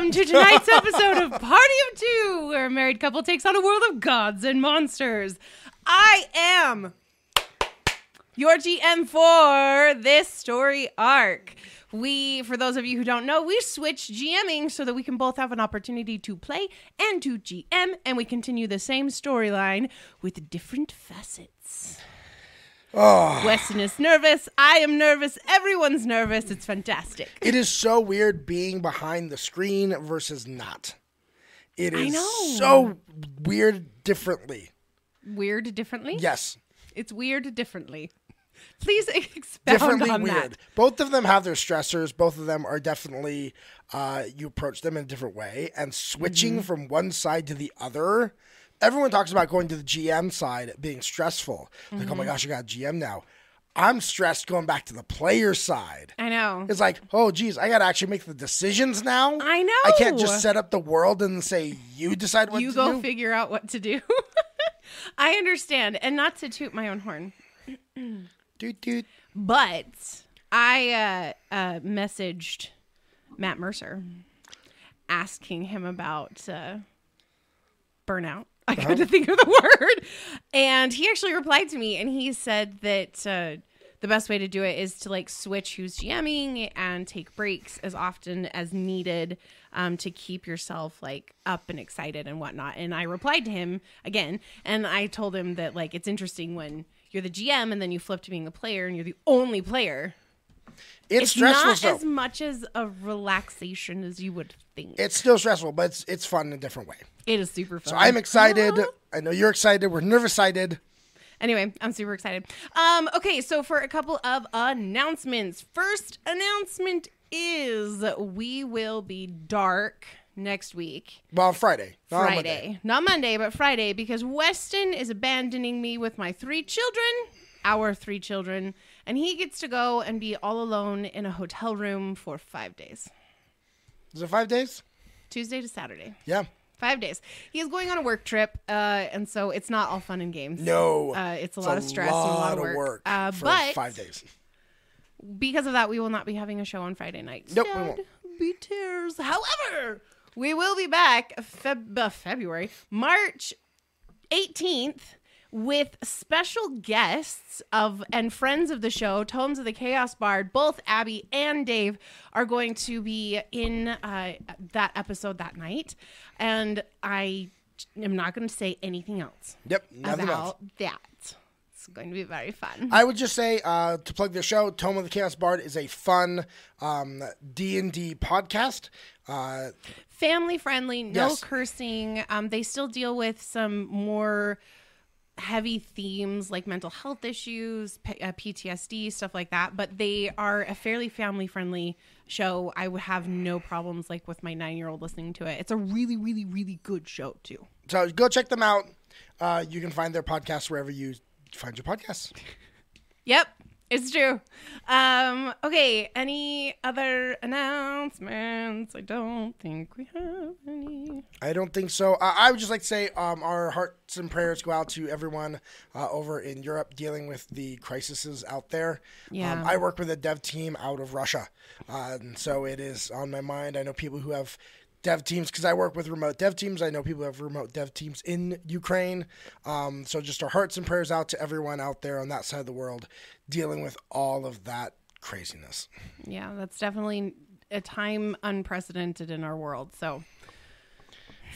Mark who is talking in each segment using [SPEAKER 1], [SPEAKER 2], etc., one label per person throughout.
[SPEAKER 1] Welcome to tonight's episode of Party of Two, where a married couple takes on a world of gods and monsters. I am your GM for this story arc. We, for those of you who don't know, we switch GMing so that we can both have an opportunity to play and to GM, and we continue the same storyline with different facets.
[SPEAKER 2] Oh,
[SPEAKER 1] Weston is nervous. I am nervous. Everyone's nervous. It's fantastic.
[SPEAKER 2] it is so weird being behind the screen versus not. It is so weird differently.
[SPEAKER 1] Weird differently?
[SPEAKER 2] Yes,
[SPEAKER 1] It's weird differently. Please expound
[SPEAKER 2] differently
[SPEAKER 1] on
[SPEAKER 2] weird.
[SPEAKER 1] that.
[SPEAKER 2] Both of them have their stressors. Both of them are definitely uh, you approach them in a different way, and switching
[SPEAKER 1] Mm-hmm.
[SPEAKER 2] from one side to the other. Everyone talks about going to the GM side being stressful. Like,
[SPEAKER 1] Mm-hmm.
[SPEAKER 2] oh my gosh, I got a GM now. I'm stressed going back to the player side.
[SPEAKER 1] I know.
[SPEAKER 2] It's like, oh, geez, I got to actually make the decisions now.
[SPEAKER 1] I know.
[SPEAKER 2] I can't just set up the world and say you decide what to do.
[SPEAKER 1] you go
[SPEAKER 2] do.
[SPEAKER 1] figure out what to do. I understand, and not to toot my own horn,
[SPEAKER 2] Doot, doot.
[SPEAKER 1] but I uh, uh, messaged Matt Mercer asking him about uh, burnout. I couldn't think of the word, and he actually replied to me, and he said that uh, the best way to do it is to like switch who's GMing and take breaks as often as needed um, to keep yourself like up and excited and whatnot. And I replied to him again, and I told him that like it's interesting when you're the GM and then you flip to being the player and you're the only player.
[SPEAKER 2] It's,
[SPEAKER 1] It's
[SPEAKER 2] stressful.
[SPEAKER 1] not
[SPEAKER 2] so
[SPEAKER 1] as much as a relaxation as you would think.
[SPEAKER 2] it's still stressful, but it's it's fun in a different way.
[SPEAKER 1] It is super fun.
[SPEAKER 2] So I'm excited. I know you're excited. We're nervous excited.
[SPEAKER 1] Anyway, I'm super excited. Um, okay, so for a couple of announcements. First announcement is we will be dark next week.
[SPEAKER 2] Well, Friday. not on Monday.
[SPEAKER 1] Friday. Not Monday, but Friday, because Weston is abandoning me with my three children, our three children, and he gets to go and be all alone in a hotel room for five days.
[SPEAKER 2] Is it five days?
[SPEAKER 1] Tuesday to Saturday.
[SPEAKER 2] Yeah.
[SPEAKER 1] Five days. He is going on a work trip, uh, and so it's not all fun and games.
[SPEAKER 2] No.
[SPEAKER 1] Uh, it's a
[SPEAKER 2] It's
[SPEAKER 1] lot of stress and a lot of work. Uh,
[SPEAKER 2] for
[SPEAKER 1] but
[SPEAKER 2] five days.
[SPEAKER 1] because of that, we will not be having a show on Friday night.
[SPEAKER 2] Nope, we won't.
[SPEAKER 1] Be tears. However, we will be back Feb- uh, February, March 18th with special guests of and friends of the show, Tomes of the Chaos Bard. Both Abby and Dave are going to be in uh, that episode that night, and I am not going to say anything else
[SPEAKER 2] Yep. Nothing else.
[SPEAKER 1] that. It's going to be very fun.
[SPEAKER 2] I would just say uh, to plug the show, Tome of the Chaos Bard is a fun um, D and D podcast. Uh,
[SPEAKER 1] family friendly, no
[SPEAKER 2] Yes.
[SPEAKER 1] cursing. Um, they still deal with some more heavy themes like mental health issues, P- uh, PTSD, stuff like that. But they are a fairly family friendly show. I would have no problems like with my nine year old listening to it. It's a really, really, really good show too.
[SPEAKER 2] so go check them out. Uh, you can find their podcast wherever you find your podcasts.
[SPEAKER 1] Yep. It's true. Um, okay, any other announcements? I don't think we have any.
[SPEAKER 2] I don't think so. Uh, I would just like to say um, our hearts and prayers go out to everyone uh, over in Europe dealing with the crises out there.
[SPEAKER 1] Yeah.
[SPEAKER 2] Um, I work with a dev team out of Russia, uh, and so it is on my mind. I know people who have dev teams because I work with remote dev teams. I know people have remote dev teams in Ukraine. Um, so just our hearts and prayers out to everyone out there on that side of the world dealing with all of that craziness.
[SPEAKER 1] Yeah, that's definitely a time unprecedented in our world. So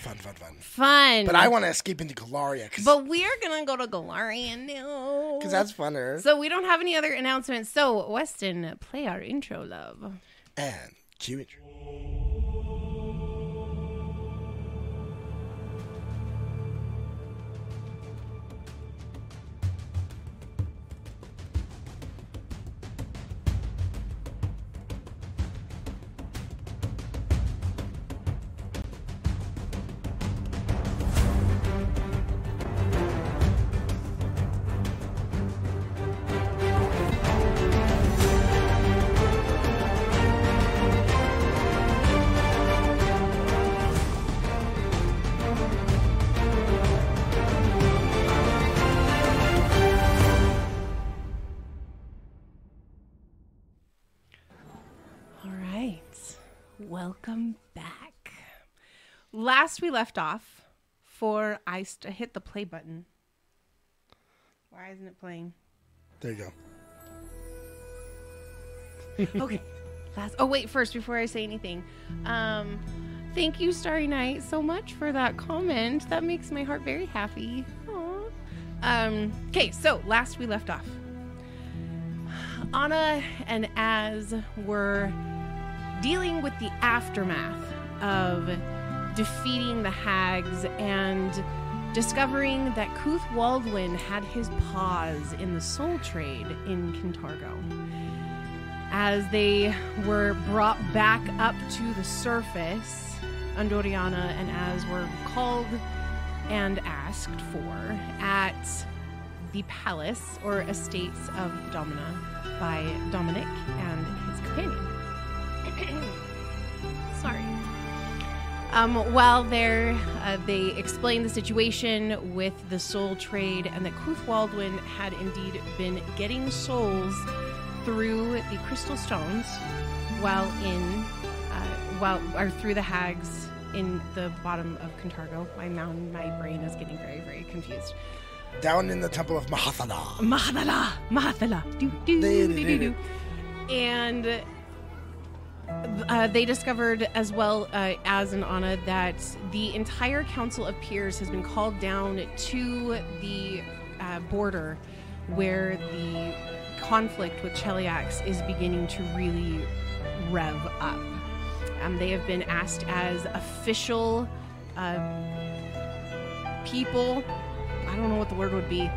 [SPEAKER 2] Fun, fun, fun.
[SPEAKER 1] fun.
[SPEAKER 2] But I want to escape into Golarion
[SPEAKER 1] But we're gonna go to Golarion now.
[SPEAKER 2] Because that's funner.
[SPEAKER 1] so we don't have any other announcements. So Weston, play our intro, love.
[SPEAKER 2] and cue intro.
[SPEAKER 1] Last we left off, for I st- hit the play button. Why isn't it playing?
[SPEAKER 2] There you go.
[SPEAKER 1] okay. Last. Oh wait, first before I say anything, um, thank you, Starry Night, so much for that comment. That makes my heart very happy. Um. Okay, so last we left off, Anna and Az were dealing with the aftermath of defeating the hags and discovering that Kuth Waldwin had his paws in the soul trade in Kintargo. As they were brought back up to the surface, Andoriana and Az were called and asked for at the palace or estates of Domina by Dominic and his companion. Sorry. Um, while there, uh, they explained the situation with the soul trade and that Kuth Waldwin had indeed been getting souls through the crystal stones while in, uh, while or through the hags in the bottom of Kintargo. My my brain is getting very very confused.
[SPEAKER 2] Down in the temple of Mahathallah.
[SPEAKER 1] Mahathala, Mahathala, do do do do do, and uh, they discovered as well uh, as an Anna that the entire Council of Peers has been called down to the uh, border where the conflict with Cheliax is beginning to really rev up. Um, they have been asked as official uh, people. I don't know what the word would be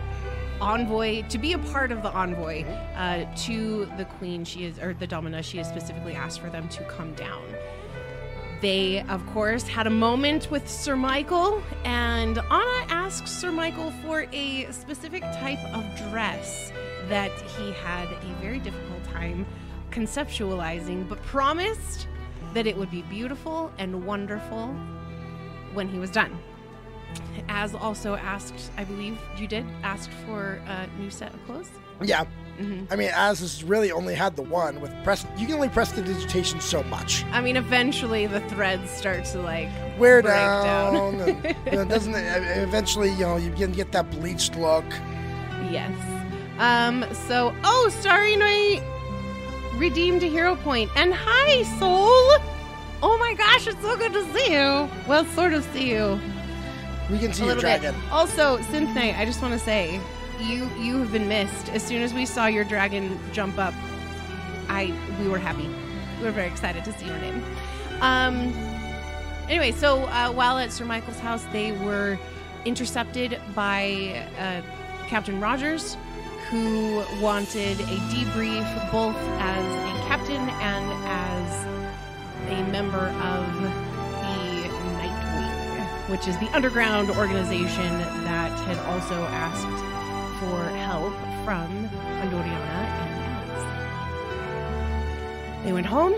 [SPEAKER 1] envoy to be a part of the envoy uh, to the queen she is or the domina she has specifically asked for them to come down. They of course had a moment with sir michael and anna asked sir michael for a specific type of dress that he had a very difficult time conceptualizing but promised that it would be beautiful and wonderful when he was done as also asked, I believe you did, asked for a new set of clothes.
[SPEAKER 2] Yeah. I mean, Az has really only had the one with press, you can only prestidigitation so much.
[SPEAKER 1] I mean, eventually the threads start to like
[SPEAKER 2] Wear
[SPEAKER 1] break
[SPEAKER 2] down, and, you know, doesn't it, eventually you know you begin to get that bleached look.
[SPEAKER 1] yes. Um. So, oh, Starry Night redeemed a hero point, and hi, Soul. Oh my gosh, it's so good to see you. Well, sort of see you.
[SPEAKER 2] We can see
[SPEAKER 1] a
[SPEAKER 2] your dragon.
[SPEAKER 1] bit. Also, Synth Knight, I just want to say, you you have been missed. As soon as we saw your dragon jump up, I we were happy. We were very excited to see your name. Um. Anyway, so uh, while at Sir Michael's house, they were intercepted by uh, Captain Rogers, who wanted a debrief both as a captain and as a member of which is the underground organization that had also asked for help from Andoriana and Az. They went home.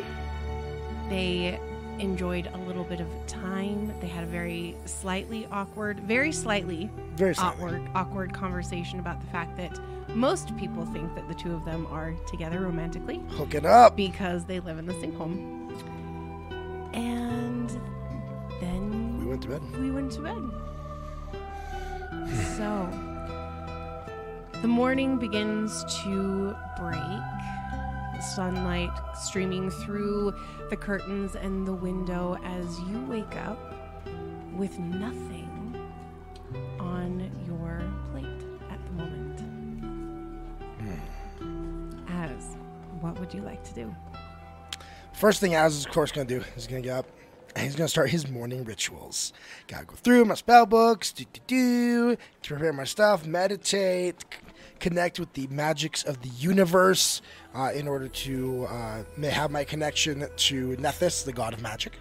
[SPEAKER 1] They enjoyed a little bit of time. They had a very slightly awkward, very slightly
[SPEAKER 2] Very slightly.
[SPEAKER 1] awkward, awkward conversation about the fact that most people think that the two of them are together romantically
[SPEAKER 2] Hook it up.
[SPEAKER 1] because they live in the same home. And then
[SPEAKER 2] went to bed.
[SPEAKER 1] we went to bed. so the morning begins to break. Sunlight streaming through the curtains and the window as you wake up with nothing on your plate at the moment. Az what would you like to do?
[SPEAKER 2] First thing Az is of course gonna do is gonna get up and he's gonna start his morning rituals. Gotta go through my spell books, do do do, to prepare my stuff, meditate, c- connect with the magics of the universe uh, in order to uh, have my connection to Nethys, the god of magic.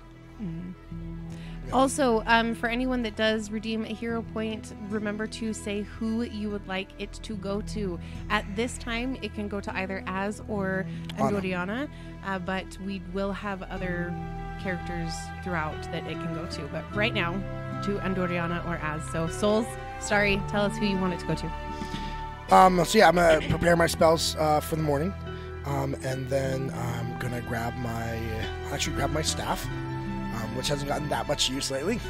[SPEAKER 1] Also, um, for anyone that does redeem a hero point, remember to say who you would like it to go to. At this time, it can go to either Az or. Andoriana, uh, but we will have other characters throughout that it can go to. But right now, to Andoriana or Az. So, Souls, sorry, tell us who you want it to go to.
[SPEAKER 2] Um, so yeah, I'm gonna prepare my spells uh, for the morning. Um, and then I'm gonna grab my actually grab my staff, um, which hasn't gotten that much use lately,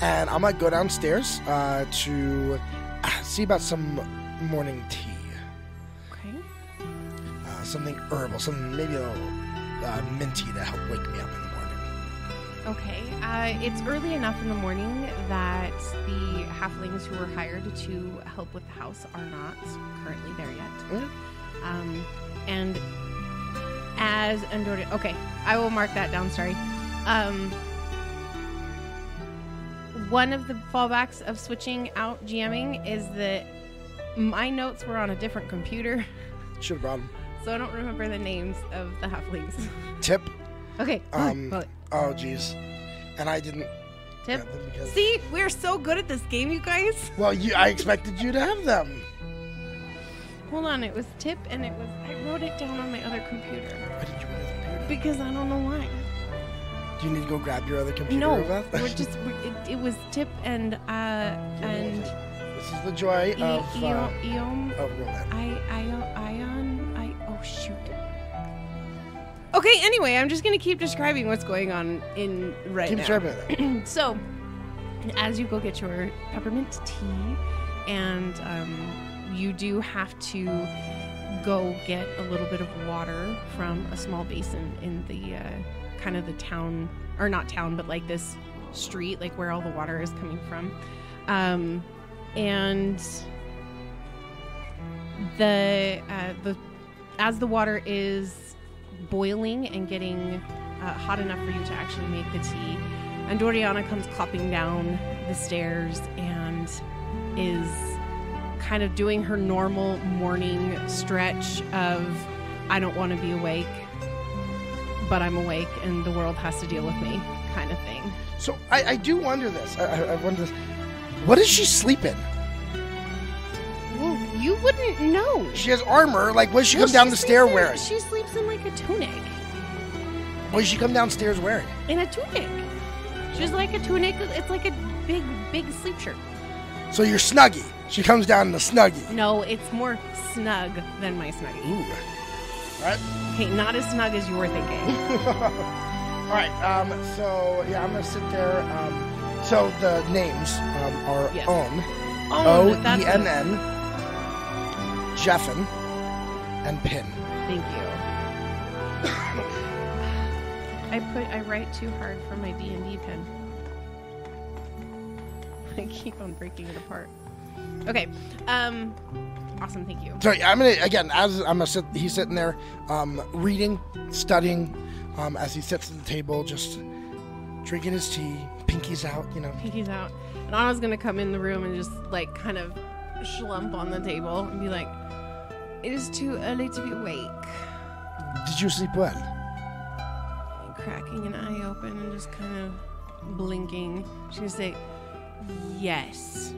[SPEAKER 2] and I'm gonna go downstairs uh, to uh, see about some morning tea,
[SPEAKER 1] Okay.
[SPEAKER 2] uh, something herbal, something maybe a little uh, minty to help wake me up in the morning.
[SPEAKER 1] Okay. Uh, it's early enough in the morning that the halflings who were hired to help with the house are not currently there yet. Um, and as Andorra, okay, I will mark that down. Sorry. Um, one of the fallbacks of switching out GMing is that my notes were on a different computer,
[SPEAKER 2] Should have brought 'em.
[SPEAKER 1] so I don't remember the names of the halflings.
[SPEAKER 2] Tip.
[SPEAKER 1] Okay.
[SPEAKER 2] Um,
[SPEAKER 1] well,
[SPEAKER 2] Oh, jeez. And I didn't.
[SPEAKER 1] Tip.
[SPEAKER 2] them because-
[SPEAKER 1] See, we're so good at this game, you guys.
[SPEAKER 2] Well, you, I expected you to have them.
[SPEAKER 1] Hold on, it was Tip, and it was I wrote it down on my other computer
[SPEAKER 2] Why did you bring the computer?
[SPEAKER 1] because I don't know why.
[SPEAKER 2] Do you need to go grab your other computer?
[SPEAKER 1] No, we're just we're, it, it was Tip and uh and
[SPEAKER 2] This is the joy
[SPEAKER 1] E-
[SPEAKER 2] of uh, of Roland.
[SPEAKER 1] I Ion Ion I oh shoot. Okay, anyway, I'm just gonna keep describing what's going on in right
[SPEAKER 2] Keep
[SPEAKER 1] now.
[SPEAKER 2] describing it.
[SPEAKER 1] so, as you go get your peppermint tea, and um, you do have to go get a little bit of water from a small basin in the uh, kind of the town, or not town, but like this street, like where all the water is coming from. Um, and the uh, the as the water is boiling and getting uh, hot enough for you to actually make the tea, Andoriana comes clopping down the stairs and is kind of doing her normal morning stretch of I don't want to be awake, but I'm awake and the world has to deal with me kind of thing.
[SPEAKER 2] So I, I do wonder this. I, I- wonder this. What does she sleep in?
[SPEAKER 1] You wouldn't know.
[SPEAKER 2] She has armor. Like, what does she
[SPEAKER 1] Well,
[SPEAKER 2] come down
[SPEAKER 1] she
[SPEAKER 2] the stair
[SPEAKER 1] in-
[SPEAKER 2] wearing?
[SPEAKER 1] She sleeps in like a tunic.
[SPEAKER 2] What does she come downstairs wearing?
[SPEAKER 1] In a tunic. She's like a tunic. It's like a big, big sleep shirt.
[SPEAKER 2] So you're snuggy. She comes down in a snuggie.
[SPEAKER 1] No, it's more snug than my snuggie.
[SPEAKER 2] Ooh. All right.
[SPEAKER 1] Okay, not as snug as you were thinking.
[SPEAKER 2] All right. Um. So yeah, I'm gonna sit there. Um. So the names um, are
[SPEAKER 1] Yes.
[SPEAKER 2] On,
[SPEAKER 1] Oh,
[SPEAKER 2] O E N N, Jeffin, and Pin.
[SPEAKER 1] Thank you. I put I write too hard for my D and D pen. I keep on breaking it apart. Okay. Um. Awesome. Thank you.
[SPEAKER 2] So I'm gonna again as I'm gonna sit. He's sitting there, um, reading, studying, um, as he sits at the table, just drinking his tea, pinkies out. You know.
[SPEAKER 1] Pinky's out. And Anna's gonna come in the room and just like kind of slump on the table and be like, "It is too early to be awake."
[SPEAKER 2] Did you sleep well?
[SPEAKER 1] Cracking an eye open and just kind of blinking. She's gonna say, "Yes."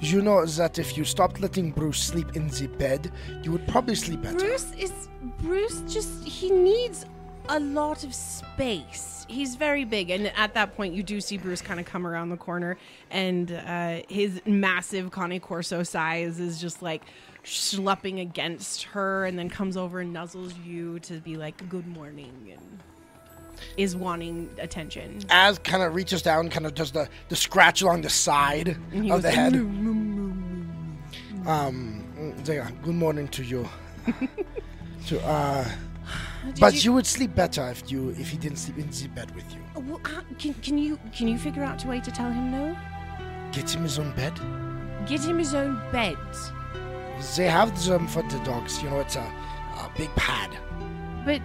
[SPEAKER 2] You know that if you stopped letting Bruce sleep in the bed, you would probably sleep better.
[SPEAKER 1] Bruce is Bruce just he needs a lot of space. He's very big, and at that point, you do see Bruce kind of come around the corner, and uh, his massive Cane Corso size is just like schlepping against her, and then comes over and nuzzles you to be like "Good morning," and is wanting attention.
[SPEAKER 2] Az kind of reaches down, kind of does the, the scratch along the side of the head. Um, good morning to you. to uh,
[SPEAKER 1] Did
[SPEAKER 2] but you... would sleep better if you if he didn't sleep in the bed with you.
[SPEAKER 1] Well, uh, can, can you can you figure out a way to tell him no?
[SPEAKER 2] Get him his own bed.
[SPEAKER 1] Get him his own bed.
[SPEAKER 2] They have them for the dogs. You know, it's a, a big pad.
[SPEAKER 1] But,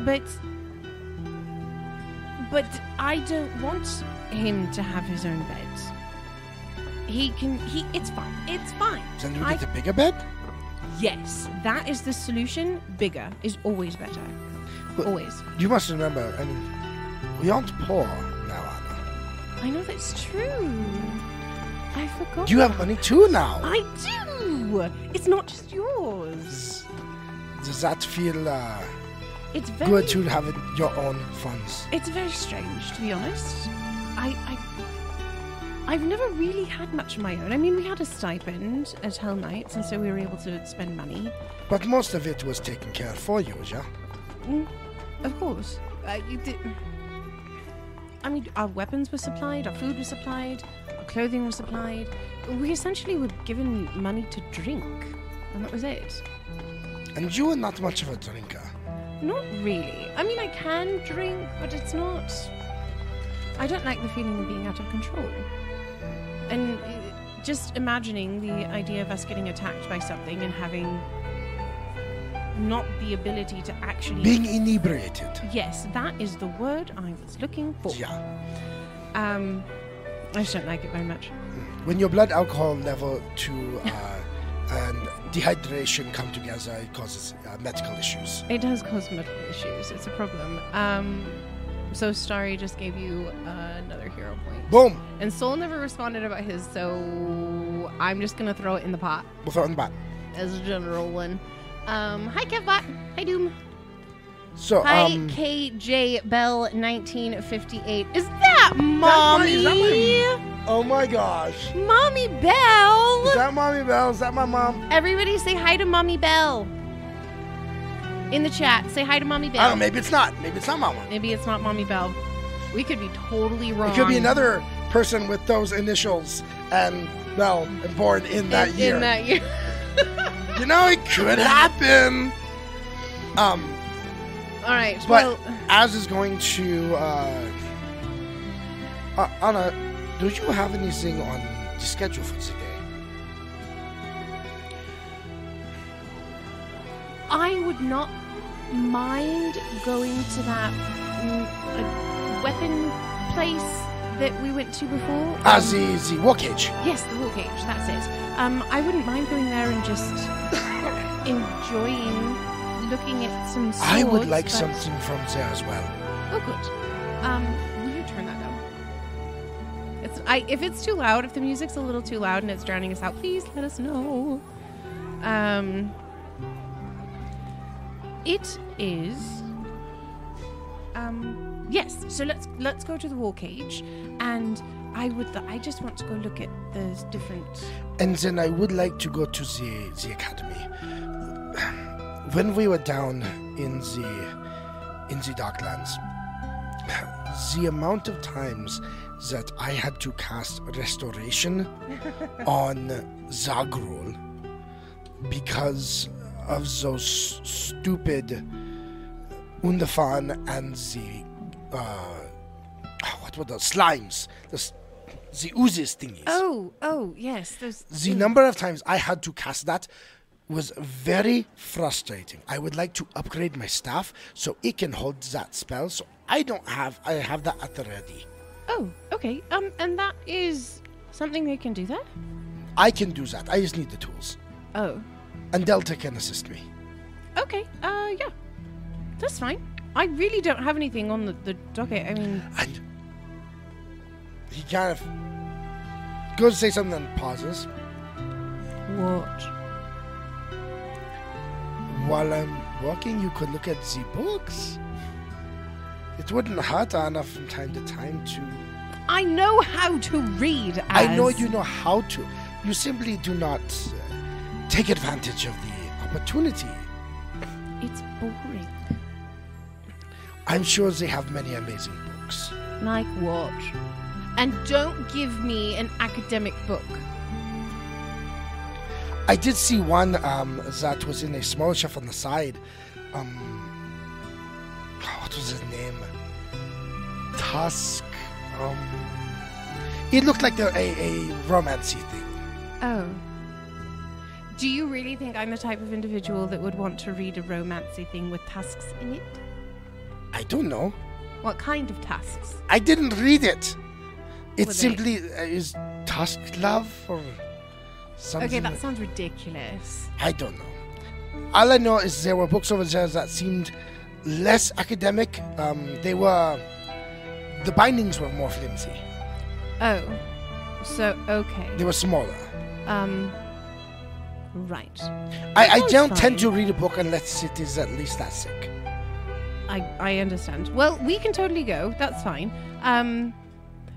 [SPEAKER 1] but, but I don't want him to have his own bed. He can. He. It's fine. It's fine.
[SPEAKER 2] Then you
[SPEAKER 1] I-
[SPEAKER 2] get a bigger bed.
[SPEAKER 1] Yes, that is the solution. Bigger is always better.
[SPEAKER 2] But-
[SPEAKER 1] always.
[SPEAKER 2] You must remember. I mean, we aren't poor now, Anna.
[SPEAKER 1] I know that's true. I forgot.
[SPEAKER 2] You have money too now.
[SPEAKER 1] I do. It's not just yours.
[SPEAKER 2] Does that feel uh,
[SPEAKER 1] It's very
[SPEAKER 2] good to have it, your own funds?
[SPEAKER 1] It's very strange, to be honest. I, I, I've never really had much of my own. I mean, we had a stipend at Hellknights, and so we were able to spend money.
[SPEAKER 2] But most of it was taken care of for you, yeah?
[SPEAKER 1] Mm, of course. Uh, you did. I mean, our weapons were supplied, our food was supplied, clothing was supplied. We essentially were given money to drink, and that was it.
[SPEAKER 2] And you were not much of a drinker.
[SPEAKER 1] Not really. I mean, I can drink, but it's not. I don't like the feeling of being out of control. And uh, just imagining the idea of us getting attacked by something and having not the ability to actually.
[SPEAKER 2] Being inebriated.
[SPEAKER 1] Yes, that is the word I was looking for.
[SPEAKER 2] Yeah.
[SPEAKER 1] Um, I just don't like it very much.
[SPEAKER 2] When your blood alcohol level to uh, and dehydration come together, it causes uh, medical issues.
[SPEAKER 1] It does cause medical issues. It's a problem. Um, so Starry just gave you uh, another hero point.
[SPEAKER 2] Boom!
[SPEAKER 1] And Soul never responded about his, so I'm just gonna throw it in the pot
[SPEAKER 2] We'll throw it in the back.
[SPEAKER 1] as a general one. Um, hi Kevbot. Hi Doom.
[SPEAKER 2] So,
[SPEAKER 1] Hi
[SPEAKER 2] um,
[SPEAKER 1] KJ Bell 1958. Is that mommy?
[SPEAKER 2] is that oh my gosh.
[SPEAKER 1] Mommy Bell.
[SPEAKER 2] Is that Mommy Bell? Is that my mom?
[SPEAKER 1] Everybody say hi to Mommy Bell. In the chat, say hi to Mommy Bell.
[SPEAKER 2] I don't know, maybe it's not. Maybe it's not my mom.
[SPEAKER 1] Maybe it's not Mommy Bell. We could be totally wrong.
[SPEAKER 2] It could be another person with those initials and, and born in that
[SPEAKER 1] in,
[SPEAKER 2] year.
[SPEAKER 1] In that year.
[SPEAKER 2] you know, it could happen. Um,
[SPEAKER 1] All right.
[SPEAKER 2] But
[SPEAKER 1] well,
[SPEAKER 2] Az is going to. Uh, uh, Anna, do you have anything on the schedule for today?
[SPEAKER 1] I would not mind going to that mm, uh, weapon place that we went to before. Um,
[SPEAKER 2] the, the war cage.
[SPEAKER 1] Yes, the war cage. That's it. Um, I wouldn't mind going there and just enjoying looking at some. Swords,
[SPEAKER 2] I would like
[SPEAKER 1] but-
[SPEAKER 2] something from there as well.
[SPEAKER 1] Oh, good. Um, will you turn that down? It's I. If it's too loud, if the music's a little too loud and it's drowning us out, please let us know. Um, it is. Um, yes. So let's let's go to the wall cage, and I would. I just want to go look at the different.
[SPEAKER 2] And then I would like to go to the, the academy. When we were down in the in the Darklands, the amount of times that I had to cast restoration on Zagrul because of those stupid Urdefhan and the uh, what were those slimes, the the oozes thingies.
[SPEAKER 1] Oh, oh, yes. Those.
[SPEAKER 2] The number of times I had to cast that was very frustrating. I would like to upgrade my staff so it can hold that spell. So I don't have. I have that at the ready.
[SPEAKER 1] Oh, okay. Um, and that is something they can do that.
[SPEAKER 2] I can do that. I just need the tools,
[SPEAKER 1] Oh,
[SPEAKER 2] and Delta can assist me.
[SPEAKER 1] okay. Uh, yeah, that's fine. I really don't have anything on the, the docket. I mean,
[SPEAKER 2] And he kind of goes to say something, and pauses.
[SPEAKER 1] what?
[SPEAKER 2] While I'm walking, you could look at the books. It wouldn't hurt Anna from time to time to
[SPEAKER 1] I know how to read.
[SPEAKER 2] I know you know how to. You simply do not uh, take advantage of the opportunity.
[SPEAKER 1] It's boring.
[SPEAKER 2] I'm sure they have many amazing books.
[SPEAKER 1] Like what? And don't give me an academic book.
[SPEAKER 2] I did see one um, that was in a small shelf on the side. Um, what was his name? Tusk. Um, it looked like a, a, a romancy thing.
[SPEAKER 1] Oh. Do you really think I'm the type of individual that would want to read a romancy thing with tusks in it?
[SPEAKER 2] I don't know.
[SPEAKER 1] What kind of tusks?
[SPEAKER 2] I didn't read it. It simply uh, is Tusk love or something.
[SPEAKER 1] Okay, that sounds ridiculous.
[SPEAKER 2] I don't know. All I know is there were books over there that seemed less academic. Um, they were. The bindings were more flimsy.
[SPEAKER 1] Oh. So, okay.
[SPEAKER 2] They were smaller.
[SPEAKER 1] Um. Right.
[SPEAKER 2] I, I don't tend to read a book unless it is at least that sick.
[SPEAKER 1] I, I understand. Well, we can totally go. That's fine. Um,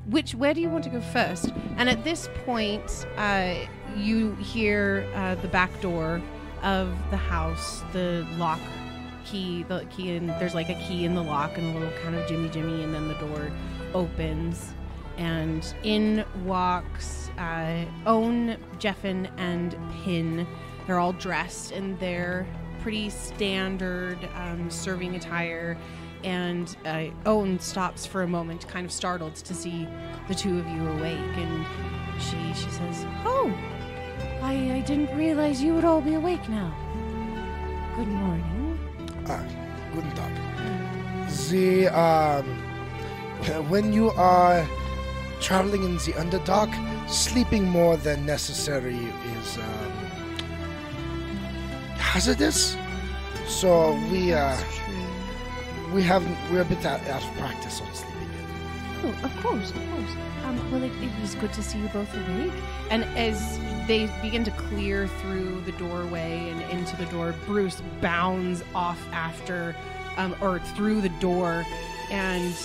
[SPEAKER 1] which where do you want to go first? And at this point, uh, you hear uh, the back door of the house, the lock key, the key, and there's like a key in the lock and a little kind of jimmy jimmy, and then the door opens, and in walks uh, Own, Jeffin, and Pin. They're all dressed in their pretty standard um, serving attire. And uh, Owen stops for a moment, kind of startled to see the two of you awake, and she she says, "Oh, I, I didn't realize you would all be awake now. Good morning."
[SPEAKER 2] Ah, guten Tag. The um, when you are traveling in the Underdark, sleeping more than necessary is um, hazardous. So we uh, we have we're a bit out, out of practice on sleeping.
[SPEAKER 1] Oh, of course, of course. Um, well, it, it was good to see you both awake. And as they begin to clear through the doorway and into the door, Bruce bounds off after, um, or through the door, and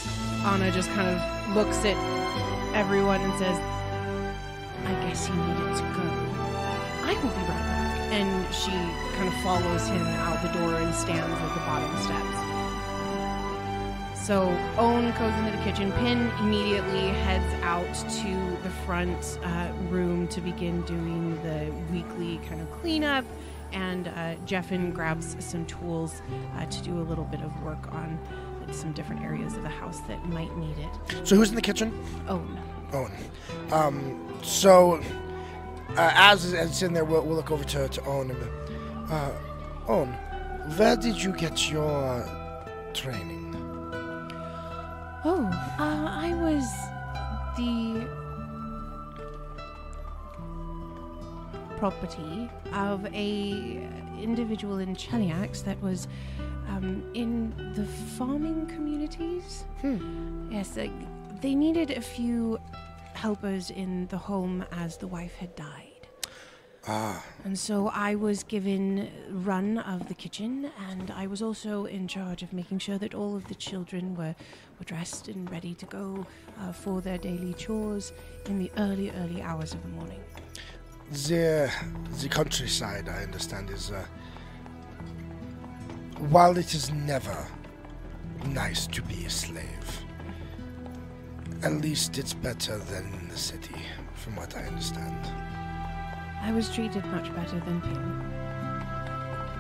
[SPEAKER 1] Anna just kind of looks at everyone and says, "I guess he needed to go. I will be right back." And she kind of follows him out the door and stands at the bottom steps. So Owen goes into the kitchen. Pin immediately heads out to the front uh, room to begin doing the weekly kind of cleanup. And uh, Jeffin grabs some tools uh, to do a little bit of work on some different areas of the house that might need it.
[SPEAKER 2] So who's in the kitchen?
[SPEAKER 1] Owen.
[SPEAKER 2] Owen. Um, so uh, as as it's in there, we'll, we'll look over to to Owen. And, uh, Owen, where did you get your training?
[SPEAKER 1] Oh, uh, I was the property of a individual in Cheliax that was um, in the farming communities.
[SPEAKER 2] Hmm.
[SPEAKER 1] Yes, uh, they needed a few helpers in the home as the wife had died.
[SPEAKER 2] Ah,
[SPEAKER 1] And so I was given run of the kitchen, and I was also in charge of making sure that all of the children were, were dressed and ready to go uh, for their daily chores in the early, early hours of the morning.
[SPEAKER 2] the the countryside, I understand, is uh, while it is never nice to be a slave, at least it's better than the city, from what I understand.
[SPEAKER 1] I was treated much better than Pin.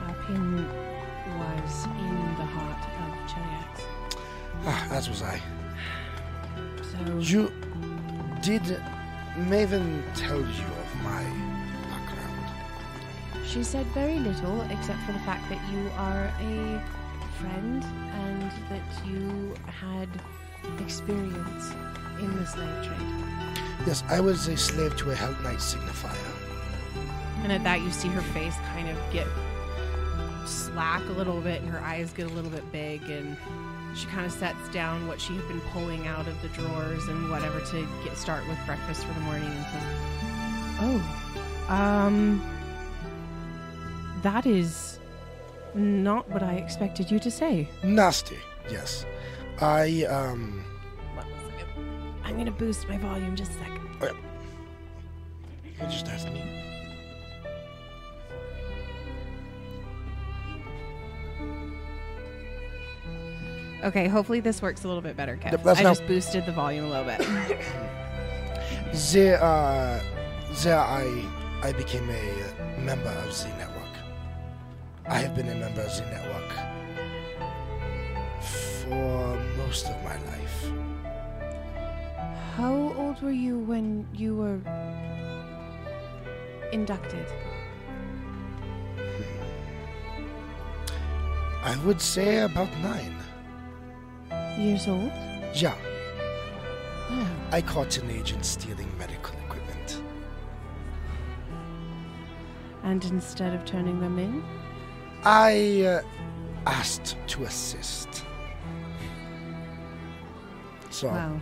[SPEAKER 1] Uh, Pin was in the heart of Cheliax.
[SPEAKER 2] Ah, as was I.
[SPEAKER 1] So
[SPEAKER 2] You did Maven tell you of my background?
[SPEAKER 1] She said very little, except for the fact that you are a friend and that you had experience in the slave trade.
[SPEAKER 2] Yes, I was a slave to a Hellknight signifier.
[SPEAKER 1] And at that, you see her face kind of get slack a little bit, and her eyes get a little bit big, and she kind of sets down what she had been pulling out of the drawers and whatever to get start with breakfast for the morning, and says, "Oh, um, that is not what I expected you to say."
[SPEAKER 2] Nasty, yes. I, um,
[SPEAKER 1] I'm gonna boost my volume just a second.
[SPEAKER 2] you just asked me.
[SPEAKER 1] Okay, hopefully this works a little bit better, Kev.
[SPEAKER 2] That's
[SPEAKER 1] I
[SPEAKER 2] now-
[SPEAKER 1] just boosted the volume a little bit.
[SPEAKER 2] There, uh, there I, I became a member of the network. I have been a member of the network for most of my life.
[SPEAKER 1] How old were you when you were inducted?
[SPEAKER 2] I would say about nine.
[SPEAKER 1] Years old?
[SPEAKER 2] Yeah,
[SPEAKER 1] Oh.
[SPEAKER 2] I caught an agent stealing medical equipment.
[SPEAKER 1] And instead of turning them in?
[SPEAKER 2] I uh, asked to assist. So
[SPEAKER 1] Wow.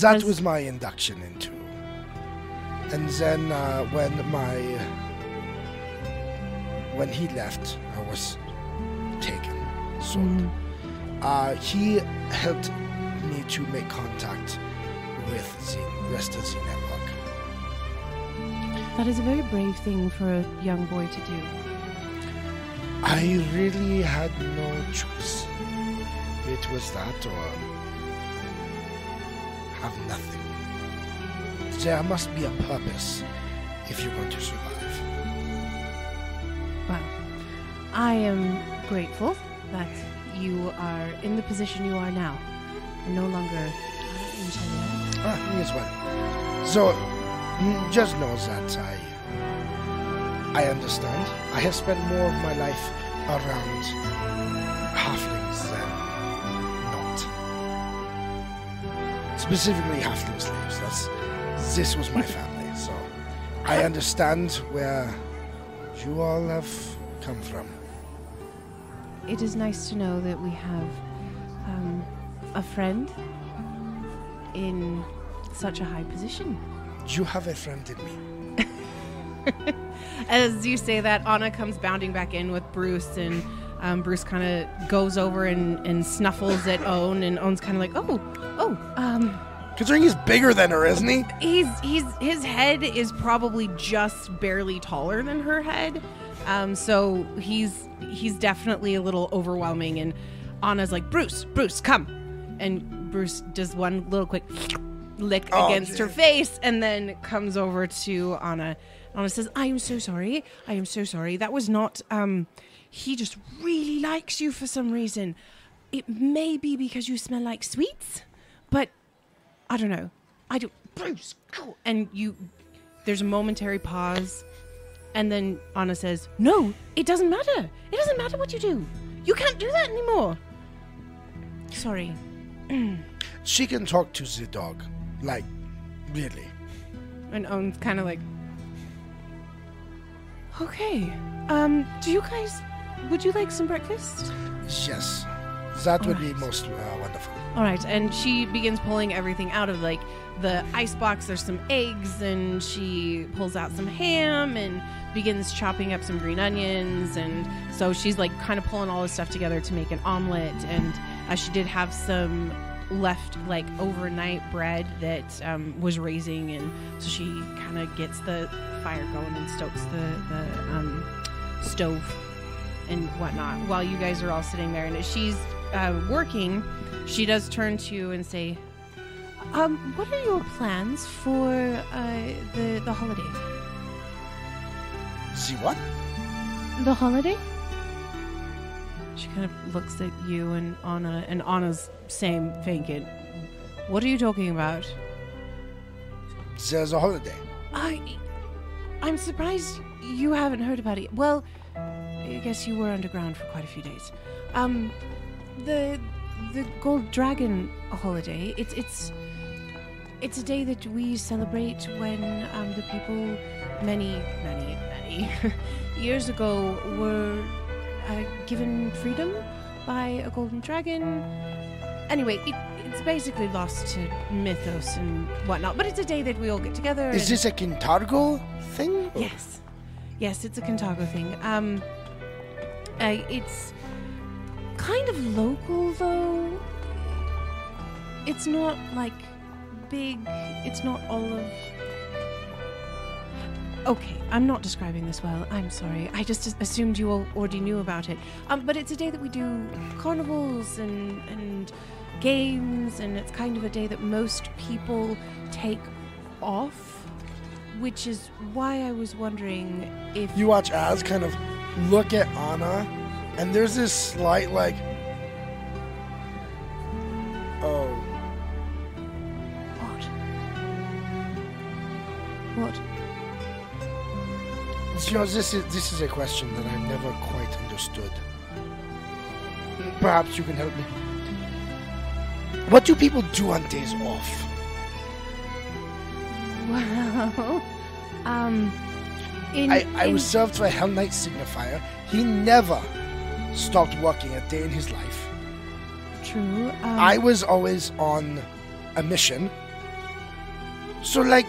[SPEAKER 2] that was my induction into. And then uh, when my when he left, I was taken. So
[SPEAKER 1] Mhm.
[SPEAKER 2] Uh, he helped me to make contact with the rest of the network.
[SPEAKER 1] That is a very brave thing for a young boy to do.
[SPEAKER 2] I really had no choice. It was that or have nothing. There must be a purpose if you're going to survive.
[SPEAKER 1] Well, I am grateful that you are in the position you are now, no longer uh, in China.
[SPEAKER 2] Ah, me as well. So, just know that I, I understand. I have spent more of my life around halflings than not. Specifically, halfling slaves. That's this was my family, so I understand where you all have come from.
[SPEAKER 1] It is nice to know that we have um, a friend in such a high position.
[SPEAKER 2] You have a friend in me.
[SPEAKER 1] As you say that, Anna comes bounding back in with Bruce, and um, Bruce kind of goes over and, and snuffles at Owen, and Owen's kind of like, "Oh, oh, um,
[SPEAKER 2] Considering he's bigger than her, isn't he?
[SPEAKER 1] he's he's his head is probably just barely taller than her head, um, so he's he's definitely a little overwhelming." And Anna's like, "Bruce, Bruce, come," and Bruce does one little quick lick
[SPEAKER 2] Oh,
[SPEAKER 1] against her face, and then comes over to Anna. Anna says, "I am so sorry. I am so sorry. That was not. Um, he just really likes you for some reason. It may be because you smell like sweets, but I don't know. I do. Bruce, go. And you, there's a momentary pause, and then Anna says, "No, it doesn't matter. It doesn't matter what you do. You can't do that anymore." Sorry.
[SPEAKER 2] She can talk to the dog. Like, really.
[SPEAKER 1] And Owen's kind of like, okay. Um, do you guys? Would you like some breakfast?
[SPEAKER 2] Yes. That would be most uh, wonderful.
[SPEAKER 1] All right, and she begins pulling everything out of like the ice box. There's some eggs, and she pulls out some ham and begins chopping up some green onions. And so she's like kind of pulling all this stuff together to make an omelet. And uh, she did have some left like overnight bread that um, was raising, and so she kind of gets the fire going and stokes the the um, stove and whatnot while you guys are all sitting there. And as she's uh, working, she does turn to you and say, "Um, what are your plans for uh, the the holiday?
[SPEAKER 2] See what?
[SPEAKER 1] The holiday?" She kind of looks at you and Anna, and Anna's same thinking. What are you talking about?
[SPEAKER 2] There's a holiday.
[SPEAKER 1] I, I'm surprised you haven't heard about it. Well, I guess you were underground for quite a few days. Um, the the Gold Dragon holiday. It's it's it's a day that we celebrate when um, the people many many many years ago were uh, given freedom by a golden dragon. Anyway, it, it's basically lost to mythos and whatnot, but it's a day that we all get together.
[SPEAKER 2] Is this a Kintargo thing?
[SPEAKER 1] Yes. Yes, it's a Kintargo thing. Um, uh, it's kind of local, though. It's not like big. It's not all of. Okay, I'm not describing this well. I'm sorry. I just assumed you all already knew about it. Um, but it's a day that we do carnivals and and games, and it's kind of a day that most people take off, which is why I was wondering if
[SPEAKER 2] You watch Az kind of look at Anna, and there's this slight, like, oh,
[SPEAKER 1] What? What?
[SPEAKER 2] You know, this is this is a question that I've never quite understood. Perhaps you can help me. What do people do on days off?
[SPEAKER 1] Well, um, in,
[SPEAKER 2] I, I
[SPEAKER 1] in-
[SPEAKER 2] was served by Hellknight Signifier. He never stopped working a day in his life.
[SPEAKER 1] true. Um,
[SPEAKER 2] I was always on a mission. So, like,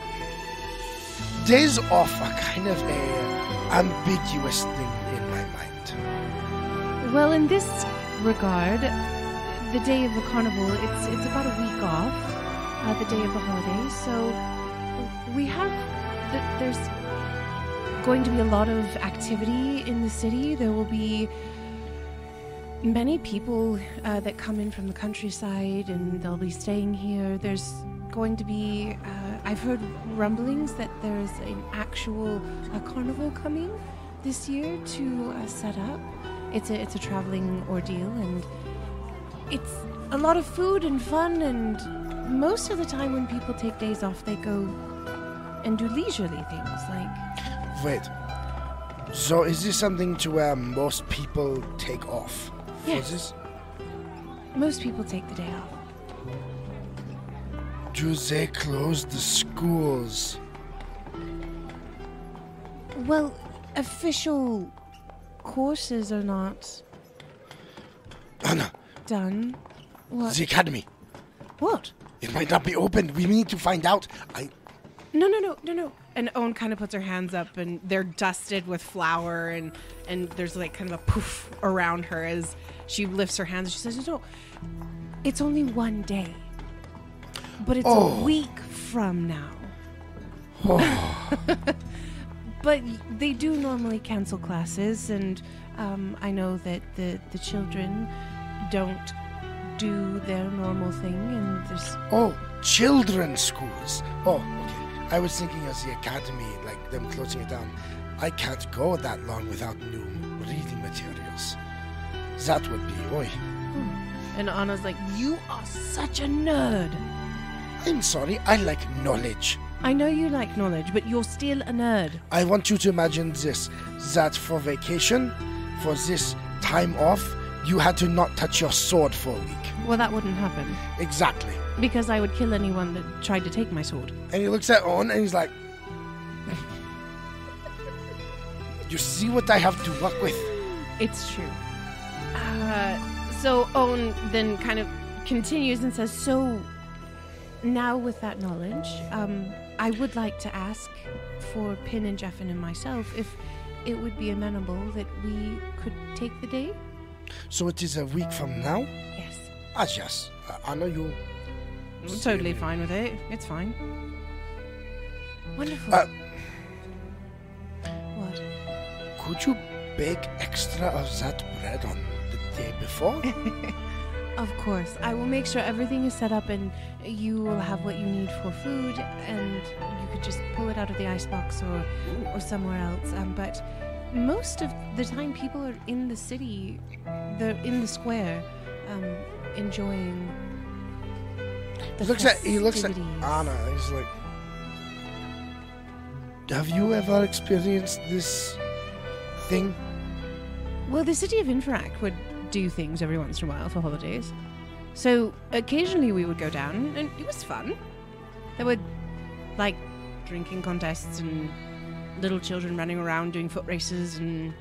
[SPEAKER 2] days off are kind of a ambiguous thing in my mind.
[SPEAKER 1] Well, in this regard, the day of the carnival, it's it's about a week off. uh, the day of the holiday. So we have th- there's going to be a lot of activity in the city. There will be many people uh, that come in from the countryside, and they'll be staying here. There's going to be uh, I've heard rumblings that there's an actual carnival coming this year to uh, set up. It's a it's a traveling ordeal, and it's a lot of food and fun. And most of the time, when people take days off, they go and do leisurely things like
[SPEAKER 2] Wait. So is this something to where most people take off?
[SPEAKER 1] Yes. most people take the day off.
[SPEAKER 2] Do they close the schools?
[SPEAKER 1] Well, official courses are not
[SPEAKER 2] Anna,
[SPEAKER 1] done. What?
[SPEAKER 2] the academy.
[SPEAKER 1] What?
[SPEAKER 2] It might not be open. We need to find out. I.
[SPEAKER 1] No, no, no, no, no. And Owen kind of puts her hands up, and they're dusted with flour, and and there's like kind of a poof around her as she lifts her hands. She says, "No, it's only one day, but it's
[SPEAKER 2] Oh.
[SPEAKER 1] a week from now." but they do normally cancel classes, and um, I know that the the children don't do their normal thing, and there's
[SPEAKER 2] Oh, children's schools. Oh, okay. I was thinking of the academy, like them closing it down. I can't go that long without new reading materials. That would be, oi.
[SPEAKER 1] And Anna's like, You are such a nerd.
[SPEAKER 2] I'm sorry, I like knowledge.
[SPEAKER 1] I know you like knowledge, but you're still a nerd.
[SPEAKER 2] I want you to imagine this that for vacation, for this time off, you had to not touch your sword for a week.
[SPEAKER 1] Well, that wouldn't happen.
[SPEAKER 2] Exactly.
[SPEAKER 1] Because I would kill anyone that tried to take my sword.
[SPEAKER 2] And he looks at Owen and he's like, You see what I have to work with?
[SPEAKER 1] It's true. Uh, so Owen then kind of continues and says, So now with that knowledge, um, I would like to ask for Pin and Jeffin and myself if it would be amenable that we could take the day.
[SPEAKER 2] So it is a week from now?
[SPEAKER 1] Yes.
[SPEAKER 2] Ah, yes. Uh, I know you.
[SPEAKER 1] I'm totally fine with it. It's fine. Wonderful.
[SPEAKER 2] Uh,
[SPEAKER 1] what?
[SPEAKER 2] Could you bake extra of that bread on the day before?
[SPEAKER 1] Of course. I will make sure everything is set up and you will have what you need for food and you could just pull it out of the icebox or or somewhere else. Um, but most of the time people are in the city, they're in the square, um, enjoying the
[SPEAKER 2] he looks at he looks at. Anna. He's like, "Have you ever experienced this thing?"
[SPEAKER 1] Well, the city of Infract would do things every once in a while for holidays. So occasionally we would go down, and it was fun. There were like drinking contests and little children running around doing foot races and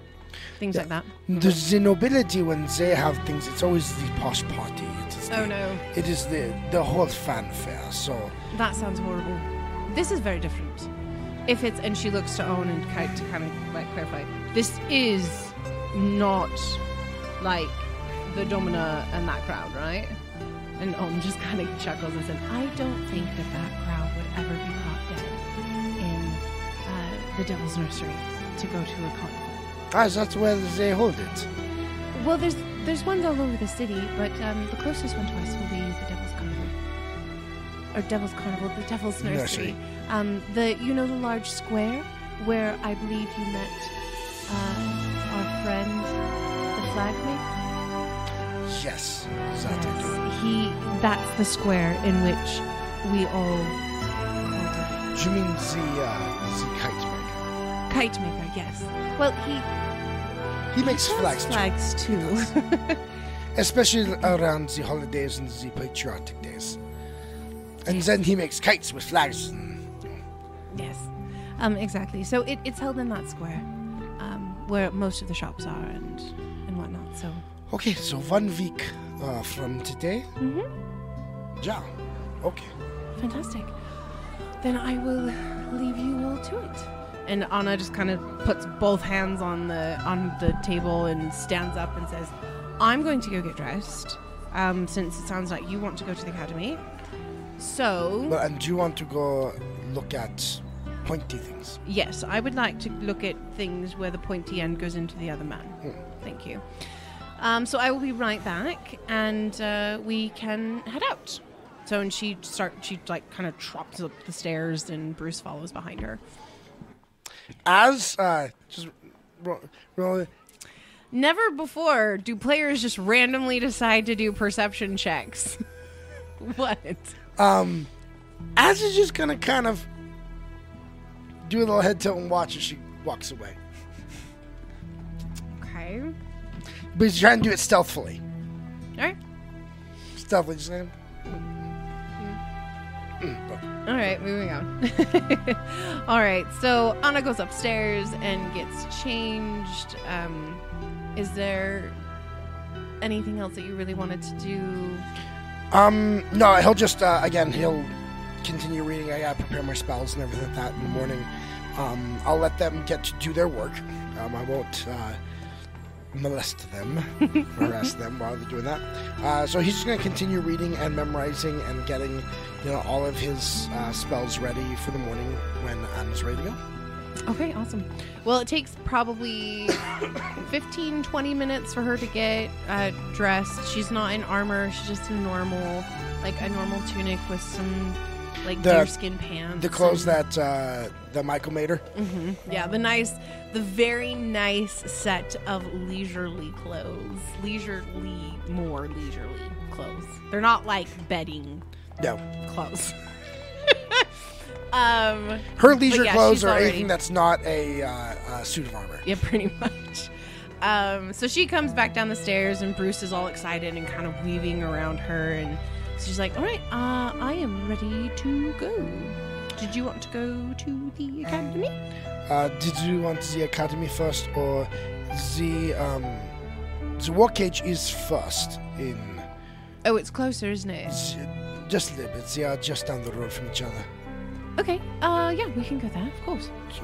[SPEAKER 1] things
[SPEAKER 2] Yeah.
[SPEAKER 1] like that.
[SPEAKER 2] The, the nobility when they have things, it's always the posh party. It is oh, the,
[SPEAKER 1] Oh no,
[SPEAKER 2] It is the the whole fanfare. So
[SPEAKER 1] that sounds horrible. This is very different. If it's and she looks to Owen and kind to kind of like clarify, this is not like the Domina and that crowd, right? And Owen just kind of chuckles and says, "I don't think that that crowd would ever be caught dead in uh, the Devil's Nursery to go to a carnival."
[SPEAKER 2] ah, that's where they hold it.
[SPEAKER 1] Well, there's there's ones all over the city, but um, the closest one to us will be the Devil's Carnival, or Devil's Carnival, the Devil's Nursery.
[SPEAKER 2] Nursery.
[SPEAKER 1] Um, the you know the large square where I believe you met uh, our friend, flag.
[SPEAKER 2] Yes, that I.
[SPEAKER 1] He that's the square in which we all
[SPEAKER 2] Do you mean the uh, the kite maker?
[SPEAKER 1] kite maker. Yes. Well, he
[SPEAKER 2] He makes
[SPEAKER 1] does
[SPEAKER 2] flags, too,
[SPEAKER 1] flags too.
[SPEAKER 2] especially around the holidays and the patriotic days. And then he makes kites with flags.
[SPEAKER 1] Yes, um, exactly. So it, it's held in that square, um, where most of the shops are and. So
[SPEAKER 2] okay, so one week uh, from today.
[SPEAKER 1] Mhm.
[SPEAKER 2] Yeah. Okay.
[SPEAKER 1] fantastic. Then I will leave you all to it. And Anna just kind of puts both hands on the on the table and stands up and says, "I'm going to go get dressed, um, since it sounds like you want to go to the academy. So,
[SPEAKER 2] But and do you want to go look at pointy things?
[SPEAKER 1] yes, I would like to look at things where the pointy end goes into the other man. Thank you. Um, so I will be right back, and uh, we can head out. So, and she start she like kind of trots up the stairs, and Bruce follows behind her.
[SPEAKER 2] As uh, just roll, roll
[SPEAKER 1] Never before do players just randomly decide to do perception checks. what?
[SPEAKER 2] Um, Az is just gonna kind of do a little head tilt and watch as she walks away.
[SPEAKER 1] Okay.
[SPEAKER 2] But he's trying to do it stealthily.
[SPEAKER 1] All right.
[SPEAKER 2] Stealthily, just saying.
[SPEAKER 1] All right, moving on. All right, so Anna goes upstairs and gets changed. Um, is there anything else that you really wanted to do?
[SPEAKER 2] Um, no, he'll just uh, again he'll continue reading. I gotta prepare my spells and everything like that in the morning. Um, I'll let them get to do their work. Um, I won't uh, molest them, harass them while they're doing that. Uh, so he's just gonna continue reading and memorizing and getting, you know, all of his uh, spells ready for the morning when Anna's ready to go.
[SPEAKER 1] Okay, awesome. Well, it takes probably 15, 20 minutes for her to get uh, dressed. She's not in armor, she's just in normal, like a normal tunic with some like
[SPEAKER 2] The-
[SPEAKER 1] deerskin pants.
[SPEAKER 2] The clothes that uh, that Michael made her.
[SPEAKER 1] Yeah, the nice, the very nice set of leisurely clothes. Leisurely, more leisurely clothes. They're not like bedding
[SPEAKER 2] No,
[SPEAKER 1] clothes. um,
[SPEAKER 2] her leisure
[SPEAKER 1] yeah,
[SPEAKER 2] clothes are
[SPEAKER 1] already-
[SPEAKER 2] anything that's not a, uh, a suit of armor.
[SPEAKER 1] yeah, pretty much. Um, so she comes back down the stairs, and Bruce is all excited and kind of weaving around her, and she's like, "All right, uh, I am ready to go. Did you want to go to the academy?"
[SPEAKER 2] Uh, did you want the academy first or the um, the war cage is first in
[SPEAKER 1] Oh, it's closer, isn't it?
[SPEAKER 2] just a little bit. They are just down the road from each other.
[SPEAKER 1] Okay. Uh, yeah, we can go there, of course.
[SPEAKER 2] So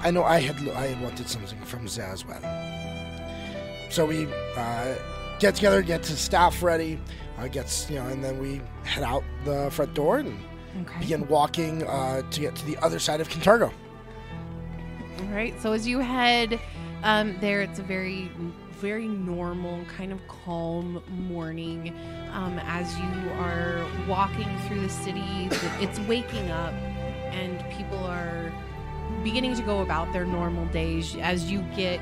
[SPEAKER 2] I know I had I had wanted something from there as well. So we uh, get together, get the staff ready, uh, gets you know, and then we head out the front door and
[SPEAKER 1] Okay.
[SPEAKER 2] begin walking uh, to get to the other side of Kintargo.
[SPEAKER 1] All right. So as you head um, there, it's a very, very normal, kind of calm morning. Um, as you are walking through the city, it's waking up, and people are beginning to go about their normal days. As you get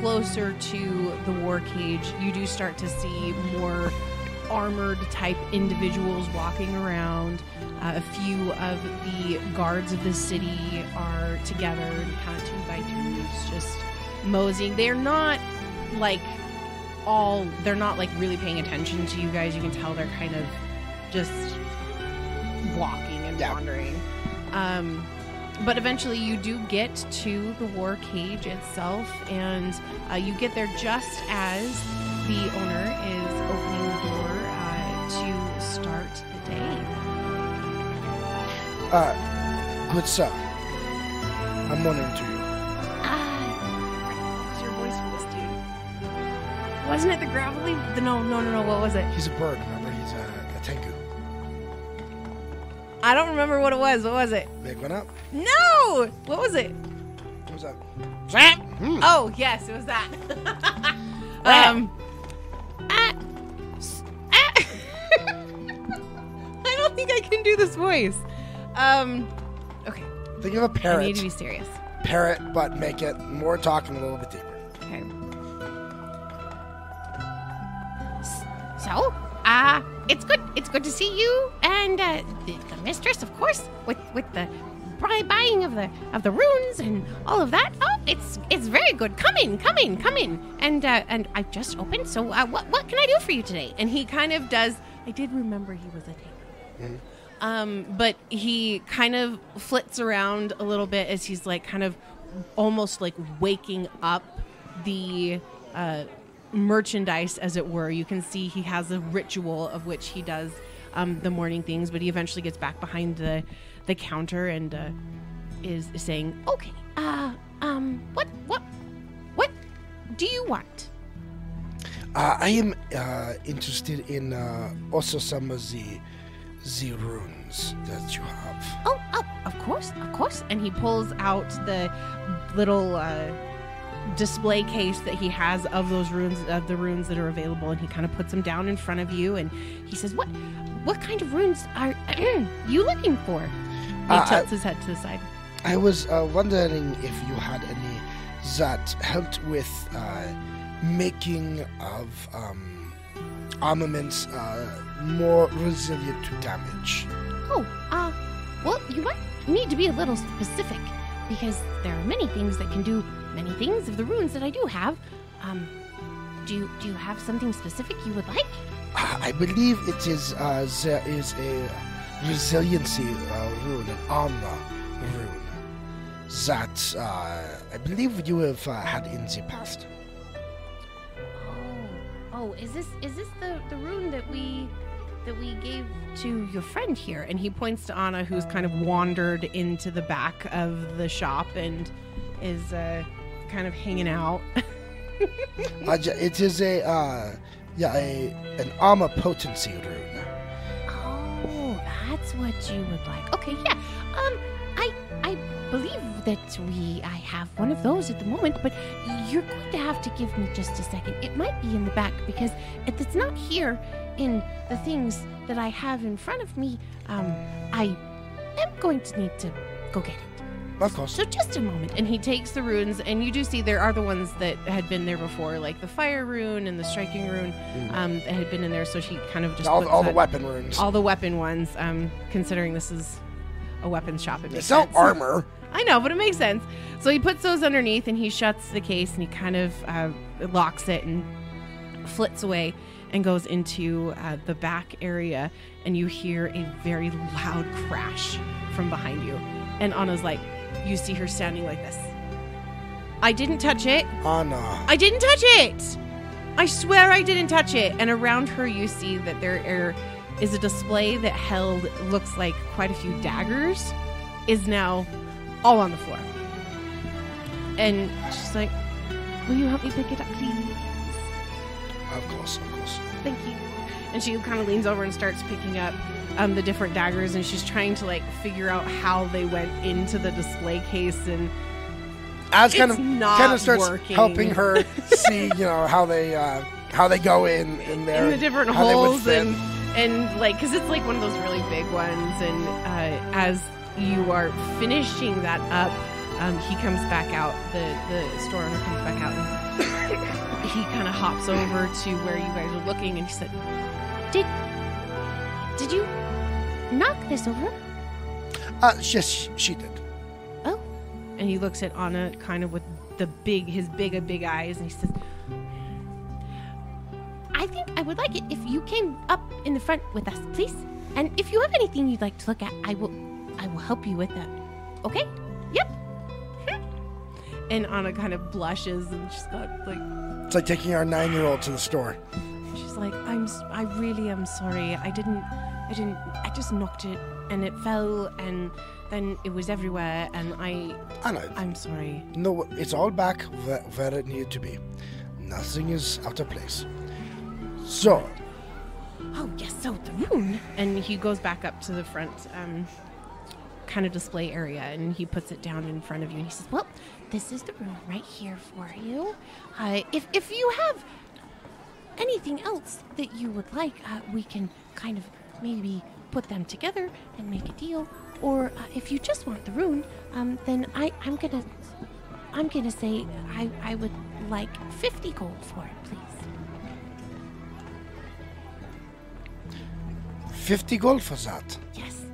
[SPEAKER 1] closer to the war cage, you do start to see more armored type individuals walking around. Uh, a few of the guards of the city are together, kind of two by twos, just moseying. They're not like all, they're not like really paying attention to you guys. You can tell they're kind of just walking and
[SPEAKER 2] Yeah.
[SPEAKER 1] wandering. Um, but eventually you do get to the war cage itself, and uh, you get there just as the owner is opening to start the day.
[SPEAKER 2] Uh, good sir, I'm wondering to you.
[SPEAKER 1] Ah, what's your voice for this dude? Wasn't it the gravelly? The, no, no, no, no. What was it?
[SPEAKER 2] He's a bird, remember? He's a, a tengu.
[SPEAKER 1] I don't remember what it was. What was it?
[SPEAKER 2] Big one up.
[SPEAKER 1] No. What was it?
[SPEAKER 2] What was that? Zap! Hmm.
[SPEAKER 1] Oh, yes, it was that. um. Think I can do this voice. Um. Okay,
[SPEAKER 2] Think of a parrot.
[SPEAKER 1] need to be serious.
[SPEAKER 2] Parrot, but make it more talking a little bit deeper.
[SPEAKER 1] Okay. So, uh, it's good. It's good to see you and uh, the, the mistress, of course, with with the buy- buying of the of the runes and all of that. Oh, it's it's very good. Come in, come in, come in. And uh, and I've just opened. So, uh, what what can I do for you today? And he kind of does. I did remember he was a taker. Um, but he kind of flits around a little bit as he's like kind of almost like waking up the uh, merchandise, as it were. You can see he has a ritual of which he does um, the morning things, but he eventually gets back behind the the counter and uh, is, is saying, "Okay, uh, um, what, what, what do you want?"
[SPEAKER 2] Uh, I am uh, interested in uh, also some of the the runes that you have?
[SPEAKER 1] Oh, oh, of course, of course. And he pulls out the little uh, display case that he has of those runes, of the runes that are available, and he kind of puts them down in front of you, and he says, "What, what kind of runes are you looking for?" He
[SPEAKER 2] Uh,
[SPEAKER 1] tilts his head to the side.
[SPEAKER 2] I was uh, wondering if you had any that helped with uh, making of um, armaments uh, more resilient to damage.
[SPEAKER 3] Oh, uh, well, you might need to be a little specific because there are many things that can do many things of the runes that I do have. Um, do you do you have something specific you would like?
[SPEAKER 2] Uh, I believe it is uh, there is a resiliency uh, rune, an armor rune, that uh, I believe you have uh, had in the past.
[SPEAKER 3] Oh, oh, is this is this the the rune that we that we gave
[SPEAKER 1] to your friend here and he points to anna who's kind of wandered into the back of the shop and is uh, kind of hanging out
[SPEAKER 2] Uh, j- it is a uh, yeah a an armor potency rune.
[SPEAKER 3] Oh, that's what you would like. Okay, yeah. Um, I I believe that we I have one of those at the moment, but you're going to have to give me just a second. It might be in the back because if it's not here in the things that I have in front of me. Um, I am going to need to go get it.
[SPEAKER 2] Of course.
[SPEAKER 1] So just a moment, and he takes the runes, and you do see there are the ones that had been there before, like the fire rune and the striking rune, um, that had been in there. So she kind of just
[SPEAKER 2] all,
[SPEAKER 1] puts
[SPEAKER 2] all the weapon runes.
[SPEAKER 1] all the weapon ones. Um, considering this is a weapons shop, it makes
[SPEAKER 2] it's not
[SPEAKER 1] sense.
[SPEAKER 2] armor.
[SPEAKER 1] I know, but it makes sense. So he puts those underneath, and he shuts the case, and he kind of uh, locks it and flits away, and goes into uh, the back area, and you hear a very loud crash from behind you, and Anna's like, you see her standing like this. I didn't touch it.
[SPEAKER 2] Anna.
[SPEAKER 1] I didn't touch it. I swear I didn't touch it. And around her, you see that there are, is a display that held looks like quite a few daggers, is now all on the floor. And she's like,
[SPEAKER 3] Will you help me pick it up, please?
[SPEAKER 2] Of course, of course.
[SPEAKER 1] "Thank you." And she kind of leans over and starts picking up um, the different daggers, and she's trying to like figure out how they went into the display case and
[SPEAKER 2] As kind of kind of starts
[SPEAKER 1] working.
[SPEAKER 2] helping her see, you know, how they uh, how they go in in there,
[SPEAKER 1] in the different
[SPEAKER 2] how they would
[SPEAKER 1] holes and and like because it's like one of those really big ones and uh, as you are finishing that up um, he comes back out the the store owner comes back out and he kind of hops over to where you guys are looking and he said
[SPEAKER 3] Did did you knock this over?
[SPEAKER 2] Uh, yes, she did.
[SPEAKER 3] Oh,
[SPEAKER 1] and he looks at Anna kind of with the big his big big eyes and he says
[SPEAKER 3] I think I would like it if you came up in the front with us, please. And if you have anything you'd like to look at, I will I will help you with that. Okay? Yep.
[SPEAKER 1] and Anna kind of blushes and she's got like
[SPEAKER 2] It's like taking our nine-year-old to the store.
[SPEAKER 1] She's like, I'm, I really am sorry. I didn't, I didn't, I just knocked it and it fell and then it was everywhere and I,
[SPEAKER 2] Anna,
[SPEAKER 1] I'm sorry.
[SPEAKER 2] no, it's all back where, where it needed to be. Nothing is out of place. So,
[SPEAKER 1] Oh yes, so the rune. And he goes back up to the front, um, kind of display area and he puts it down in front of you and he says,
[SPEAKER 3] Well, this is the room right here for you. Uh, if if you have anything else that you would like, uh, we can kind of maybe put them together and make a deal. Or uh, if you just want the rune, um, then I I'm gonna I'm gonna say I I would like fifty gold for it, please.
[SPEAKER 2] 50 gold for that.
[SPEAKER 3] Yes.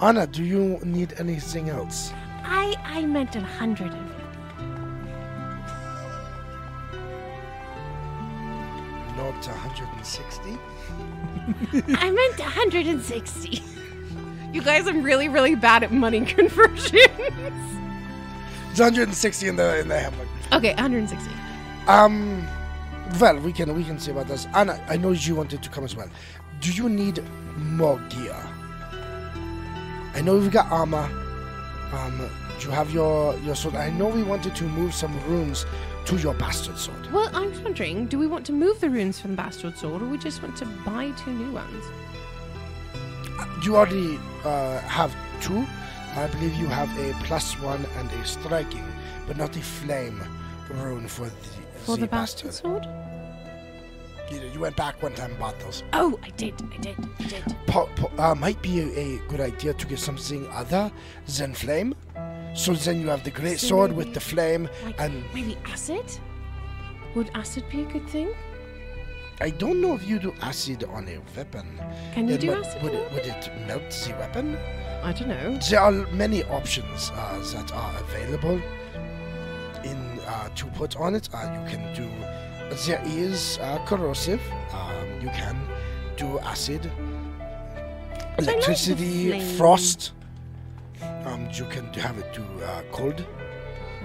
[SPEAKER 2] Anna, do you need anything else?
[SPEAKER 3] I I meant a hundred of
[SPEAKER 2] Not 160?
[SPEAKER 3] I meant a hundred and sixty.
[SPEAKER 1] You guys, I'm really, really bad at money conversions.
[SPEAKER 2] It's 160 in the in the handbook.
[SPEAKER 1] okay, 160.
[SPEAKER 2] Um, well, we can we can see about this. Anna, I know you wanted to come as well. Do you need more gear? I know we've got armor. Um, you have your your sword. I know we wanted to move some rooms to your bastard sword.
[SPEAKER 4] Well, I was wondering, do we want to move the runes from the bastard sword, or we just want to buy two new ones?
[SPEAKER 2] You already uh, have two. I believe you have a plus one and a striking, but not a flame rune for the,
[SPEAKER 4] For the bastard sword?
[SPEAKER 2] You, you went back one time and bought those.
[SPEAKER 4] Oh, I did, I did, I did.
[SPEAKER 2] Po- po- uh, might be a, a good idea to get something other than flame. So then you have the great
[SPEAKER 4] So
[SPEAKER 2] sword
[SPEAKER 4] maybe-
[SPEAKER 2] with the flame,
[SPEAKER 4] Like,
[SPEAKER 2] and
[SPEAKER 4] maybe acid? Would acid be a good thing?
[SPEAKER 2] I don't know if you do acid on a weapon.
[SPEAKER 4] Can you
[SPEAKER 2] Then
[SPEAKER 4] do acid?
[SPEAKER 2] Would it,
[SPEAKER 4] it?
[SPEAKER 2] would it melt the weapon?
[SPEAKER 4] I don't know.
[SPEAKER 2] There are many options uh, that are available in uh, to put on it. Uh, you can do. There is uh, corrosive. Um, you can do acid, electricity,
[SPEAKER 4] flame.
[SPEAKER 2] frost. Um, you can have it do uh, cold.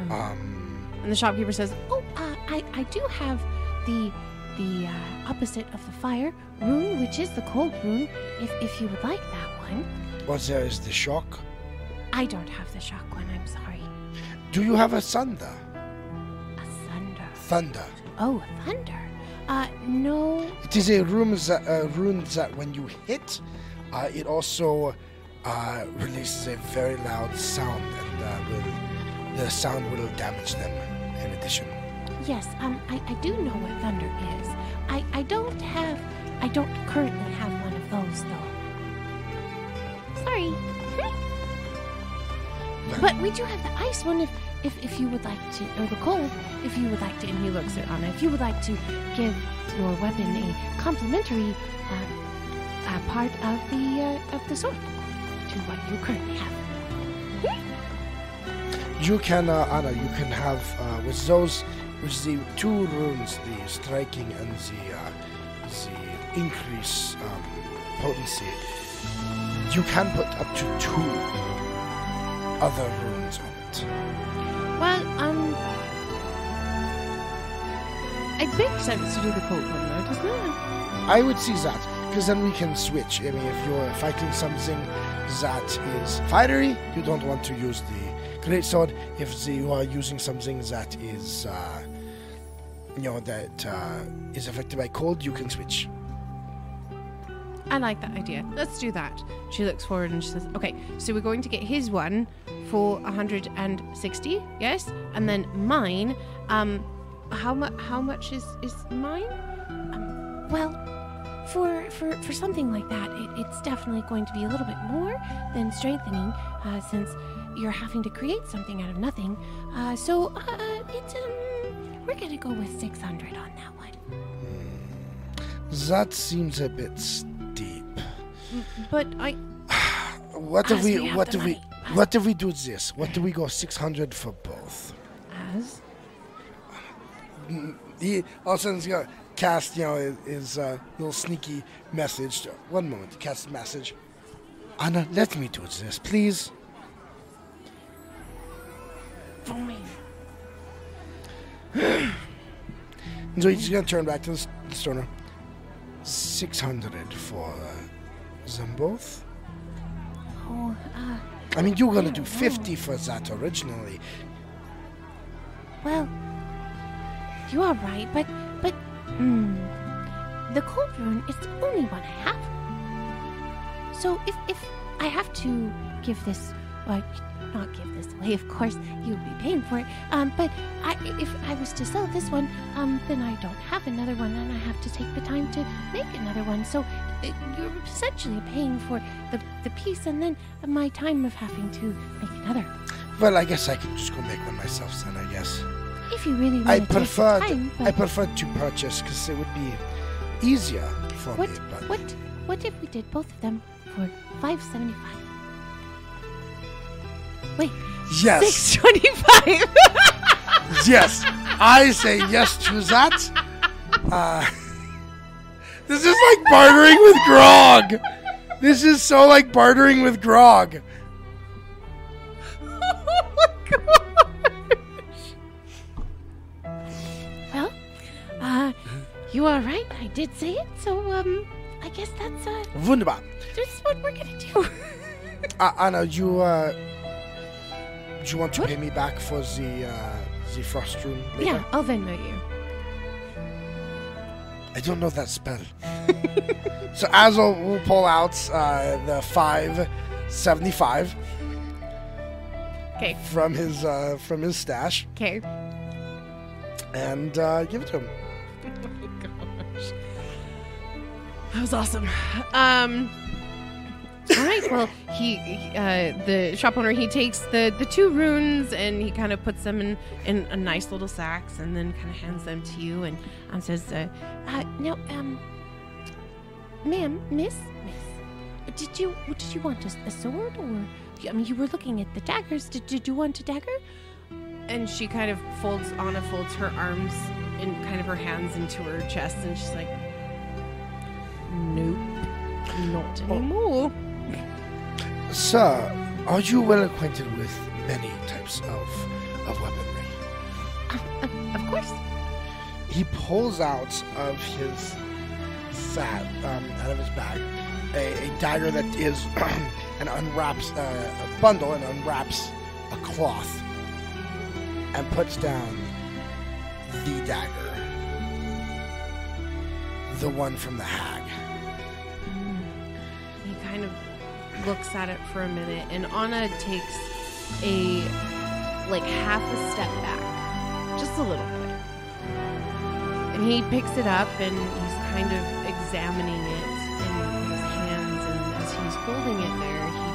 [SPEAKER 4] Um,
[SPEAKER 2] Um,
[SPEAKER 4] and the shopkeeper says,
[SPEAKER 1] Oh, uh, I, I do have the the uh, opposite of the fire rune, which is the cold rune. If if you would like that one,
[SPEAKER 2] well, there is the shock.
[SPEAKER 1] I don't have the shock one. I'm sorry.
[SPEAKER 2] Do you have a thunder?
[SPEAKER 1] A thunder.
[SPEAKER 2] Thunder.
[SPEAKER 1] Oh, thunder. Uh, no.
[SPEAKER 2] It is a rune that, uh, rune that when you hit, uh, it also uh, releases a very loud sound, and uh, will, the sound will damage them. In addition,
[SPEAKER 1] Yes. Um, I, I do know what thunder is. I I don't have. I don't currently have one of those though. Sorry. But we do have the ice one if, if, if you would like to, or the cold, if you would like to, and he looks at Anna, if you would like to give your weapon a complimentary uh, uh, part of the uh, of the sword to what you currently have.
[SPEAKER 2] you can, uh, Anna, you can have uh, with those, with the two runes, the striking and the the increase um, potency. You can put up to two other runes on it.
[SPEAKER 1] Well, um,
[SPEAKER 4] it makes sense to do the cold one, though, doesn't it?
[SPEAKER 2] I would see that because then we can switch. I mean, if you're fighting something that is fiery, you don't want to use the great sword. If the, you are using something that is, uh, you know, that uh, is affected by cold, you can switch.
[SPEAKER 4] I like that idea. Let's do that. She looks forward and she says, okay, so we're going to get his one for 160, yes? And then mine, um, how, mu- how much is, is mine?
[SPEAKER 1] well, for for for something like that, it, it's definitely going to be a little bit more than strengthening, uh, since you're having to create something out of nothing. Uh, so uh, it's um, we're gonna go with six hundred on that one.
[SPEAKER 2] That seems a bit.
[SPEAKER 4] But I,
[SPEAKER 2] What
[SPEAKER 1] do
[SPEAKER 2] we? what do we? What do we do this? What do we go six hundred for both?
[SPEAKER 4] as,
[SPEAKER 2] He all of a sudden he's gonna cast, you know, his uh, little sneaky message. One moment, a message. Anna, let me do this, please.
[SPEAKER 1] For me.
[SPEAKER 2] So he's gonna turn back to the, the stoner. Six hundred for uh, them both.
[SPEAKER 1] Oh, uh,
[SPEAKER 2] I mean, you were gonna do fifty for that originally.
[SPEAKER 1] well, you are right, but but hmm, the cold rune is the only one I have. So if if I have to give this, well, not give this away, of course, you would be paying for it. Um, but I, if I was to sell this one, um, then I don't have another one, and I have to take the time to make another one. So uh, you're essentially paying for the the piece, and then my time of having to make another.
[SPEAKER 2] Well, I guess I can just go make one myself then. I guess.
[SPEAKER 1] If you really want
[SPEAKER 2] I
[SPEAKER 1] to
[SPEAKER 2] preferred.
[SPEAKER 1] time,
[SPEAKER 2] I
[SPEAKER 1] but
[SPEAKER 2] preferred to purchase because it would be easier for
[SPEAKER 1] what
[SPEAKER 2] me. But
[SPEAKER 1] what what if we did both of them for five seventy five? Wait,
[SPEAKER 2] yes,
[SPEAKER 4] six twenty-five.
[SPEAKER 2] yes, I say yes to that. Uh, this is like bartering with Grog. This is so like bartering with Grog.
[SPEAKER 4] oh my god!
[SPEAKER 1] well, uh, you are right. I did say it, so um, I guess that's uh,
[SPEAKER 2] Wunderbar.
[SPEAKER 1] This is what we're gonna do.
[SPEAKER 2] Uh, Anna, you uh, do you want to
[SPEAKER 1] What?
[SPEAKER 2] pay me back for the uh, the frost rune. maker?
[SPEAKER 3] Yeah, I'll Venmo you.
[SPEAKER 2] I don't know that spell. so Azel will pull out uh, the five seventy-five
[SPEAKER 1] Okay.
[SPEAKER 2] from his uh, from his stash
[SPEAKER 3] Okay.
[SPEAKER 2] and uh, give it to him.
[SPEAKER 1] That was awesome. Um,
[SPEAKER 3] All right. Well,
[SPEAKER 1] he, uh, the shop owner, he takes the the two runes and he kind of puts them in in a nice little sacks and then kind of hands them to you and
[SPEAKER 3] um, says, uh, uh, now, um, ma'am, miss, miss, did you did you want a, a sword or? I mean, you were looking at the daggers. Did, did you want a dagger?
[SPEAKER 1] and she kind of folds Anna folds her arms and kind of her hands into her chest and she's like, nope, not anymore.
[SPEAKER 2] Sir, are you well acquainted with many types of of weaponry?
[SPEAKER 3] Uh, of course.
[SPEAKER 2] He pulls out of his fat, um, out of his bag, a, a dagger that is, and unwraps uh, a bundle and unwraps a cloth, and puts down the dagger, the one from the hag.
[SPEAKER 1] He kind of looks at it for a minute, and Anna takes a like half a step back, just a little bit. And he picks it up and he's kind of examining it in his hands, and as he's holding it there, he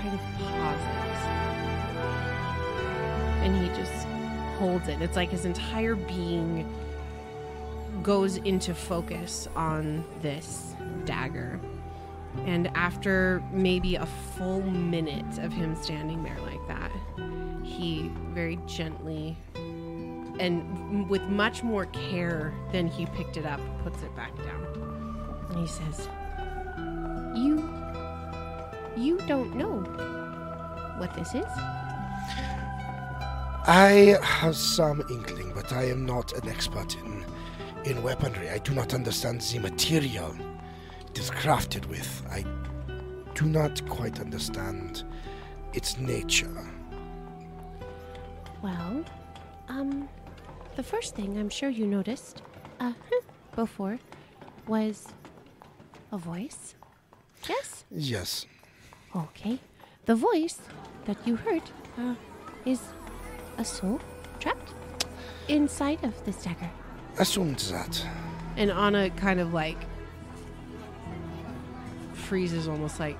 [SPEAKER 1] kind of pauses. And he just holds it. It's like his entire being goes into focus on this dagger. And after maybe a full minute of him standing there like that, he very gently and with much more care than he picked it up, puts it back down. And he says,
[SPEAKER 3] You you don't know what this is?
[SPEAKER 2] I have some inkling, but I am not an expert in in weaponry. I do not understand the material it is crafted with. I do not quite understand its nature.
[SPEAKER 3] Well, um, the first thing I'm sure you noticed, uh, before, was a voice. Yes?
[SPEAKER 2] Yes.
[SPEAKER 3] Okay. The voice that you heard, uh, is a soul trapped inside of this dagger.
[SPEAKER 2] Assumed that.
[SPEAKER 1] and Anna kind of like freezes almost like,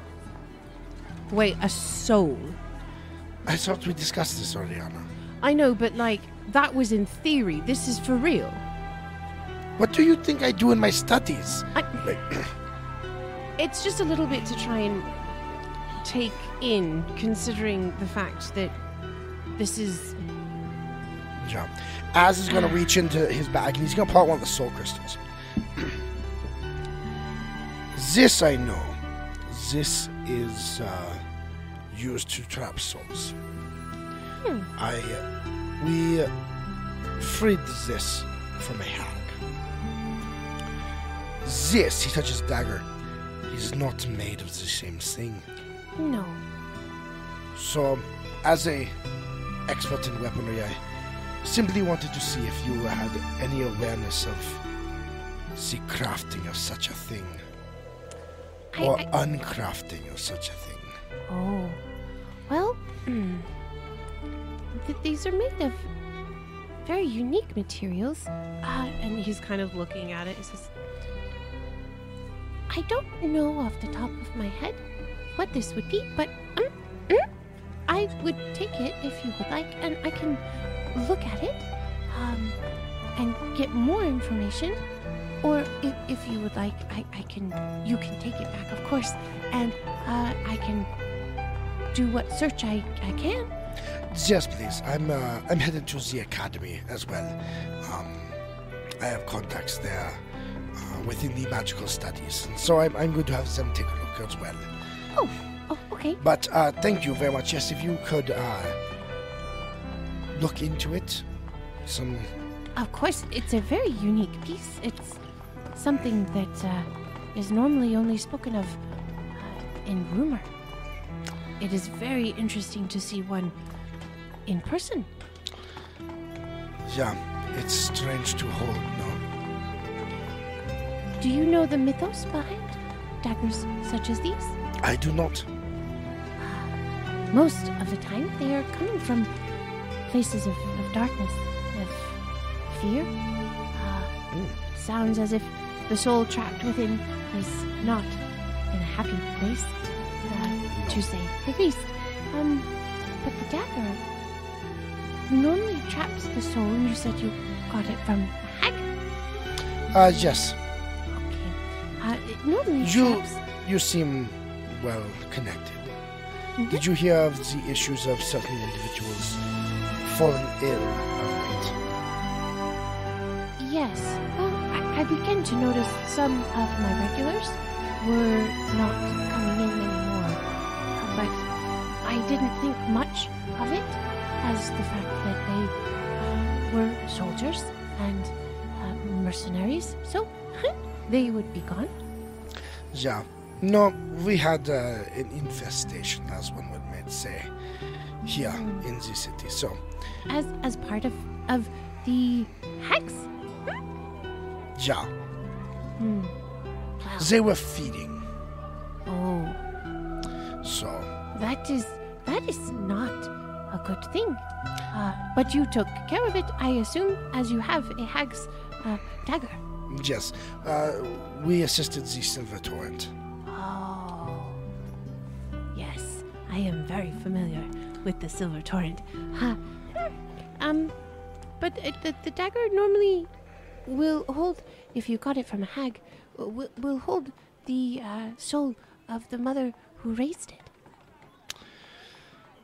[SPEAKER 1] wait, a soul.
[SPEAKER 2] I thought we discussed this, Oriana.
[SPEAKER 1] I know, but like, that was in theory. This is for real.
[SPEAKER 2] What do you think I do in my studies?
[SPEAKER 1] I, it's just a little bit to try and take in, considering the fact that this is.
[SPEAKER 2] yeah. Az is gonna reach into his bag and he's gonna pull out one of the soul crystals. this I know. This is uh, used to trap souls. I uh, we uh, freed this from a hag. This, he touches dagger, is not made of the same thing.
[SPEAKER 3] No.
[SPEAKER 2] So, as a expert in weaponry, I simply wanted to see if you had any awareness of the crafting of such a thing,
[SPEAKER 3] I,
[SPEAKER 2] or
[SPEAKER 3] I
[SPEAKER 2] uncrafting or such a thing.
[SPEAKER 3] Oh. Well, mm, th- these are made of very unique materials.
[SPEAKER 1] Uh, and he's kind of looking at it. He says,
[SPEAKER 3] I don't know off the top of my head what this would be, but um, mm, I would take it if you would like, and I can look at it um, and get more information. Or if, if you would like, I, I can you can take it back, of course, and uh, I can do what search I, I can.
[SPEAKER 2] Yes, please. I'm uh, I'm headed to the academy as well. Um, I have contacts there uh, within the magical studies, and so I'm, I'm going to have them take a look as well.
[SPEAKER 3] Oh, oh, okay.
[SPEAKER 2] But uh, thank you very much. Yes, if you could uh, look into it, some
[SPEAKER 3] Of course, it's a very unique piece. It's something that uh, is normally only spoken of uh, in rumor. It is very interesting to see one in person.
[SPEAKER 2] Yeah, it's strange to hold, no?
[SPEAKER 1] Do you know the mythos behind daggers such as these?
[SPEAKER 2] I do not.
[SPEAKER 1] Most of the time, they are coming from places of, of darkness, of fear. Uh, sounds as if the soul trapped within is not in a happy place, uh, to say the least. Um, but the dagger normally traps the soul, and you said you got it from a hag.
[SPEAKER 2] Uh, yes,
[SPEAKER 1] Okay. Uh, it normally
[SPEAKER 2] You-
[SPEAKER 1] traps.
[SPEAKER 2] you seem well connected.
[SPEAKER 1] Mhm.
[SPEAKER 2] Did you hear of the issues of certain individuals falling ill of late?
[SPEAKER 1] Yes. Well, I, began to notice some of my regulars were not coming in anymore. But I didn't think much of it as the fact that they uh, were soldiers and uh, mercenaries. So they would be gone.
[SPEAKER 2] Yeah. No, we had uh, an infestation, as one would might say, here in the city. So,
[SPEAKER 1] As as part of of the hex. Hmm. Well,
[SPEAKER 2] they were feeding.
[SPEAKER 1] oh,
[SPEAKER 2] So,
[SPEAKER 1] That is that is not a good thing. Uh, but you took care of it, I assume, as you have a hag's uh, dagger.
[SPEAKER 2] yes, uh, we assisted the Silver Torrent.
[SPEAKER 1] Oh, yes, I am very familiar with the Silver Torrent. Huh. Um, but uh, the the dagger normally will hold, if you got it from a hag, will, will hold the uh, soul of the mother who raised it.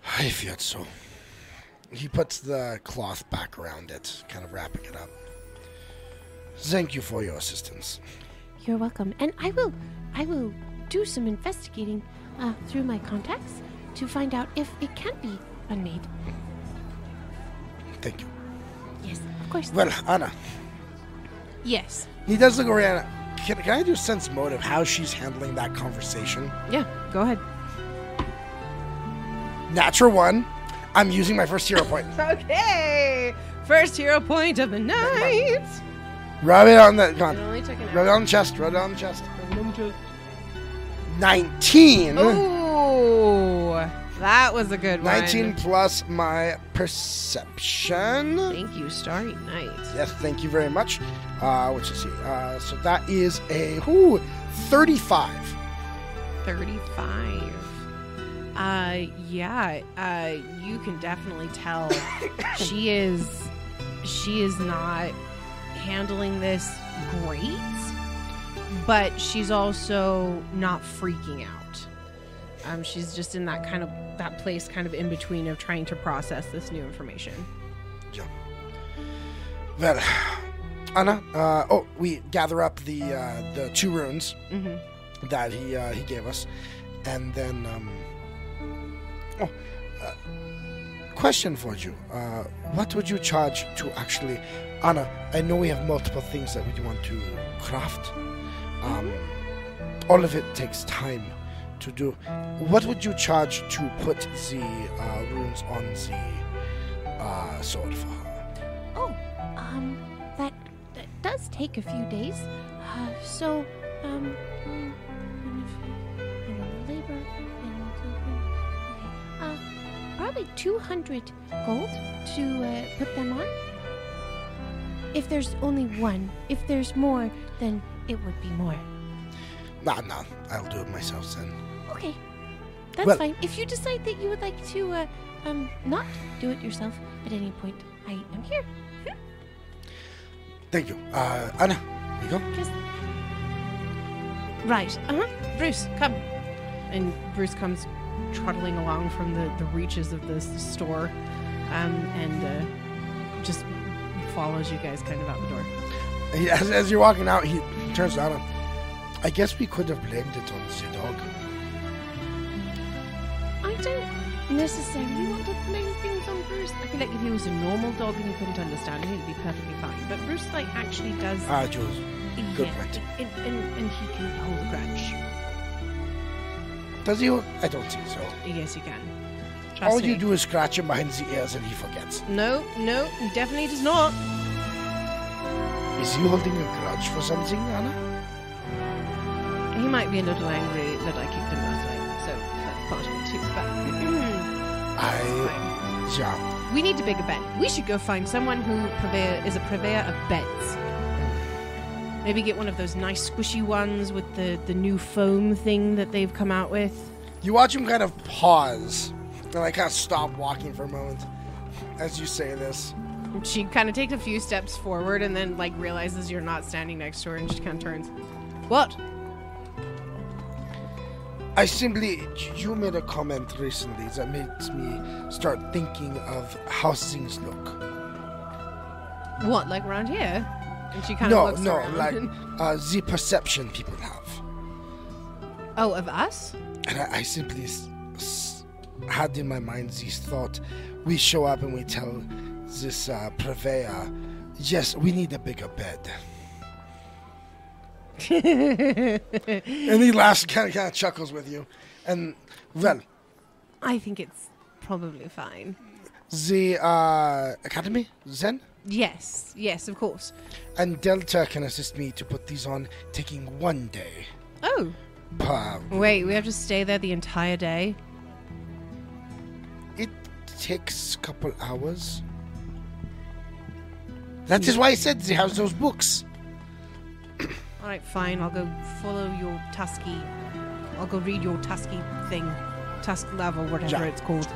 [SPEAKER 2] I feared so. He puts the cloth back around it, kind of wrapping it up. Thank you for your assistance.
[SPEAKER 1] You're welcome. And I will I will do some investigating uh, through my contacts to find out if it can be unmade.
[SPEAKER 2] Thank you.
[SPEAKER 1] Yes, of course.
[SPEAKER 2] Well, Anna,
[SPEAKER 5] Yes.
[SPEAKER 2] he does look around. Can, can I do a sense motive how she's handling that conversation?
[SPEAKER 5] Yeah. Go ahead.
[SPEAKER 2] Natural one. I'm using my first hero point.
[SPEAKER 5] Okay. First hero point of the night.
[SPEAKER 2] Rub it on the. Come
[SPEAKER 5] It
[SPEAKER 2] on.
[SPEAKER 5] only took an
[SPEAKER 2] Rub it on the chest. Rub it on the chest. 19.
[SPEAKER 5] Oh, that was a good one.
[SPEAKER 2] 19 plus my perception.
[SPEAKER 5] Thank you, Starry Night.
[SPEAKER 2] Yes, thank you very much. Uh, what you see? Uh, so that is a ooh, 35.
[SPEAKER 5] 35. Uh, yeah, uh, you can definitely tell she is, she is not handling this great, but she's also not freaking out. Um, she's just in that kind of, that place kind of in between of trying to process this new information. Yeah.
[SPEAKER 2] Well, Anna, uh, oh, we gather up the uh, the two runes
[SPEAKER 5] Mm-hmm.
[SPEAKER 2] that he uh, he gave us, and then um, oh, uh, question for you: uh, What would you charge to actually, Anna? I know we have multiple things that we want to craft. Um, all of it takes time to do. What would you charge to put the uh, runes on the uh, sword for her?
[SPEAKER 1] Oh, um, that, that does take a few days. Uh, so, um, and then the labor and uh, probably two hundred gold to uh, put them on. If there's only one, if there's more, then it would be more.
[SPEAKER 2] Nah, nah, I'll do it myself then.
[SPEAKER 1] Okay, that's
[SPEAKER 2] Well-
[SPEAKER 1] fine. If you decide that you would like to, uh, um, not do it yourself at any point, I am here.
[SPEAKER 2] Thank you. Uh, Anna, you go.
[SPEAKER 1] Just
[SPEAKER 5] Right. Uh huh. Bruce, come. And Bruce comes trotting along from the, the reaches of this store um, and uh, just follows you guys kind of out the door.
[SPEAKER 2] As, as you're walking out, he turns down. I guess we could have blamed it on the dog.
[SPEAKER 1] I don't necessarily want to blame things on Bruce.
[SPEAKER 5] I feel like if he was a normal dog and he couldn't understand him, he'd be perfectly fine. But Bruce, like, actually does.
[SPEAKER 2] Ah, Jules. good
[SPEAKER 5] yeah,
[SPEAKER 2] point.
[SPEAKER 5] And, and, and he can hold a grudge.
[SPEAKER 2] Does he? I don't think so.
[SPEAKER 5] Yes, you can.
[SPEAKER 1] Trust
[SPEAKER 2] All
[SPEAKER 1] me.
[SPEAKER 2] you do is scratch him behind the ears and he forgets.
[SPEAKER 1] No, no, he definitely does not.
[SPEAKER 2] Is he holding a grudge for something, Anna?
[SPEAKER 1] He might be a little angry that I kicked him last night, so that's part of it too. But
[SPEAKER 2] I. Yeah.
[SPEAKER 1] we need to big a bed. We should go find someone who purveyor, is a purveyor of beds. Maybe get one of those nice squishy ones with the, the new foam thing that they've come out with.
[SPEAKER 2] You watch him kind of pause and like kind of stop walking for a moment as you say this.
[SPEAKER 1] She kind of takes a few steps forward and then like realizes you're not standing next to her and she kind of turns. What?
[SPEAKER 2] I simply, you made a comment recently that makes me start thinking of how things look.
[SPEAKER 1] What? Like around here? And she kind of
[SPEAKER 2] No,
[SPEAKER 1] looks
[SPEAKER 2] no,
[SPEAKER 1] around.
[SPEAKER 2] like uh, the perception people have.
[SPEAKER 1] oh, of us?
[SPEAKER 2] And I, I simply s- s- had in my mind this thought we show up and we tell this uh, purveyor, yes, we need a bigger bed. and he laughs, kind of, kind of chuckles with you. And, well,
[SPEAKER 1] I think it's probably fine.
[SPEAKER 2] the uh, academy, Zen,
[SPEAKER 1] Yes, yes, of course.
[SPEAKER 2] and Delta can assist me to put these on, taking one day
[SPEAKER 1] Oh,
[SPEAKER 2] per.
[SPEAKER 1] wait, we have to stay there the entire day?
[SPEAKER 2] It takes a couple hours. That is why I said they have those books.
[SPEAKER 1] All right, fine. I'll go follow your Tusky. I'll go read your Tusky thing. Tusk level, whatever
[SPEAKER 2] Ja.
[SPEAKER 1] it's called.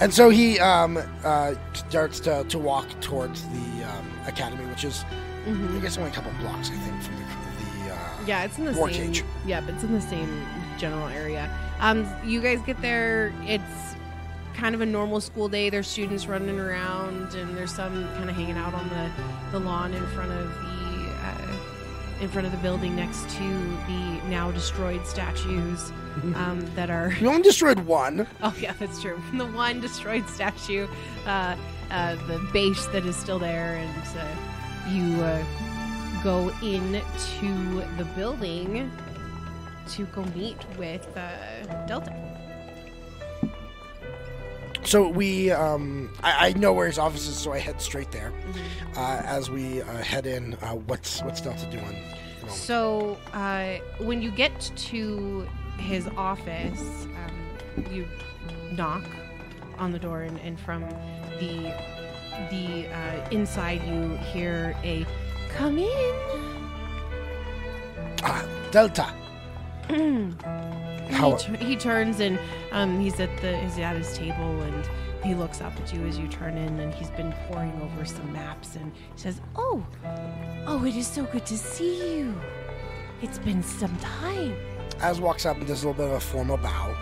[SPEAKER 2] And so he um, uh, starts to, to walk towards the um, academy, which is, I guess, only a couple blocks, I think, from the. the uh,
[SPEAKER 1] Yeah, it's in the
[SPEAKER 2] War
[SPEAKER 1] same.
[SPEAKER 2] cage.
[SPEAKER 1] Yeah, but it's in the same general area. Um, you guys get there. It's kind of a normal school day. There's students running around, and there's some kind of hanging out on the, the lawn in front of the uh, in front of the building next to the now destroyed statues um, that are.
[SPEAKER 2] We only destroyed one.
[SPEAKER 1] Oh yeah, that's true. The one destroyed statue, uh, uh, the base that is still there, and uh, you uh, go into the building to go meet with uh, Delta.
[SPEAKER 2] So we, um, I, I know where his office is, so I head straight there.
[SPEAKER 1] Mm-hmm.
[SPEAKER 2] Uh, as we uh, head in, uh, what's what's Delta doing? at the moment?
[SPEAKER 1] So uh, when you get to his office, um, you knock on the door, and, and from the the uh, inside you hear a "Come in."
[SPEAKER 2] Ah, Delta. How?
[SPEAKER 1] He, he turns and um, he's at the he's at his table and he looks up at you as you turn in and he's been poring over some maps and he says,
[SPEAKER 3] Oh, oh, it is so good to see you. It's been some time.
[SPEAKER 2] Az walks up and does a little bit of a formal bow.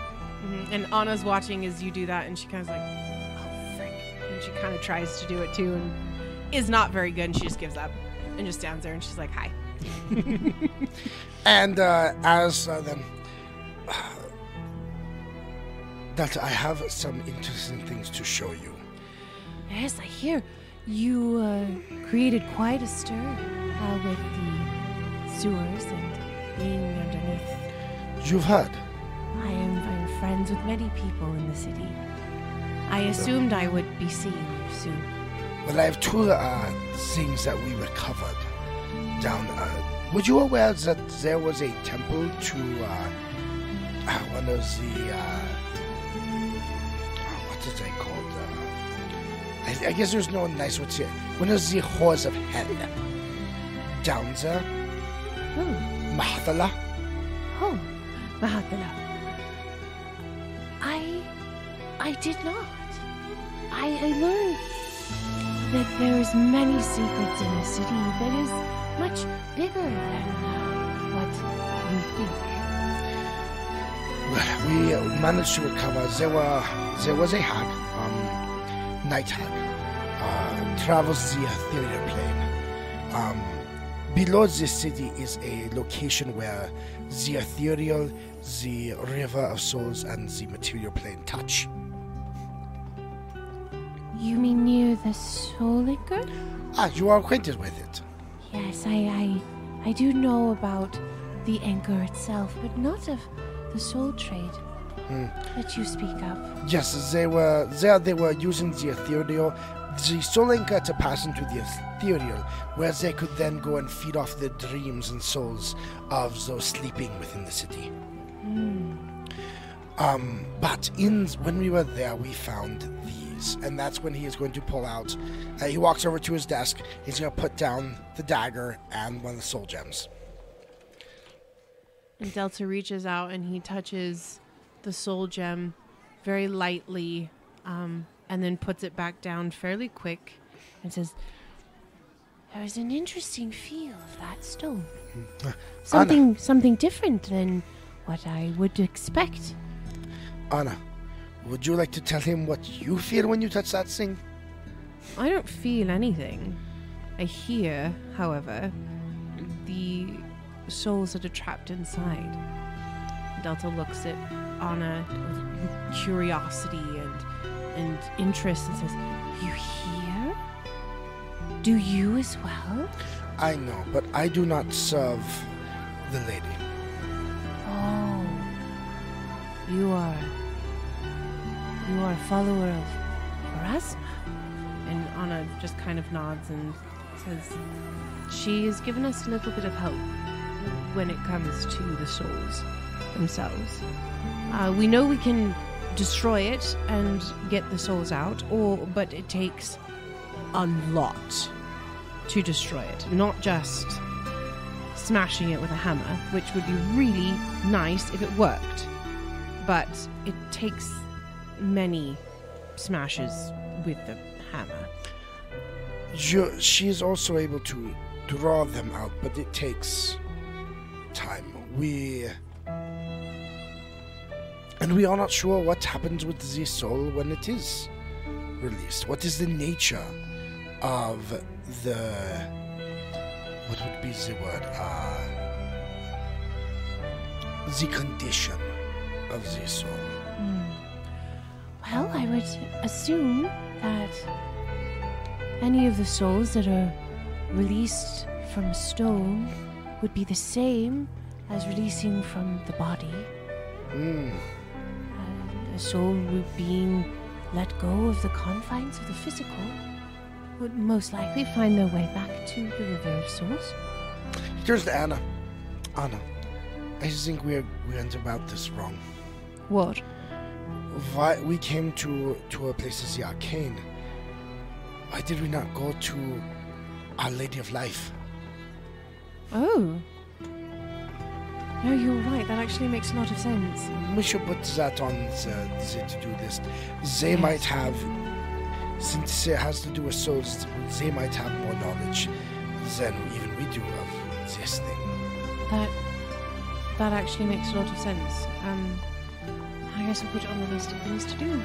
[SPEAKER 1] Mhm. and Anna's watching as you do that and she kind of like, oh frick, and she kind of tries to do it too and is not very good and she just gives up and just stands there and she's like, hi.
[SPEAKER 2] And uh, as uh, then, Delta, I have some interesting things to show you.
[SPEAKER 3] Yes, I hear you uh, created quite a stir uh, with the sewers and being underneath.
[SPEAKER 2] You've heard.
[SPEAKER 3] I am I'm friends with many people in the city. I assumed I would be seeing you soon.
[SPEAKER 2] Well, I have two uh, things that we recovered down. Uh, were you aware that there was a temple to uh, one of the uh, oh, what is it called? Uh, I, I guess there's no nice to it. One of the whores of hell down there,
[SPEAKER 3] Oh, Mahathallah. Mahathallah. I, I did not. I, I learned that there is many secrets in the city that is much bigger than uh, what we think.
[SPEAKER 2] We managed to recover. There were there was a hag, um, night hag, uh, travels the ethereal plane. Um, below this city is a location where the ethereal, the river of souls, and the material plane touch.
[SPEAKER 3] You mean near the Soul Anchor?
[SPEAKER 2] Ah, you are acquainted with it.
[SPEAKER 3] Yes, I, I, I do know about the anchor itself, but not of the soul trade. that you speak of?
[SPEAKER 2] Yes, they were there. They were using the ethereal, the soul anchor to pass into the ethereal, where they could then go and feed off the dreams and souls of those sleeping within the city. Um, but in when we were there, we found these, and that's when he is going to pull out. Uh, he walks over to his desk. He's going to put down the dagger and one of the soul gems.
[SPEAKER 1] And Delta reaches out and he touches the soul gem very lightly um, and then puts it back down fairly quick and says,
[SPEAKER 3] There is an interesting feel of that stone. Something, something different than what I would expect.
[SPEAKER 2] Anna, would you like to tell him what you feel when you touch that thing?
[SPEAKER 1] I don't feel anything. I hear, however, the souls that are trapped inside. Delta looks at Anna with curiosity and and interest and says,
[SPEAKER 3] You hear? Do you as well?
[SPEAKER 2] I know, but I do not serve the lady.
[SPEAKER 3] Oh, you are. You are a follower of Pharasma.
[SPEAKER 1] And Anna just kind of nods and says, She has given us a little bit of help when it comes to the souls themselves. Uh, we know we can destroy it and get the souls out, or but it takes a lot to destroy it. Not just smashing it with a hammer, which would be really nice if it worked. But it takes many smashes with the hammer.
[SPEAKER 2] You, she is also able to draw them out, but it takes time. We. And we are not sure what happens with the soul when it is released. What is the nature of the. What would be the word? Uh, the condition of the soul.
[SPEAKER 3] Well, I would assume that any of the souls that are released from stone would be the same as releasing from the body.
[SPEAKER 2] Mm.
[SPEAKER 3] And a soul being let go of the confines of the physical would most likely find their way back to the River of Souls.
[SPEAKER 2] Here's to Anna. Anna, I just think we we went about this wrong.
[SPEAKER 1] What?
[SPEAKER 2] Why we came to to a place as the arcane? Why did we not go to Our Lady of Life?
[SPEAKER 1] Oh. No, you're right. That actually makes a lot of sense.
[SPEAKER 2] We should put that on the, the to-do list. They might have, since it has to do with souls, they might have more knowledge than even we do of this thing.
[SPEAKER 1] That that actually makes a lot of sense. Um, I guess we'll put it on the list of things to do.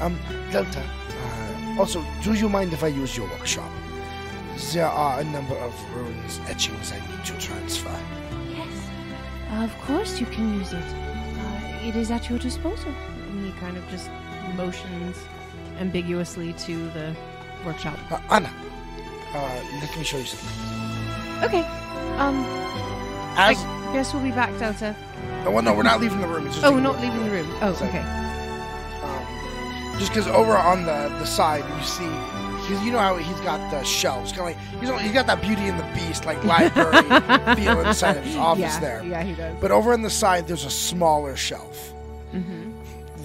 [SPEAKER 2] Um, Delta. Uh, also, do you mind if I use your workshop? There are a number of runes etchings I need to transfer.
[SPEAKER 3] Yes, of course you can use it. Uh, it is at your disposal.
[SPEAKER 1] And he kind of just motions ambiguously to the workshop.
[SPEAKER 2] Uh, Anna, uh, let me show you something.
[SPEAKER 1] Okay. Um,
[SPEAKER 2] As
[SPEAKER 1] I guess we'll be back, Delta.
[SPEAKER 2] oh, well, no, we're not leaving the room. It's just
[SPEAKER 1] Oh,
[SPEAKER 2] taking
[SPEAKER 1] not leaving the room. Oh,
[SPEAKER 2] Sorry.
[SPEAKER 1] okay.
[SPEAKER 2] Um, just because over on the, the side you see, because you know how he's got the shelves, kind of like he's he's got that Beauty and the Beast like library feel inside of his office
[SPEAKER 1] yeah,
[SPEAKER 2] there.
[SPEAKER 1] Yeah, he does.
[SPEAKER 2] But over on the side, there's a smaller shelf
[SPEAKER 1] hmm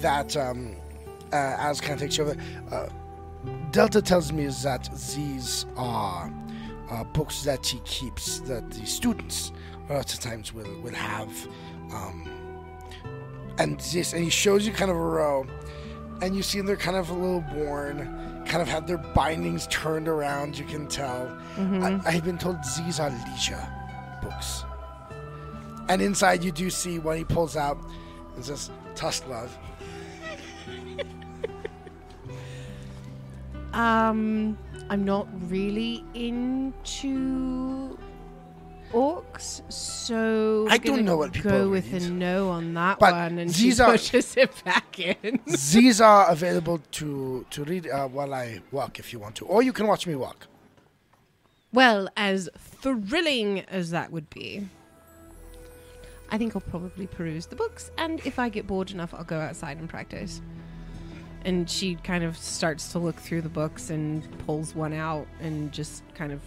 [SPEAKER 2] that um, uh, as kind of takes over. Uh, Delta tells me is that these are uh, books that he keeps that the students lots of times will will have, um, and this and he shows you kind of a row, and you see they're kind of a little worn, kind of have their bindings turned around. You can tell. I, I've been told these are leisure books, and inside you do see when he pulls out. It says Tusk Love.
[SPEAKER 1] Um, I'm not really into orcs, so
[SPEAKER 2] I don't know what people
[SPEAKER 1] go with
[SPEAKER 2] read.
[SPEAKER 1] a no on that
[SPEAKER 2] But
[SPEAKER 1] one, and she
[SPEAKER 2] these are-
[SPEAKER 1] pushes it back in.
[SPEAKER 2] These are available to to read uh, while I walk if you want to, or you can watch me walk.
[SPEAKER 1] well, as thrilling as that would be, I think I'll probably peruse the books, and if I get bored enough, I'll go outside and practice. And she kind of starts to look through the books and pulls one out and just kind of,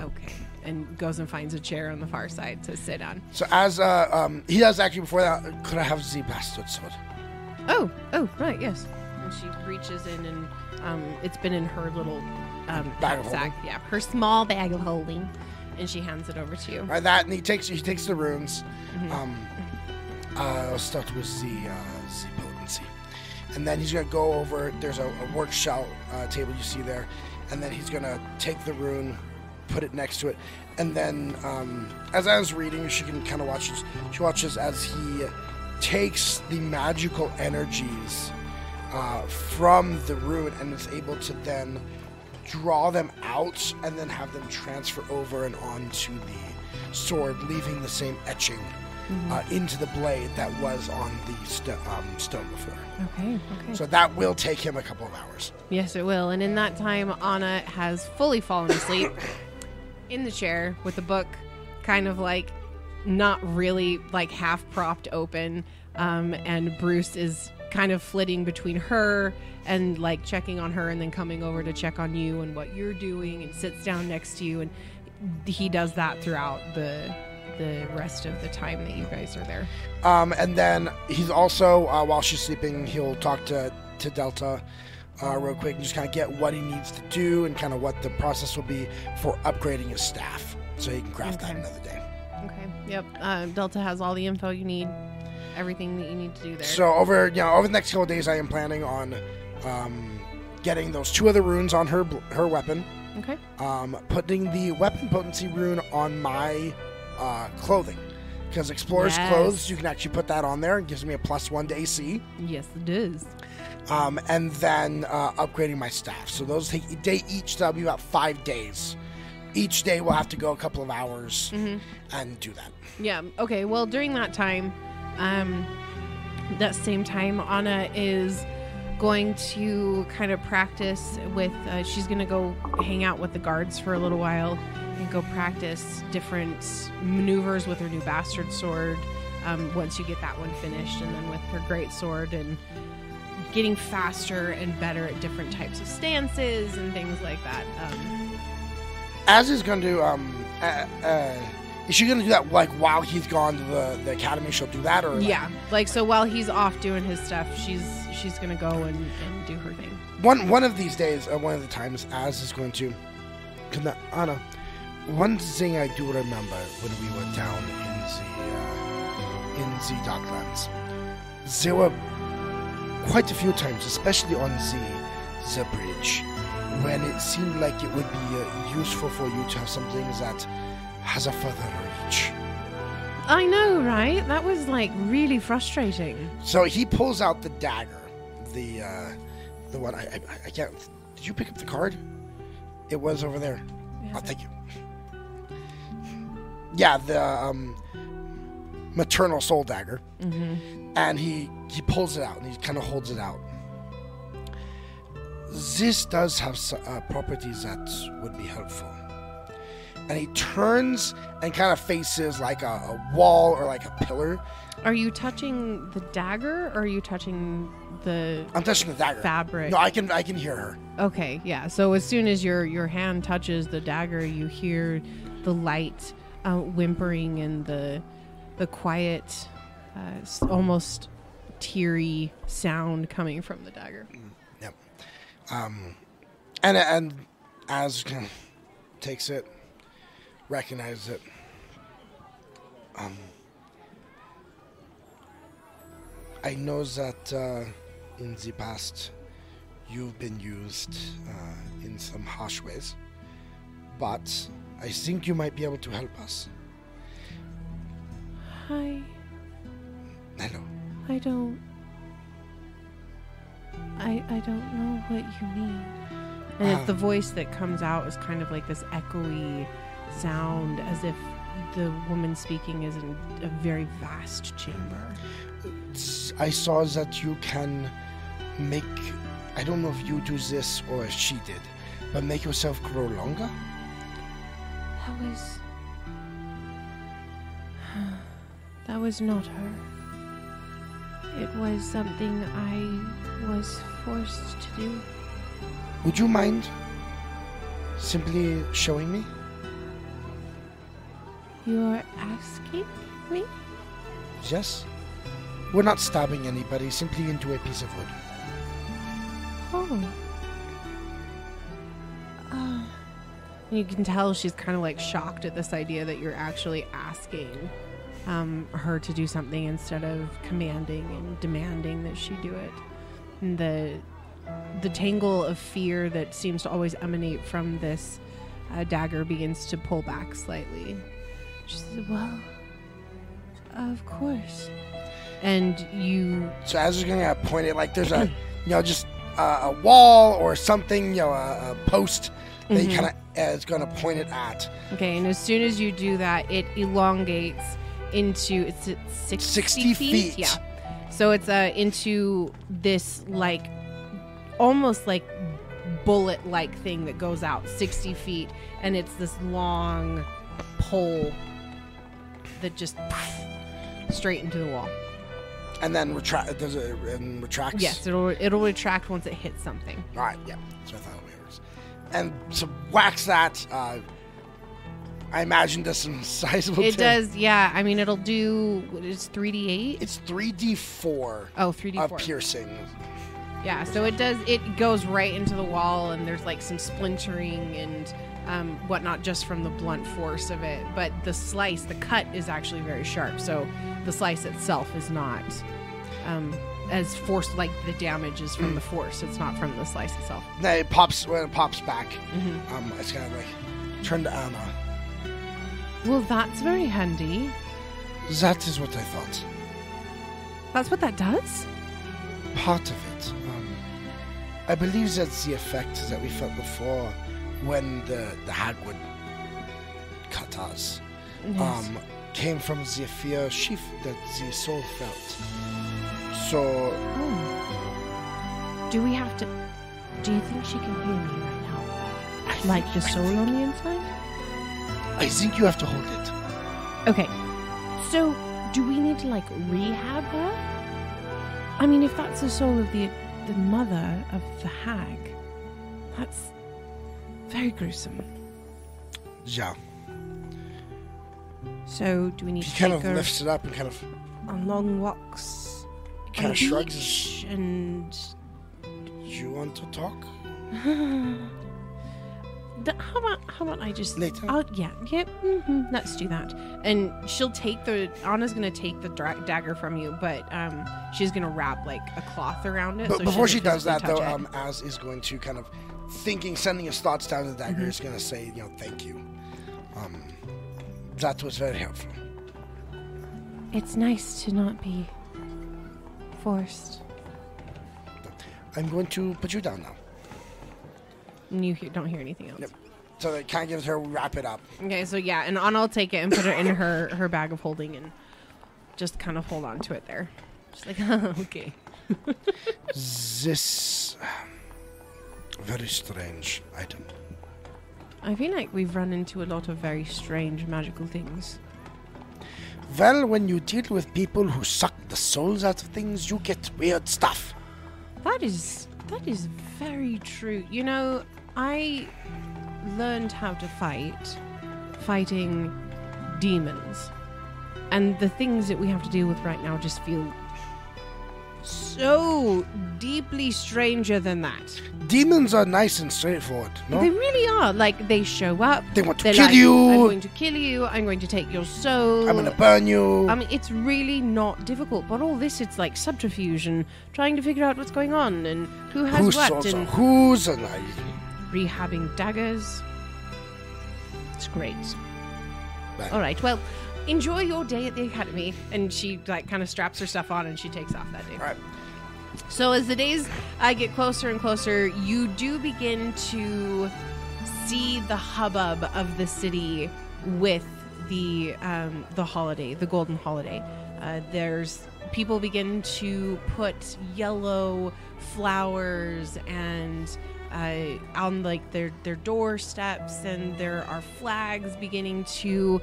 [SPEAKER 1] okay, and goes and finds a chair on the far side to sit on.
[SPEAKER 2] So as uh, um, he does actually before that, could I have the bastard sword?
[SPEAKER 1] Oh, oh, right, yes. And she reaches in, and um, it's been in her little um,
[SPEAKER 2] Bag of
[SPEAKER 1] sack, yeah, her small bag of holding, and she hands it over to you.
[SPEAKER 2] Right, that and he takes he takes the runes.
[SPEAKER 1] Mm-hmm.
[SPEAKER 2] Um, uh, I'll start with the uh, the potency, and then he's gonna go over. There's a, a workshop uh, table you see there, and then he's gonna take the rune, put it next to it, and then um, as I was reading, she can kind of watch. this- She watches as he takes the magical energies uh, from the rune and is able to then draw them out and then have them transfer over and onto the sword, leaving the same etching uh, into the blade that was on the sto- um, stone before.
[SPEAKER 1] Okay, okay.
[SPEAKER 2] So that will take him a couple of hours.
[SPEAKER 1] Yes, it will. And in that time, Anna has fully fallen asleep in the chair with the book kind of like not really like half propped open. Um, and Bruce is kind of flitting between her and like checking on her and then coming over to check on you and what you're doing and sits down next to you. And he does that throughout the the rest of the time that you guys are there.
[SPEAKER 2] Um, and then he's also, uh, while she's sleeping, he'll talk to, to Delta uh, real quick and just kind of get what he needs to do and kind of what the process will be for upgrading his staff. So he can craft that another day.
[SPEAKER 1] Okay. Yep. Uh, Delta has all the info you need, everything that you need to do there.
[SPEAKER 2] So over you know over the next couple of days, I am planning on um, getting those two other runes on her her weapon,
[SPEAKER 1] okay.
[SPEAKER 2] um, putting the weapon potency rune on my uh, clothing. Because explorer's
[SPEAKER 1] Yes.
[SPEAKER 2] clothes, you can actually put that on there. It gives me a plus one to AC.
[SPEAKER 1] Yes, it does.
[SPEAKER 2] Um, and then uh, upgrading my staff. So those take day each. That'll be about five days. Each day we'll have to go a couple of hours and do that.
[SPEAKER 1] Yeah. Okay. Well, during that time, um, that same time, Anna is going to kind of practice with. Uh, she's going to go hang out with the guards for a little while and go practice different maneuvers with her new bastard sword. Um, once you get that one finished, and then with her great sword and getting faster and better at different types of stances and things like that. Um,
[SPEAKER 2] Az is going to. Um, uh, uh, is she going to do that like while he's gone to the, the academy? She'll do that, or like-
[SPEAKER 1] Yeah, like so while he's off doing his stuff, she's she's gonna go and, and do her thing.
[SPEAKER 2] one one of these days, uh, one of the times, Az is going to. Anna, one thing I do remember when we were down in the uh, in the Docklands, there were quite a few times, especially on the the bridge, when it seemed like it would be uh, useful for you to have something that has a further reach.
[SPEAKER 1] I know, right? That was like really frustrating.
[SPEAKER 2] So he pulls out the dagger, the uh, the one I, I I can't. Did you pick up the card? It was over there. Oh, thank you. Yeah, the um, maternal soul dagger,
[SPEAKER 1] Mm-hmm.
[SPEAKER 2] And he he pulls it out and he kind of holds it out. This does have uh, properties that would be helpful. And he turns and kind of faces like a, a wall or like a pillar.
[SPEAKER 1] Are you touching the dagger or are you touching the
[SPEAKER 2] I'm touching the dagger.
[SPEAKER 1] fabric?
[SPEAKER 2] No, I can I can hear her.
[SPEAKER 1] Okay, yeah. So as soon as your your hand touches the dagger, you hear the light uh, whimpering and the the quiet, uh, almost teary sound coming from the dagger.
[SPEAKER 2] Yep. Um, and and Az takes it, recognizes it. Um, I know that uh, in the past you've been used uh, in some harsh ways, but I think you might be able to help us.
[SPEAKER 1] Hi.
[SPEAKER 2] Hello.
[SPEAKER 1] I don't. I I don't know what you mean. And
[SPEAKER 2] Ah.
[SPEAKER 1] it's the voice that comes out is kind of like this echoey sound, as if the woman speaking is in a very vast chamber.
[SPEAKER 2] I saw that you can make. I don't know if you do this or she did, but make yourself grow longer.
[SPEAKER 3] That was. That was not her. It was something I was forced to do.
[SPEAKER 2] Would you mind simply showing me?
[SPEAKER 3] You're asking me?
[SPEAKER 2] Yes? We're not stabbing anybody, simply into a piece of wood.
[SPEAKER 3] Oh. Uh,
[SPEAKER 1] You can tell she's kind of like shocked at this idea that you're actually asking um, her to do something instead of commanding and demanding that she do it. And the the tangle of fear that seems to always emanate from this uh, dagger begins to pull back slightly.
[SPEAKER 3] she says, well, of course.
[SPEAKER 1] And you
[SPEAKER 2] So as you're gonna point it, like there's a, you know, just uh, a wall or something, you know, a, a post that you
[SPEAKER 1] Mhm.
[SPEAKER 2] kind of uh, is gonna point it at.
[SPEAKER 1] Okay, and as soon as you do that, it elongates into it's 60,
[SPEAKER 2] 60 feet.
[SPEAKER 1] Yeah. So it's uh into this like almost like bullet like thing that goes out 60 feet and it's this long pole that just straight into the wall.
[SPEAKER 2] And then retract. Does it and retracts?
[SPEAKER 1] Yes, it'll it'll retract once it hits something.
[SPEAKER 2] All right. Yeah. So I thought it works. And so wax that. Uh, I imagine does some sizable.
[SPEAKER 1] It
[SPEAKER 2] damage.
[SPEAKER 1] does, yeah. I mean, it'll do It's 3d8?
[SPEAKER 2] It's three d four
[SPEAKER 1] Oh, 3d4.
[SPEAKER 2] of piercing.
[SPEAKER 1] Yeah, so it does. It goes right into the wall, and there's like some splintering and um, whatnot just from the blunt force of it. But the slice, the cut, is actually very sharp. So the slice itself is not um, as force like the damage is from the force. It's not from the slice itself.
[SPEAKER 2] Then it pops when it pops back.
[SPEAKER 1] Mhm.
[SPEAKER 2] Um, it's kind of like turn to Anna.
[SPEAKER 1] Well, that's very handy.
[SPEAKER 2] That is what I thought.
[SPEAKER 1] That's what that does.
[SPEAKER 2] Part of it. Um, I believe that's the effect that we felt before when the the hag would cut us. Um, came from the fear she f- that the soul felt. So
[SPEAKER 3] Oh. Do we have to. Do you think she can hear me right now? Like the soul on the inside?
[SPEAKER 2] I think you have to hold it.
[SPEAKER 3] Okay. So, do we need to, like, rehab her? I mean, if that's the soul of the the mother of the hag, that's very gruesome.
[SPEAKER 2] Yeah.
[SPEAKER 3] So, do we need
[SPEAKER 2] He
[SPEAKER 3] to
[SPEAKER 2] kind of lifts it up and kind of
[SPEAKER 3] on long walks?
[SPEAKER 2] kind of shrugs.
[SPEAKER 3] And
[SPEAKER 2] You want to talk
[SPEAKER 3] The- how about how about I just
[SPEAKER 2] later?
[SPEAKER 3] Oh yeah, yeah. hmm
[SPEAKER 1] Let's do that. And she'll take the Anna's gonna take the dra- dagger from you, but um, she's gonna wrap like a cloth around it.
[SPEAKER 2] But
[SPEAKER 1] so
[SPEAKER 2] before she
[SPEAKER 1] doesn't
[SPEAKER 2] does that, though,
[SPEAKER 1] touch
[SPEAKER 2] um, Az is going to kind of thinking, sending his thoughts down to the dagger,
[SPEAKER 1] Mm-hmm.
[SPEAKER 2] is going to say, you know, thank you. Um, that was very helpful.
[SPEAKER 3] It's nice to not be forced.
[SPEAKER 2] I'm going to put you down now.
[SPEAKER 1] And you hear, don't hear anything else.
[SPEAKER 2] Yep. So it kind of gives her wrap it up.
[SPEAKER 1] Okay, so yeah, and Anna will take it and put it in her her bag of holding and just kind of hold on to it there. Just like okay.
[SPEAKER 2] This um, very strange item.
[SPEAKER 1] I feel like we've run into a lot of very strange magical things.
[SPEAKER 2] Well, when you deal with people who suck the souls out of things, you get weird stuff.
[SPEAKER 1] That is that is very true. You know, I learned how to fight fighting demons. And the things that we have to deal with right now just feel so deeply stranger than that.
[SPEAKER 2] Demons are nice and straightforward, no?
[SPEAKER 1] They really are. Like they show up.
[SPEAKER 2] They want to kill
[SPEAKER 1] like,
[SPEAKER 2] you.
[SPEAKER 1] I'm going to kill you. I'm going to take your soul.
[SPEAKER 2] I'm gonna burn you.
[SPEAKER 1] I mean, it's really not difficult. But all this, it's like subterfuge and trying to figure out what's going on and who has what and
[SPEAKER 2] and I,
[SPEAKER 1] rehabbing daggers. It's great. All right. Well, enjoy your day at the academy. And she like kind of straps her stuff on and she takes off that day.
[SPEAKER 2] All right.
[SPEAKER 1] So as the days uh, get closer and closer, you do begin to see the hubbub of the city with the um, the holiday, the golden holiday. Uh, there's people begin to put yellow flowers and uh, on like their their doorsteps, and there are flags beginning to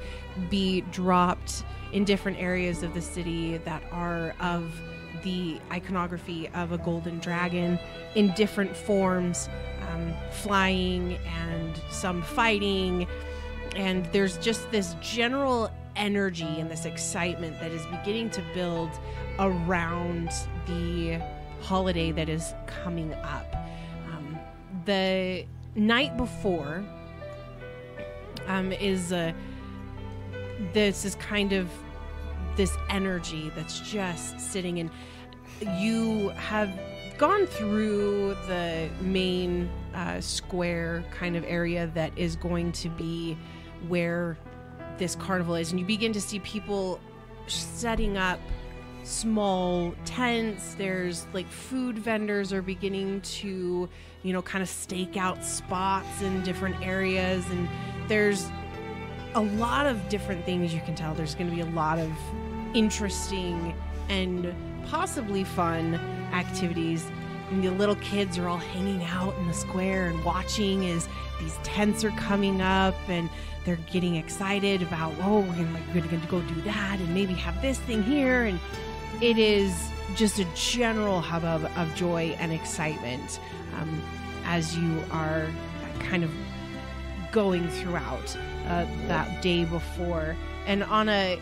[SPEAKER 1] be dropped in different areas of the city that are of the iconography of a golden dragon in different forms, um, flying and some fighting. And there's just this general energy and this excitement that is beginning to build around the holiday that is coming up. The night before um, is uh, this is kind of this energy that's just sitting in. You have gone through the main uh, square kind of area that is going to be where this carnival is, and you begin to see people setting up small tents. There's like food vendors are beginning to, you know, kind of stake out spots in different areas, and there's a lot of different things you can tell. There's going to be a lot of interesting and possibly fun activities. And the little kids are all hanging out in the square and watching as these tents are coming up and they're getting excited about, oh, we're gonna, go do that and maybe have this thing here. And it is just a general hubbub of joy and excitement um, as you are kind of going throughout uh, that day before. And Anna,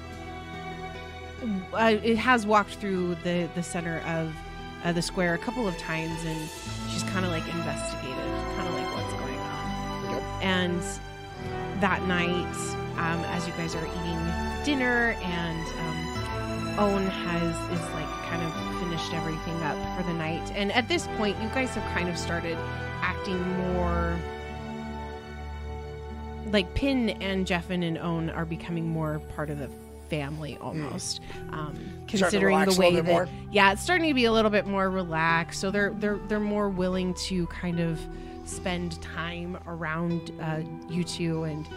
[SPEAKER 1] uh, it has walked through the the center of uh, the square a couple of times, and she's kind of like investigated, kind of like what's going on.
[SPEAKER 2] Yep.
[SPEAKER 1] And that night, um, as you guys are eating dinner, and um, Owen has is like kind of finished everything up for the night, and at this point, you guys have kind of started acting more like Pin and Jeffin and Owen are becoming more part of the family almost. Um, considering the way that
[SPEAKER 2] more?
[SPEAKER 1] yeah, it's starting to be a little bit more relaxed. So they're they're they're more willing to kind of spend time around uh, you two and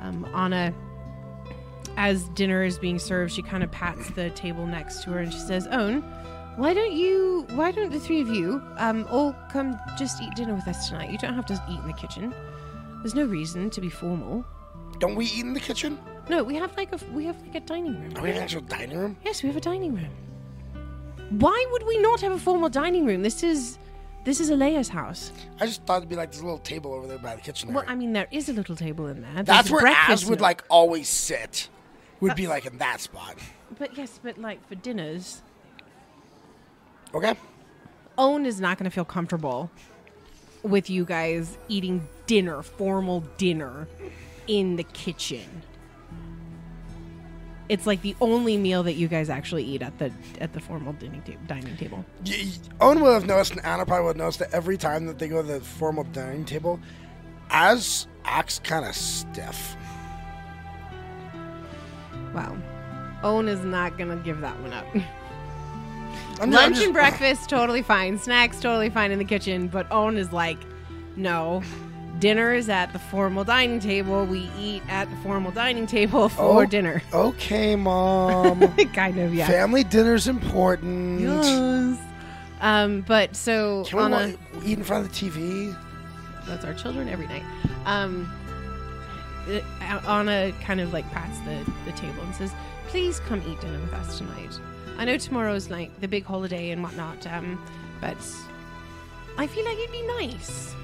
[SPEAKER 1] um, Anna. As dinner is being served, she kind of pats the table next to her and she says, "Owen, why don't you? Why don't the three of you um, all come just eat dinner with us tonight? You don't have to eat in the kitchen. There's no reason to be formal.
[SPEAKER 2] Don't we eat in the kitchen?
[SPEAKER 1] No, we have like a we have like a dining room.
[SPEAKER 2] Are we have an actual dining room?
[SPEAKER 1] Yes, we have a dining room. Why would we not have a formal dining room? This is this is Alea's house.
[SPEAKER 2] I just thought it'd be like this little table over there by the kitchen.
[SPEAKER 1] Well,
[SPEAKER 2] area.
[SPEAKER 1] I mean, there is a little table in there.
[SPEAKER 2] That's where Az would
[SPEAKER 1] nook.
[SPEAKER 2] like always sit. Would be like in that spot.
[SPEAKER 1] But yes, but like for dinners,
[SPEAKER 2] Okay.
[SPEAKER 1] Owen is not going to feel comfortable with you guys eating dinner, formal dinner, in the kitchen. It's like the only meal that you guys actually eat at the at the formal dining, ta- dining table.
[SPEAKER 2] Y- Owen will have noticed, and Anna probably would have noticed that every time that they go to the formal dining table, Az acts kind of stiff.
[SPEAKER 1] Wow. Owen is not going to give that one up.
[SPEAKER 2] I'm
[SPEAKER 1] Lunch
[SPEAKER 2] just-
[SPEAKER 1] and breakfast, totally fine. Snacks, totally fine in the kitchen. But Owen is like, no. Dinner is at the formal dining table. We eat at the formal dining table for
[SPEAKER 2] Oh.
[SPEAKER 1] dinner.
[SPEAKER 2] Okay, mom.
[SPEAKER 1] kind of, yeah.
[SPEAKER 2] Family dinner's important.
[SPEAKER 1] Yes. Um, but so
[SPEAKER 2] Can we
[SPEAKER 1] Anna,
[SPEAKER 2] wa- eat in front of the TV?
[SPEAKER 1] that's our children every night. Um, Anna kind of like pats the, the table and says, "Please come eat dinner with us tonight. I know tomorrow's like the big holiday and whatnot, um, but I feel like it'd be nice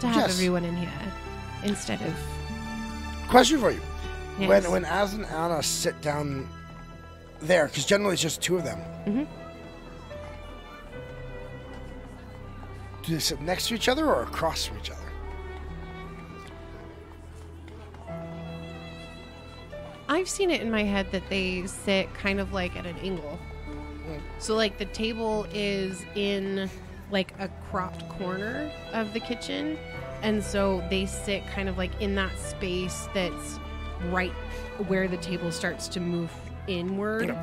[SPEAKER 1] to have
[SPEAKER 2] Yes.
[SPEAKER 1] everyone in here instead of
[SPEAKER 2] Question for you:
[SPEAKER 1] Yes.
[SPEAKER 2] When when Az and Anna sit down there, because generally it's just two of them.
[SPEAKER 1] Mhm.
[SPEAKER 2] Do they sit next to each other or across from each other?
[SPEAKER 1] I've seen it in my head that they sit kind of like at an angle. So like the table is in like a cropped corner of the kitchen and so they sit kind of like in that space that's right where the table starts to move inward.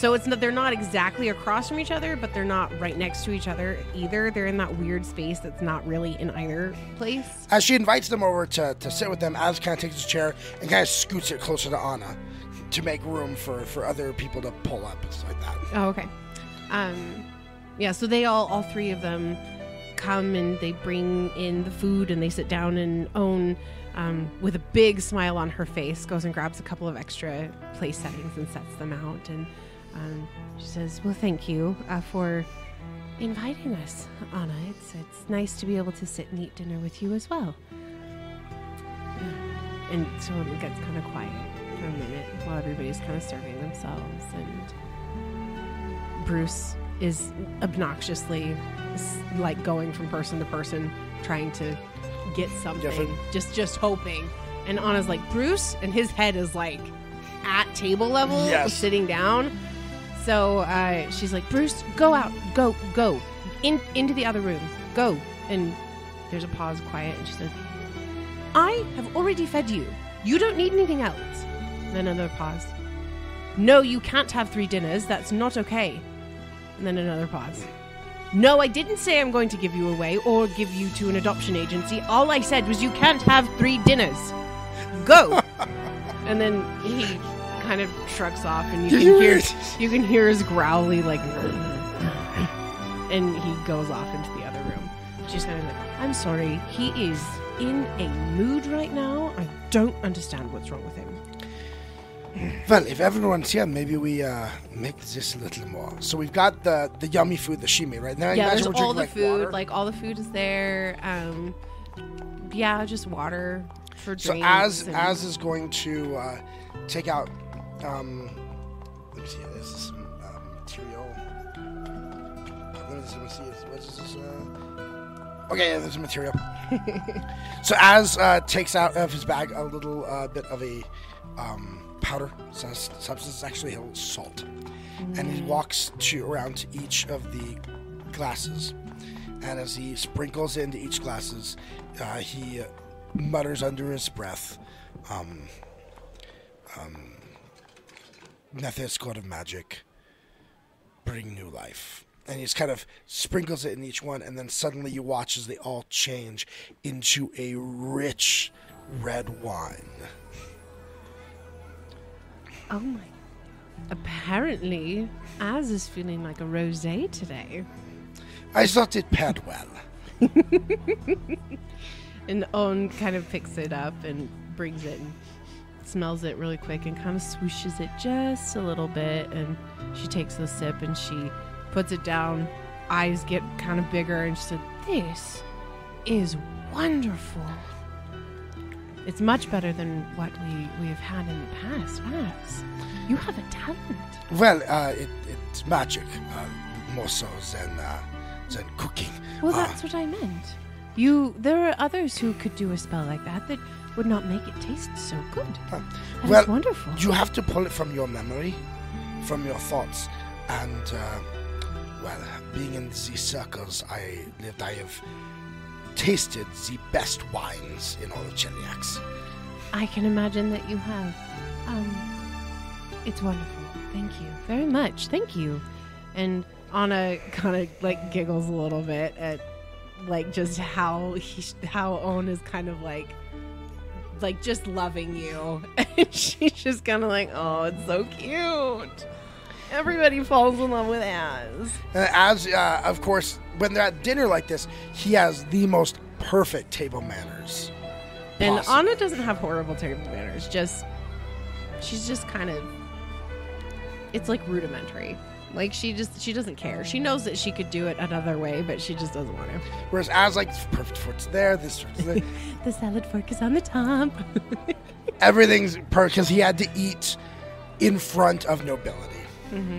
[SPEAKER 1] So it's not, they're not exactly across from each other, but they're not right next to each other either. They're in that weird space that's not really in either place.
[SPEAKER 2] As she invites them over to, to sit with them, Az kind of takes his chair and kind of scoots it closer to Anna to make room for, for other people to pull up and stuff like that.
[SPEAKER 1] Oh, okay. Um, yeah. So they all, all three of them, come and they bring in the food and they sit down and Owen um, with a big smile on her face goes and grabs a couple of extra place settings and sets them out and um, she says well thank you uh, for inviting us anna it's it's nice to be able to sit and eat dinner with you as well Yeah. and so it gets kind of quiet for a minute while everybody's kind of serving themselves and bruce is obnoxiously like going from person to person trying to get something
[SPEAKER 2] Different.
[SPEAKER 1] just just hoping and anna's like bruce and his head is like at table level
[SPEAKER 2] Yes.
[SPEAKER 1] sitting down so uh, she's like bruce go out go go. In into the other room. Go. And there's a pause quiet and she says i have already fed you. You don't need anything else. Then another pause. No you can't have three dinners. That's not okay. And then another pause. No, I didn't say I'm going to give you away or give you to an adoption agency. All I said was you can't have three dinners. Go. and then he kind of shrugs off, and you
[SPEAKER 2] Did
[SPEAKER 1] can
[SPEAKER 2] you
[SPEAKER 1] hear you can hear his growly like, and he goes off into the other room. She's kind of like, I'm sorry, he is in a mood right now. I don't understand what's wrong with him.
[SPEAKER 2] Well, if everyone's here, maybe we uh, make this a little more. So we've got the the yummy food that she made, right? Now
[SPEAKER 1] yeah, there's
[SPEAKER 2] we're
[SPEAKER 1] all the
[SPEAKER 2] like,
[SPEAKER 1] food.
[SPEAKER 2] water.
[SPEAKER 1] Like all the food is there. Um, yeah, just water for
[SPEAKER 2] So
[SPEAKER 1] drinks.
[SPEAKER 2] as
[SPEAKER 1] and-
[SPEAKER 2] Az is going to uh, take out. Um, let me see. This is some uh, material. Let me, let me see. What is this? Uh, okay, yeah, there's a material. so Az uh, takes out of his bag a little uh, bit of a um, powder substance, actually a little salt, and he walks to around to each of the glasses, and as he sprinkles into each glasses, uh, he uh, mutters under his breath, um, um, "Nethys God of Magic, bring new life." And he just kind of sprinkles it in each one, and then suddenly you watch as they all change into a rich red wine.
[SPEAKER 1] Oh my. Apparently, Az is feeling like a rosé today.
[SPEAKER 2] I thought it paired well.
[SPEAKER 1] And On kind of picks it up and brings it and smells it really quick and kind of swooshes it just a little bit. And she takes a sip and she puts it down. Eyes get kind of bigger and she said, This is wonderful. It's much better than what we, we have had in the past. You have a talent.
[SPEAKER 2] Well, uh, it, it's magic, uh, more so than uh, than cooking.
[SPEAKER 1] Well,
[SPEAKER 2] Uh,
[SPEAKER 1] that's what I meant. You, there are others who could do a spell like that that would not make it taste so good.
[SPEAKER 2] Huh.
[SPEAKER 1] That is
[SPEAKER 2] Well,
[SPEAKER 1] wonderful.
[SPEAKER 2] You have to pull it from your memory, from your thoughts, and uh, well, being in these circles I lived, I have tasted the best wines in all of Cheliax.
[SPEAKER 1] I can imagine that you have. Um, it's wonderful. Thank you very much. Thank you. And Anna kind of like giggles a little bit at like just how he, how Owen is kind of like like just loving you, and she's just kind of like, oh, it's so cute. Everybody falls in love with Az.
[SPEAKER 2] And Az, uh, of course, when they're at dinner like this, he has the most perfect table manners.
[SPEAKER 1] And
[SPEAKER 2] possible.
[SPEAKER 1] Anna doesn't have horrible table manners. Just she's just kind of it's like rudimentary. Like she just she doesn't care. She knows that she could do it another way, but she just doesn't want to.
[SPEAKER 2] Whereas Az like perfect fork's there, this fork's there.
[SPEAKER 1] The salad fork is on the top.
[SPEAKER 2] everything's per because he had to eat in front of nobility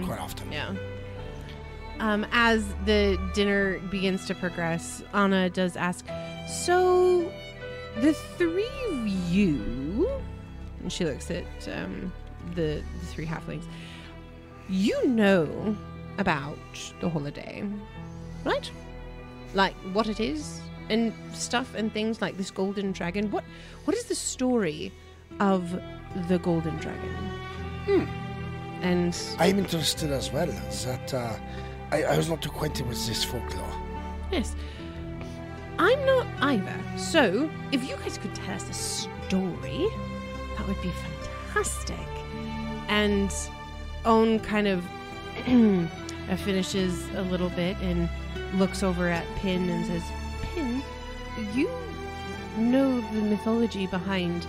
[SPEAKER 2] quite often.
[SPEAKER 1] yeah. Um, as the dinner begins to progress, Anna does ask, "So, the three of you," and she looks at um, the the three halflings. You know about the holiday, right? Like what it is and stuff and things like this golden dragon. What what is the story of the golden dragon? And
[SPEAKER 2] I am interested as well. That uh, I, I was not acquainted with this folklore.
[SPEAKER 1] Yes. I'm not either. So, if you guys could tell us a story, that would be fantastic. And Owen kind of finishes a little bit and looks over at Pin and says, Pin, you know the mythology behind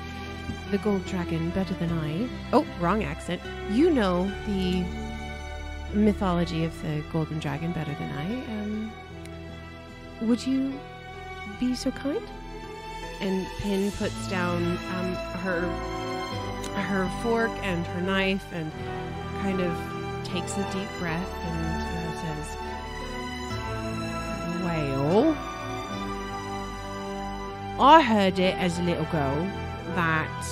[SPEAKER 1] the gold dragon better than I. Oh, wrong accent. You know the mythology of the golden dragon better than I. Um, would you be so kind? And Pin puts down um, her her fork and her knife and kind of takes a deep breath and says, "Well, I heard it as a little girl that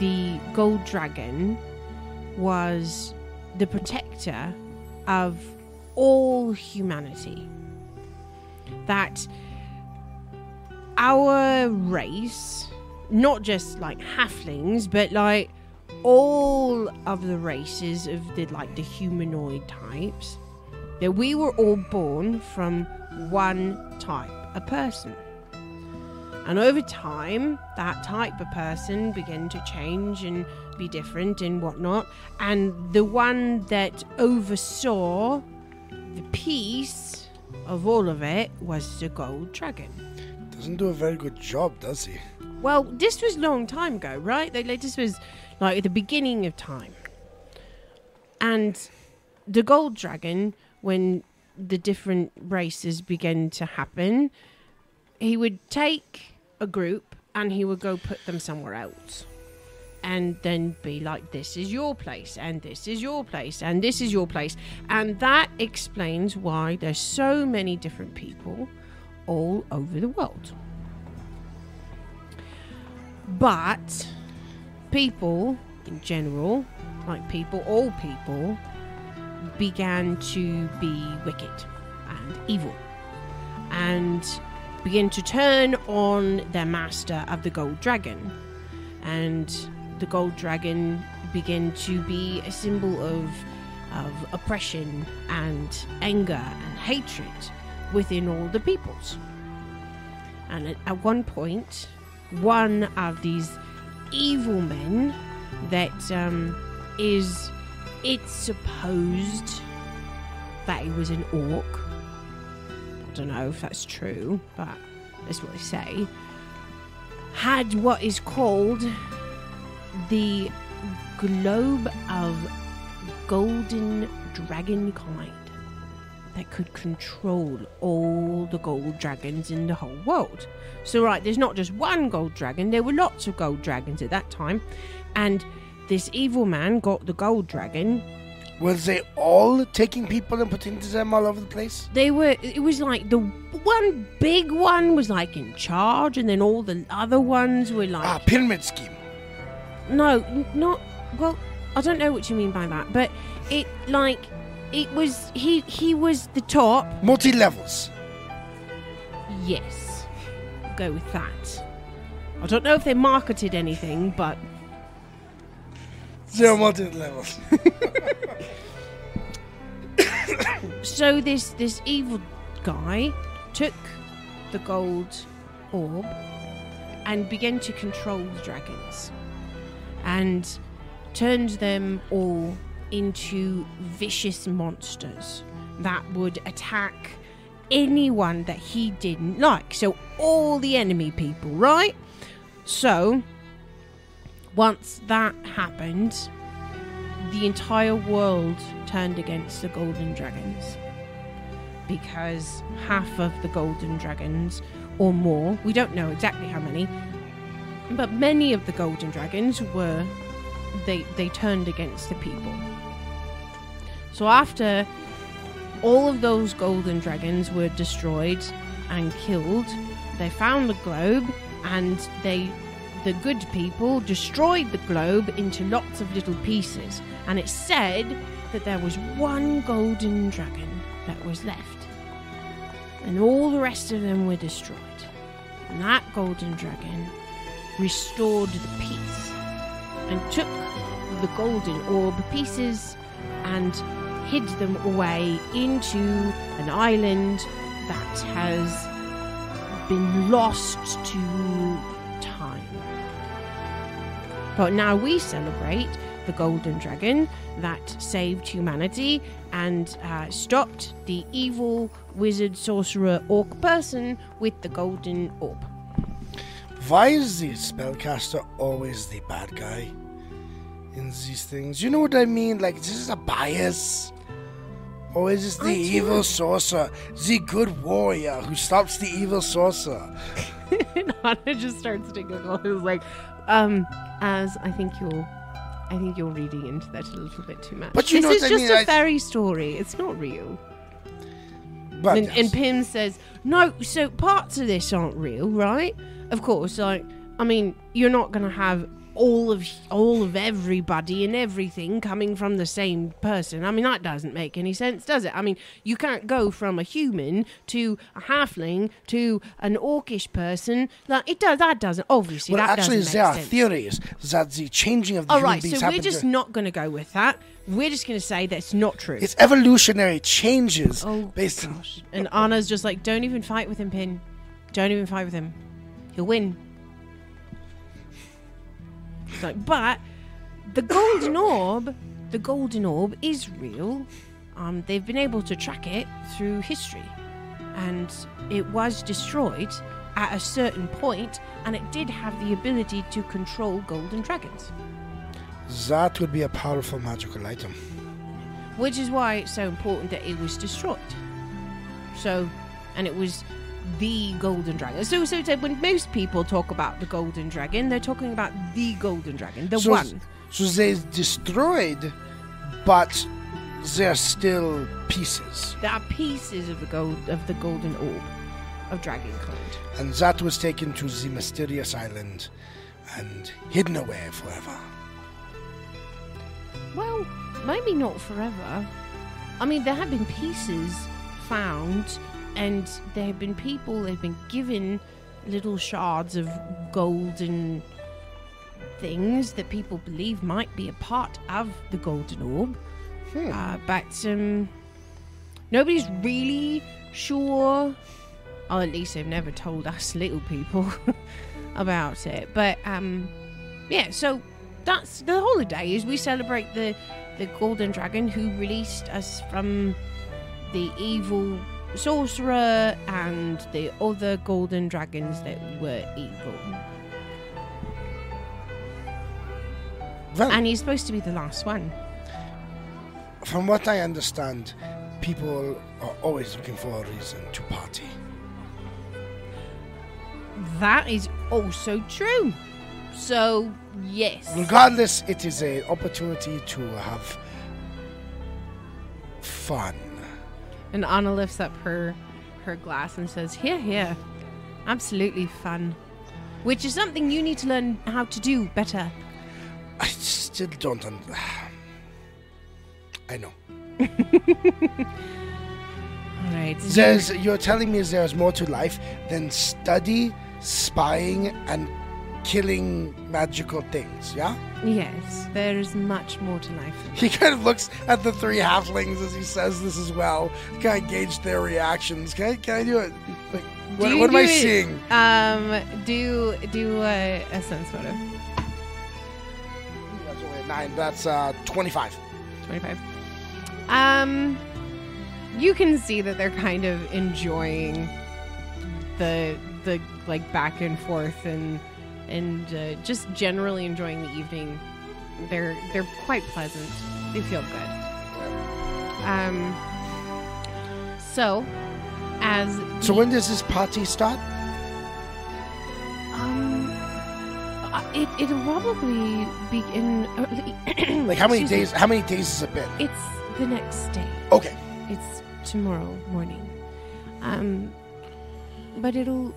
[SPEAKER 1] the gold dragon was the protector of all humanity. That our race, not just like halflings, but like all of the races of the like the humanoid types, that we were all born from one type, a person. And over time, that type of person began to change and be different and whatnot. And the one that oversaw the peace of all of it was the gold dragon.
[SPEAKER 2] Doesn't do a very good job, does he?
[SPEAKER 1] Well, this was long time ago, right? Like, this was like the beginning of time. And the gold dragon, when the different races began to happen, he would take a group and he would go put them somewhere else. And then be like, this is your place, and this is your place, and this is your place. And that explains why there's so many different people all over the world. But people in general, like people, all people, began to be wicked and evil and begin to turn on their master of the gold dragon. And the gold dragon began to be a symbol of, of oppression and anger and hatred within all the peoples. And at, at one point, one of these evil men that um, is it's supposed that he was an orc. I don't know if that's true, but that's what they say. Had what is called the globe of golden dragonkind that could control all the gold dragons in the whole world. So, right, there's not just one gold dragon, there were lots of gold dragons at that time. And this evil man got the gold dragon.
[SPEAKER 2] Was they all taking people and putting them all over the place?
[SPEAKER 1] They were, it was like the one big one was like in charge, and then all the other ones were like.
[SPEAKER 2] Ah, pyramid scheme.
[SPEAKER 1] No, not. Well, I don't know what you mean by that, but it, like, it was. He, he was the top.
[SPEAKER 2] Multi levels.
[SPEAKER 1] Yes. Go with that. I don't know if they marketed anything, but
[SPEAKER 2] Zero multi levels.
[SPEAKER 1] so this this evil guy took the gold orb and began to control the dragons and turned them all into vicious monsters that would attack anyone that he didn't like. So all the enemy people right? So once that happened the entire world turned against the golden dragons. Because half of the golden dragons or more we don't know exactly how many but many of the golden dragons were they they turned against the people so after all of those golden dragons were destroyed and killed they found the globe and they the good people destroyed the globe into lots of little pieces. And it said that there was one golden dragon that was left. And all the rest of them were destroyed. And that golden dragon restored the peace and took the golden orb pieces and hid them away into an island that has been lost to time. But now we celebrate the golden dragon that saved humanity and uh, stopped the evil wizard, sorcerer, orc person with the golden orb.
[SPEAKER 2] Why is the spellcaster always the bad guy in these things? You know what I mean? Like, this is a bias. Or is this the evil sorcerer, the good warrior who stops the evil sorcerer?
[SPEAKER 1] and Anna just starts to giggle. Who's like, um, Az I think you're, I think you're reading into that a little bit too much.
[SPEAKER 2] But you
[SPEAKER 1] this
[SPEAKER 2] know
[SPEAKER 1] is
[SPEAKER 2] what I
[SPEAKER 1] just
[SPEAKER 2] mean,
[SPEAKER 1] a
[SPEAKER 2] I-
[SPEAKER 1] fairy story. It's not real.
[SPEAKER 2] But
[SPEAKER 1] and,
[SPEAKER 2] yes.
[SPEAKER 1] and Pin says, no. So parts of this aren't real, right? Of course. Like, I mean, you're not gonna have all of all of everybody and everything coming from the same person. I mean, that doesn't make any sense, does it? I mean, you can't go from a human to a halfling to an orcish person. Like, it does. That doesn't. Obviously,
[SPEAKER 2] well,
[SPEAKER 1] that
[SPEAKER 2] actually,
[SPEAKER 1] doesn't
[SPEAKER 2] there are
[SPEAKER 1] sense.
[SPEAKER 2] theories that the changing of the
[SPEAKER 1] All right, so we're just not going to go with that. We're just going to say that's not true.
[SPEAKER 2] It's evolutionary changes
[SPEAKER 1] oh
[SPEAKER 2] based on.
[SPEAKER 1] And Anna's just like, don't even fight with him, Pin. Don't even fight with him. He'll win. But the golden orb, the golden orb is real. Um, they've been able to track it through history, and it was destroyed at a certain point, and it did have the ability to control golden dragons.
[SPEAKER 2] That would be a powerful magical item.
[SPEAKER 1] which is why it's so important that it was destroyed. So, and it was the golden dragon. So, so, so when most people talk about the golden dragon, they're talking about the golden dragon, the
[SPEAKER 2] So-
[SPEAKER 1] one.
[SPEAKER 2] So they destroyed, but they're still pieces.
[SPEAKER 1] There are pieces of the gold of the golden orb of dragonkind.
[SPEAKER 2] And that was taken to the mysterious island and hidden away forever.
[SPEAKER 1] Well, maybe not forever. I mean, there have been pieces found, and there have been people that have been given little shards of golden things that people believe might be a part of the golden orb.
[SPEAKER 2] Hmm.
[SPEAKER 1] Uh, but um, nobody's really sure, or at least they've never told us little people about it. But um, yeah, so that's the holiday is We celebrate the the golden dragon who released us from the evil sorcerer and the other golden dragons that were evil.
[SPEAKER 2] Well,
[SPEAKER 1] And he's supposed to be the last one.
[SPEAKER 2] from what I understand, people are always looking for a reason to party.
[SPEAKER 1] That is also true. So yes.
[SPEAKER 2] Regardless, it is an opportunity to have fun.
[SPEAKER 1] And Anna lifts up her her glass and says, "Here, here, absolutely fun." Which is something you need to learn how to do better.
[SPEAKER 2] I still don't. Un- I know.
[SPEAKER 1] All right.
[SPEAKER 2] There's, you're telling me there's more to life than study, spying, and killing magical things, yeah?
[SPEAKER 1] Yes, there is much more to life.
[SPEAKER 2] He kind of looks at the three halflings as he says this as well, kind of gauge their reactions. Can I, can I do it? Like,
[SPEAKER 1] Do
[SPEAKER 2] what, what am
[SPEAKER 1] do
[SPEAKER 2] I seeing?
[SPEAKER 1] Um, do do a, a sense motive.
[SPEAKER 2] That's only a nine. That's uh, 25.
[SPEAKER 1] Twenty-five. Um, you can see that they're kind of enjoying the the like back and forth and and uh, just generally enjoying the evening. They're they're quite pleasant. They feel good. Um. So, as
[SPEAKER 2] So when does this party start?
[SPEAKER 1] um, uh, it it'll probably begin early.
[SPEAKER 2] Like how many
[SPEAKER 1] Excuse me.
[SPEAKER 2] days? How many days has it been?
[SPEAKER 1] It's the next day.
[SPEAKER 2] Okay.
[SPEAKER 1] It's tomorrow morning. Um, but it'll.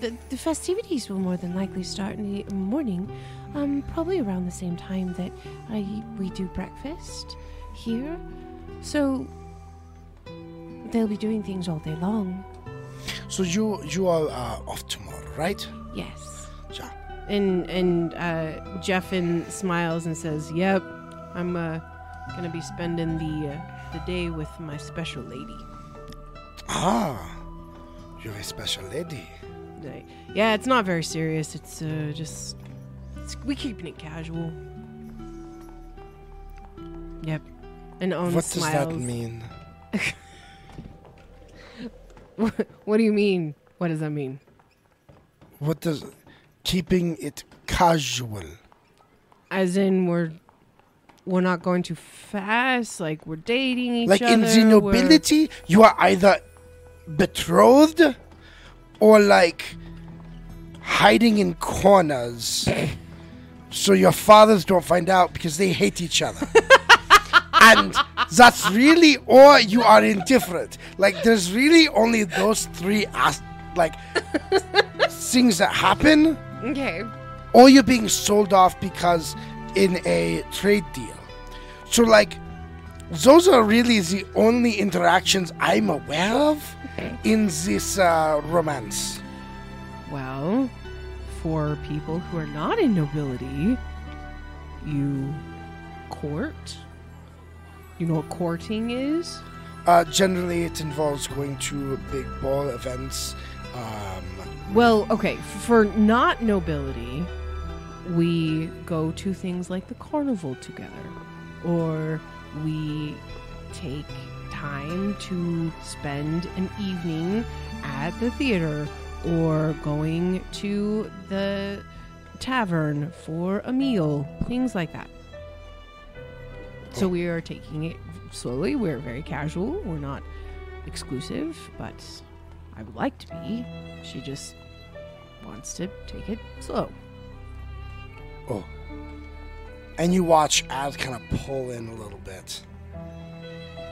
[SPEAKER 1] The, the festivities will more than likely start in the morning, um, probably around the same time that I we do breakfast here. So they'll be doing things all day long.
[SPEAKER 2] So you you all are off tomorrow, right?
[SPEAKER 1] Yes.
[SPEAKER 2] Yeah.
[SPEAKER 1] And and uh, Jeffin smiles and says, "Yep, I'm uh, gonna be spending the uh, the day with my special lady."
[SPEAKER 2] Ah, you're a special lady.
[SPEAKER 1] Like, yeah, it's not very serious. It's uh, just it's, we keeping it casual. Yep. And Owen
[SPEAKER 2] what
[SPEAKER 1] smiles.
[SPEAKER 2] does that mean?
[SPEAKER 1] what do you mean? What does that mean?
[SPEAKER 2] What does keeping it casual?
[SPEAKER 1] As in we're we're not going too fast, like we're dating each
[SPEAKER 2] like
[SPEAKER 1] other.
[SPEAKER 2] Like in the nobility, you are either betrothed or like hiding in corners so your fathers don't find out because they hate each other. and that's really or you are indifferent. Like there's really only those three as- like things that happen
[SPEAKER 1] Okay.
[SPEAKER 2] or you're being sold off because in a trade deal. So like those are really the only interactions I'm aware of in this uh, romance.
[SPEAKER 1] Well, for people who are not in nobility, you court. You know what courting is?
[SPEAKER 2] Uh, generally, it involves going to big ball events. Um,
[SPEAKER 1] Well, okay, for not nobility, we go to things like the carnival together, or we take time to spend an evening at the theater, or going to the tavern for a meal, things like that. So we are taking it slowly. We're very casual. We're not exclusive, but I would like to be. She just wants to take it slow.
[SPEAKER 2] oh. And you watch Az kind of pull in a little bit.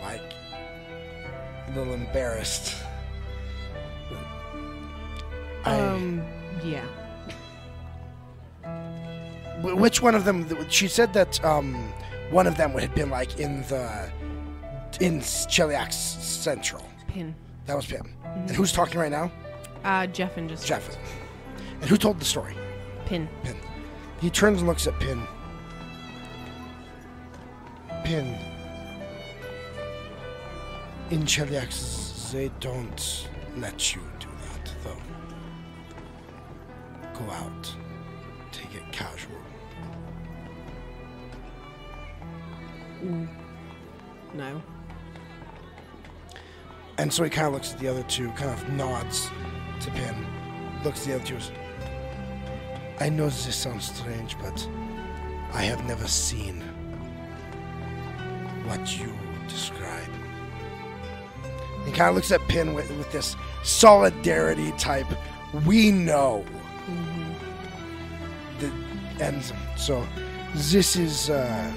[SPEAKER 2] Like, a little embarrassed. I-
[SPEAKER 1] Um, yeah.
[SPEAKER 2] Wh- Which one of them? She said that um, one of them had been like in the in Cheliax Central.
[SPEAKER 1] Pin.
[SPEAKER 2] That was Pim. And who's talking right now?
[SPEAKER 1] Uh, Jeff and just
[SPEAKER 2] Jeff. And who told the story?
[SPEAKER 1] Pin.
[SPEAKER 2] Pin. He turns and looks at Pin. Pin. In Cheliax, they don't let you do that, though. Go out. Take it casual. Mm.
[SPEAKER 1] No.
[SPEAKER 2] And so he kind of looks at the other two, kind of nods to Pin, looks at the other two. I know this sounds strange, but I have never seen what you describe. He kind of looks at Pin with, with this solidarity type. We know. The, and so this is uh,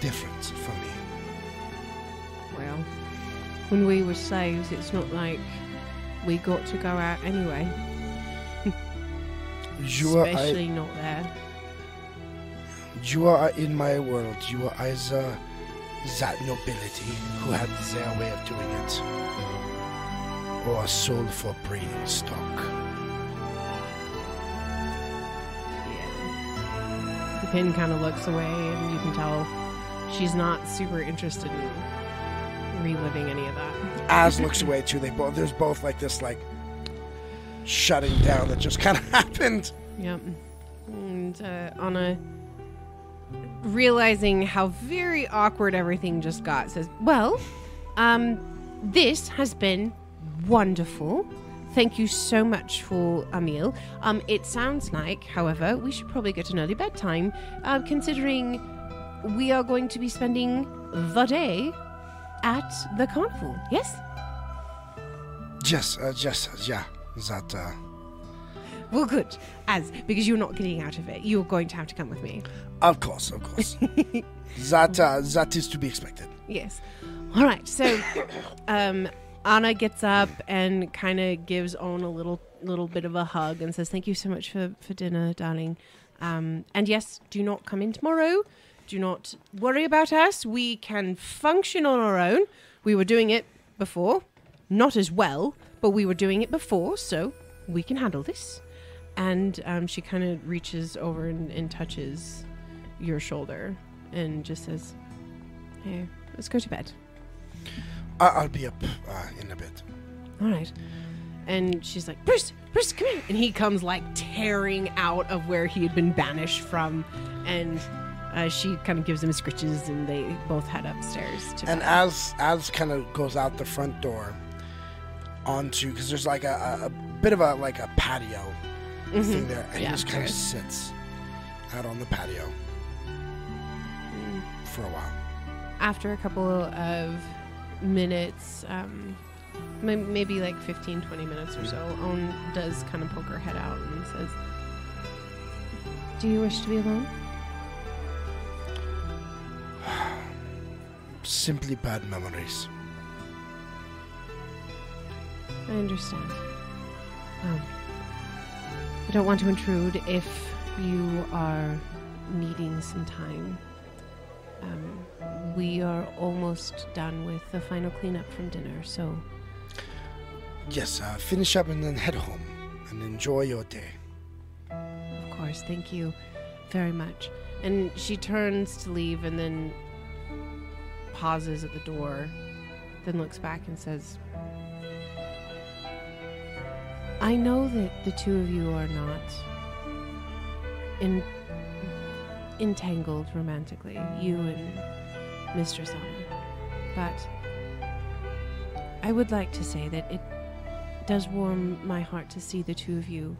[SPEAKER 2] different for me.
[SPEAKER 1] Well, when we were slaves, it's not like we got to go out anyway.
[SPEAKER 2] You are, I,
[SPEAKER 1] Especially not there.
[SPEAKER 2] You are in my world. You are either that nobility who had their way of doing it, or a soul for breeding stock.
[SPEAKER 1] Yeah. The pin kind of looks away, and you can tell she's not super interested in reliving any of that.
[SPEAKER 2] Az looks away too. They both there's both like this like shutting down that just kind of happened.
[SPEAKER 1] Yep. And uh, Anna, realizing how very awkward everything just got, says, Well, um, this has been wonderful. Thank you so much for a meal. Um, it sounds like, however, we should probably get an early bedtime, uh, considering we are going to be spending the day at the carnival. Yes?
[SPEAKER 2] Yes, uh, yes, yeah. That uh,
[SPEAKER 1] Well, good. As because you're not getting out of it, you're going to have to come with me.
[SPEAKER 2] of course, of course. that uh, that is to be expected.
[SPEAKER 1] Yes. All right. So, um, Anna gets up and kind of gives Owen a little little bit of a hug and says, "Thank you so much for for dinner, darling." Um, and yes, do not come in tomorrow. Do not worry about us. We can function on our own. We were doing it before, not as well, but we were doing it before, so we can handle this. And um, she kind of reaches over and, and touches your shoulder and just says, "Hey, let's go to bed."
[SPEAKER 2] I- I'll be up uh, in a bit.
[SPEAKER 1] All right. And she's like, Bruce, Bruce, come here. And he comes like tearing out of where he had been banished from. And Uh, she kind of gives him scritches, and they both head upstairs. To
[SPEAKER 2] And
[SPEAKER 1] bed.
[SPEAKER 2] as as kind of goes out the front door onto because there's like a, a, a bit of a like a patio thing there, and
[SPEAKER 1] Mm-hmm. Yeah,
[SPEAKER 2] he just kind of sits out on the patio for a while.
[SPEAKER 1] after a couple of minutes, um, may- maybe like 15, 20 minutes or so, Owen does kind of poke her head out and says, Do you wish to be alone?
[SPEAKER 2] Simply bad memories.
[SPEAKER 1] I understand. Um, I don't want to intrude if you are needing some time. Um, we are almost done with the final cleanup from dinner, so
[SPEAKER 2] Yes, uh, finish up and then head home and enjoy your day.
[SPEAKER 1] Of course, thank you very much. And she turns to leave and then pauses at the door, then looks back and says, I know that the two of you are not in, entangled romantically, you and Mr. Summer, but I would like to say that it does warm my heart to see the two of you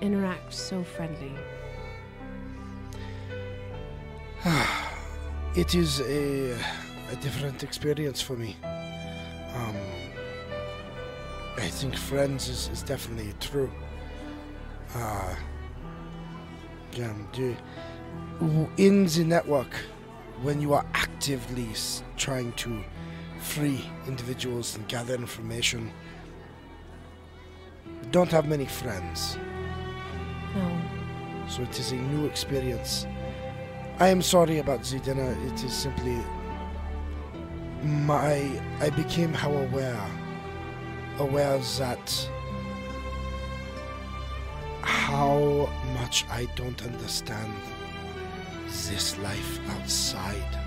[SPEAKER 1] interact so friendly.
[SPEAKER 2] It is a, a different experience for me. Um, I think friends is, is definitely true. Uh, do, in the network, when you are actively trying to free individuals and gather information, don't have many friends.
[SPEAKER 1] No,
[SPEAKER 2] So it is a new experience. I am sorry about the dinner. It is simply my. I became how aware, aware that how much I don't understand this life outside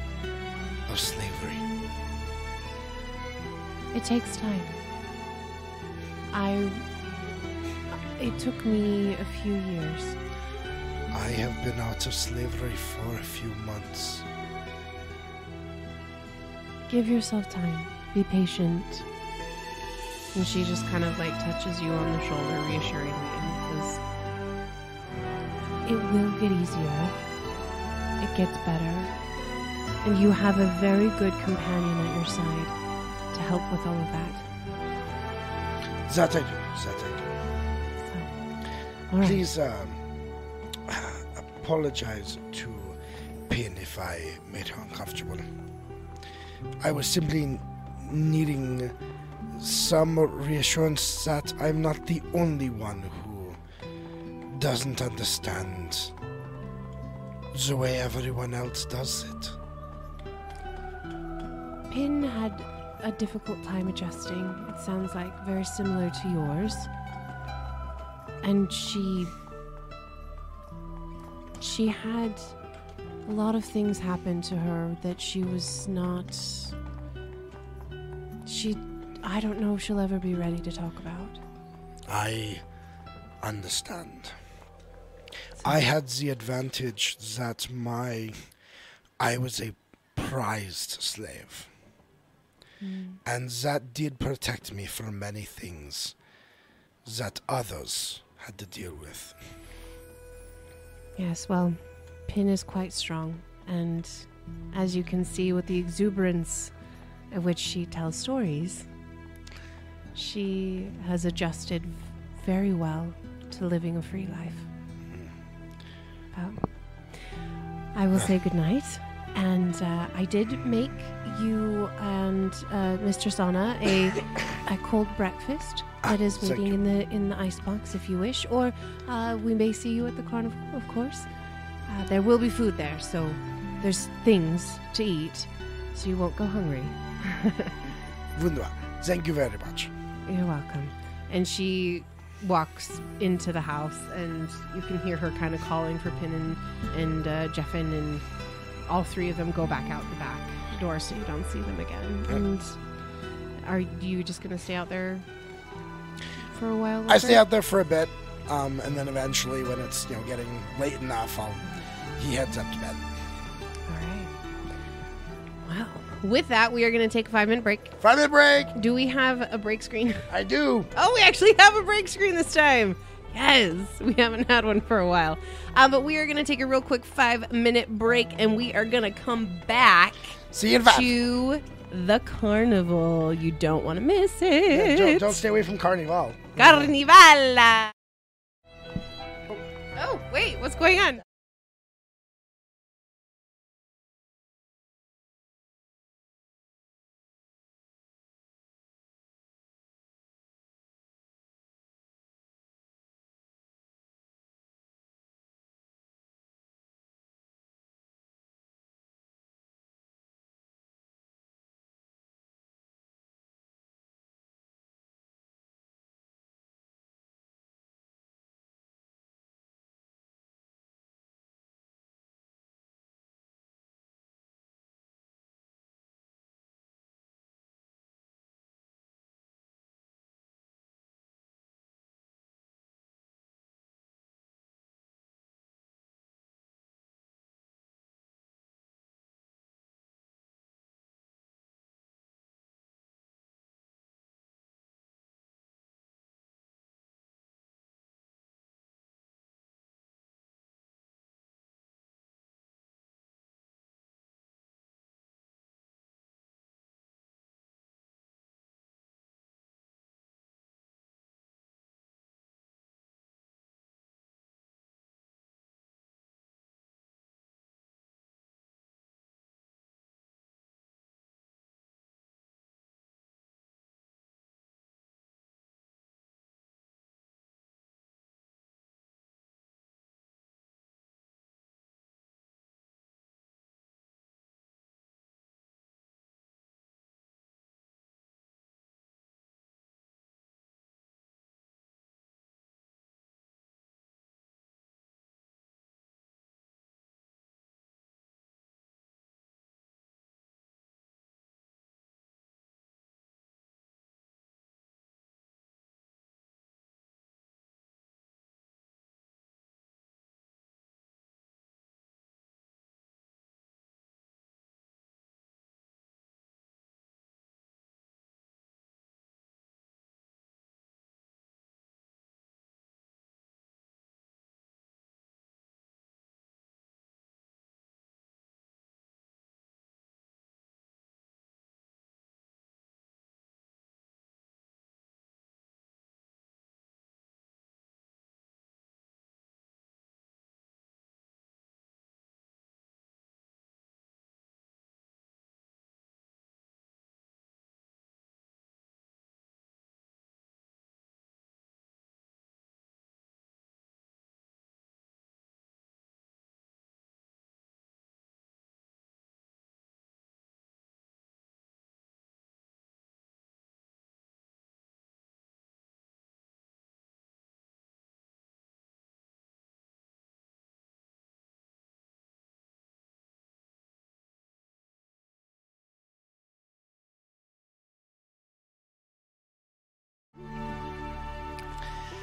[SPEAKER 2] of slavery.
[SPEAKER 1] it takes time. I. It took me a few years.
[SPEAKER 2] I have been out of slavery for a few months.
[SPEAKER 1] Give yourself time. Be patient. And she just kind of like touches you on the shoulder reassuringly and says, It will get easier. It gets better. And you have a very good companion at your side to help with all of that.
[SPEAKER 2] That I do. That I do.
[SPEAKER 1] Right.
[SPEAKER 2] Please um, apologize to Pin if I made her uncomfortable. I was simply needing some reassurance that I'm not the only one who doesn't understand the way everyone else does it.
[SPEAKER 1] Pin had a difficult time adjusting. It sounds like very similar to yours. And she. She had a lot of things happen to her that she was not. She. I don't know if she'll ever be ready to talk about.
[SPEAKER 2] I understand. I had the advantage that my I was a prized slave. Hmm. And that did protect me from many things that others had to deal with.
[SPEAKER 1] Yes, well, Pin is quite strong, and as you can see with the exuberance at which she tells stories, she has adjusted very well to living a free life. But I will say goodnight, and uh, I did make you and uh, Mr. Sana a, a cold breakfast that is
[SPEAKER 2] Ah,
[SPEAKER 1] waiting in the in the icebox if you wish, or uh, we may see you at the carnival, of course. Uh, there will be food there, so there's things to eat, so you won't go hungry.
[SPEAKER 2] Wunderbar. Thank you very much.
[SPEAKER 1] You're welcome. And she walks into the house, and you can hear her kind of calling for Pin and, and uh, Jeffin, and all three of them go back out the back door so you don't see them again. And are you just going to stay out there for a while?
[SPEAKER 2] I stay out there for a bit, um, and then eventually, when it's you know getting late enough, I'll he heads up to bed.
[SPEAKER 1] All right. Well, with that, we are going to take a five minute break.
[SPEAKER 2] Five minute break.
[SPEAKER 1] Do we have a break screen?
[SPEAKER 2] I do.
[SPEAKER 1] Oh, we actually have a break screen this time. Yes, we haven't had one for a while. Um, but we are going to take a real quick five minute break and we are going to come back
[SPEAKER 2] See you in five.
[SPEAKER 1] to the carnival. You don't want to miss
[SPEAKER 2] Yeah,
[SPEAKER 1] it.
[SPEAKER 2] don't, don't stay away from Carnival.
[SPEAKER 1] Carnival. Oh, wait, what's going on?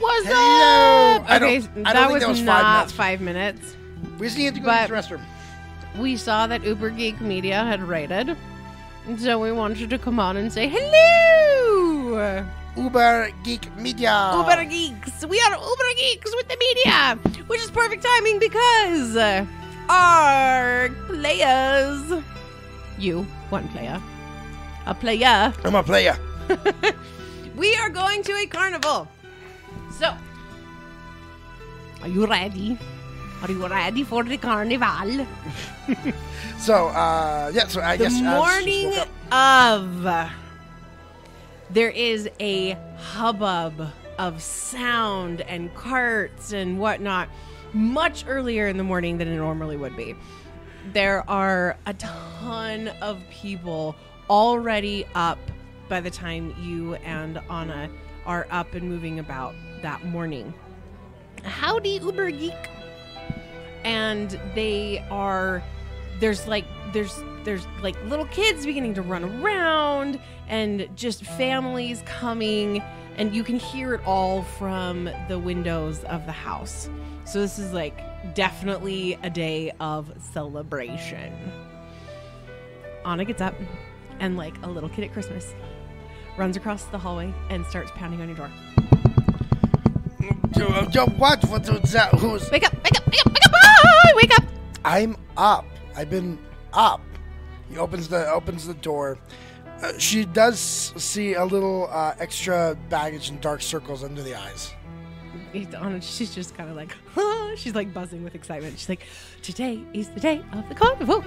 [SPEAKER 3] What's
[SPEAKER 2] Hello.
[SPEAKER 3] up?
[SPEAKER 2] I don't, I don't
[SPEAKER 1] that
[SPEAKER 2] think
[SPEAKER 1] was,
[SPEAKER 2] that was
[SPEAKER 1] not
[SPEAKER 2] five minutes.
[SPEAKER 1] five minutes.
[SPEAKER 2] We just need to go
[SPEAKER 1] But-
[SPEAKER 2] to the restroom.
[SPEAKER 1] We saw that Uber Geek Media had rated, and so we wanted to come on and say hello.
[SPEAKER 2] Uber Geek Media.
[SPEAKER 1] Uber Geeks. We are Uber Geeks with the media, which is perfect timing because uh, our players, you, one player, a player,
[SPEAKER 2] I'm a player.
[SPEAKER 1] we are going to a carnival. So, are you ready? Are you ready for the carnival?
[SPEAKER 2] So, uh, yeah, so I
[SPEAKER 1] the
[SPEAKER 2] guess Alice just
[SPEAKER 1] morning of there is a hubbub of sound and carts and whatnot much earlier in the morning than it normally would be there are a ton of people already up by the time you and anna are up and moving about that morning howdy uber geek and they are there's like there's there's like little kids beginning to run around and just families coming and you can hear it all from the windows of the house. So this is like definitely a day of celebration. Anna gets up and like a little kid at Christmas runs across the hallway and starts pounding on your door.
[SPEAKER 2] Yo, yo, what? What was that? Who's?
[SPEAKER 1] Wake up, wake up, wake up, wake up, ah, wake up.
[SPEAKER 2] I'm up. I've been up. He opens the opens the door. Uh, she does see a little uh, extra baggage and dark circles under the eyes.
[SPEAKER 1] She's just kind of like, she's like buzzing with excitement. She's like, today is the day of the carnival.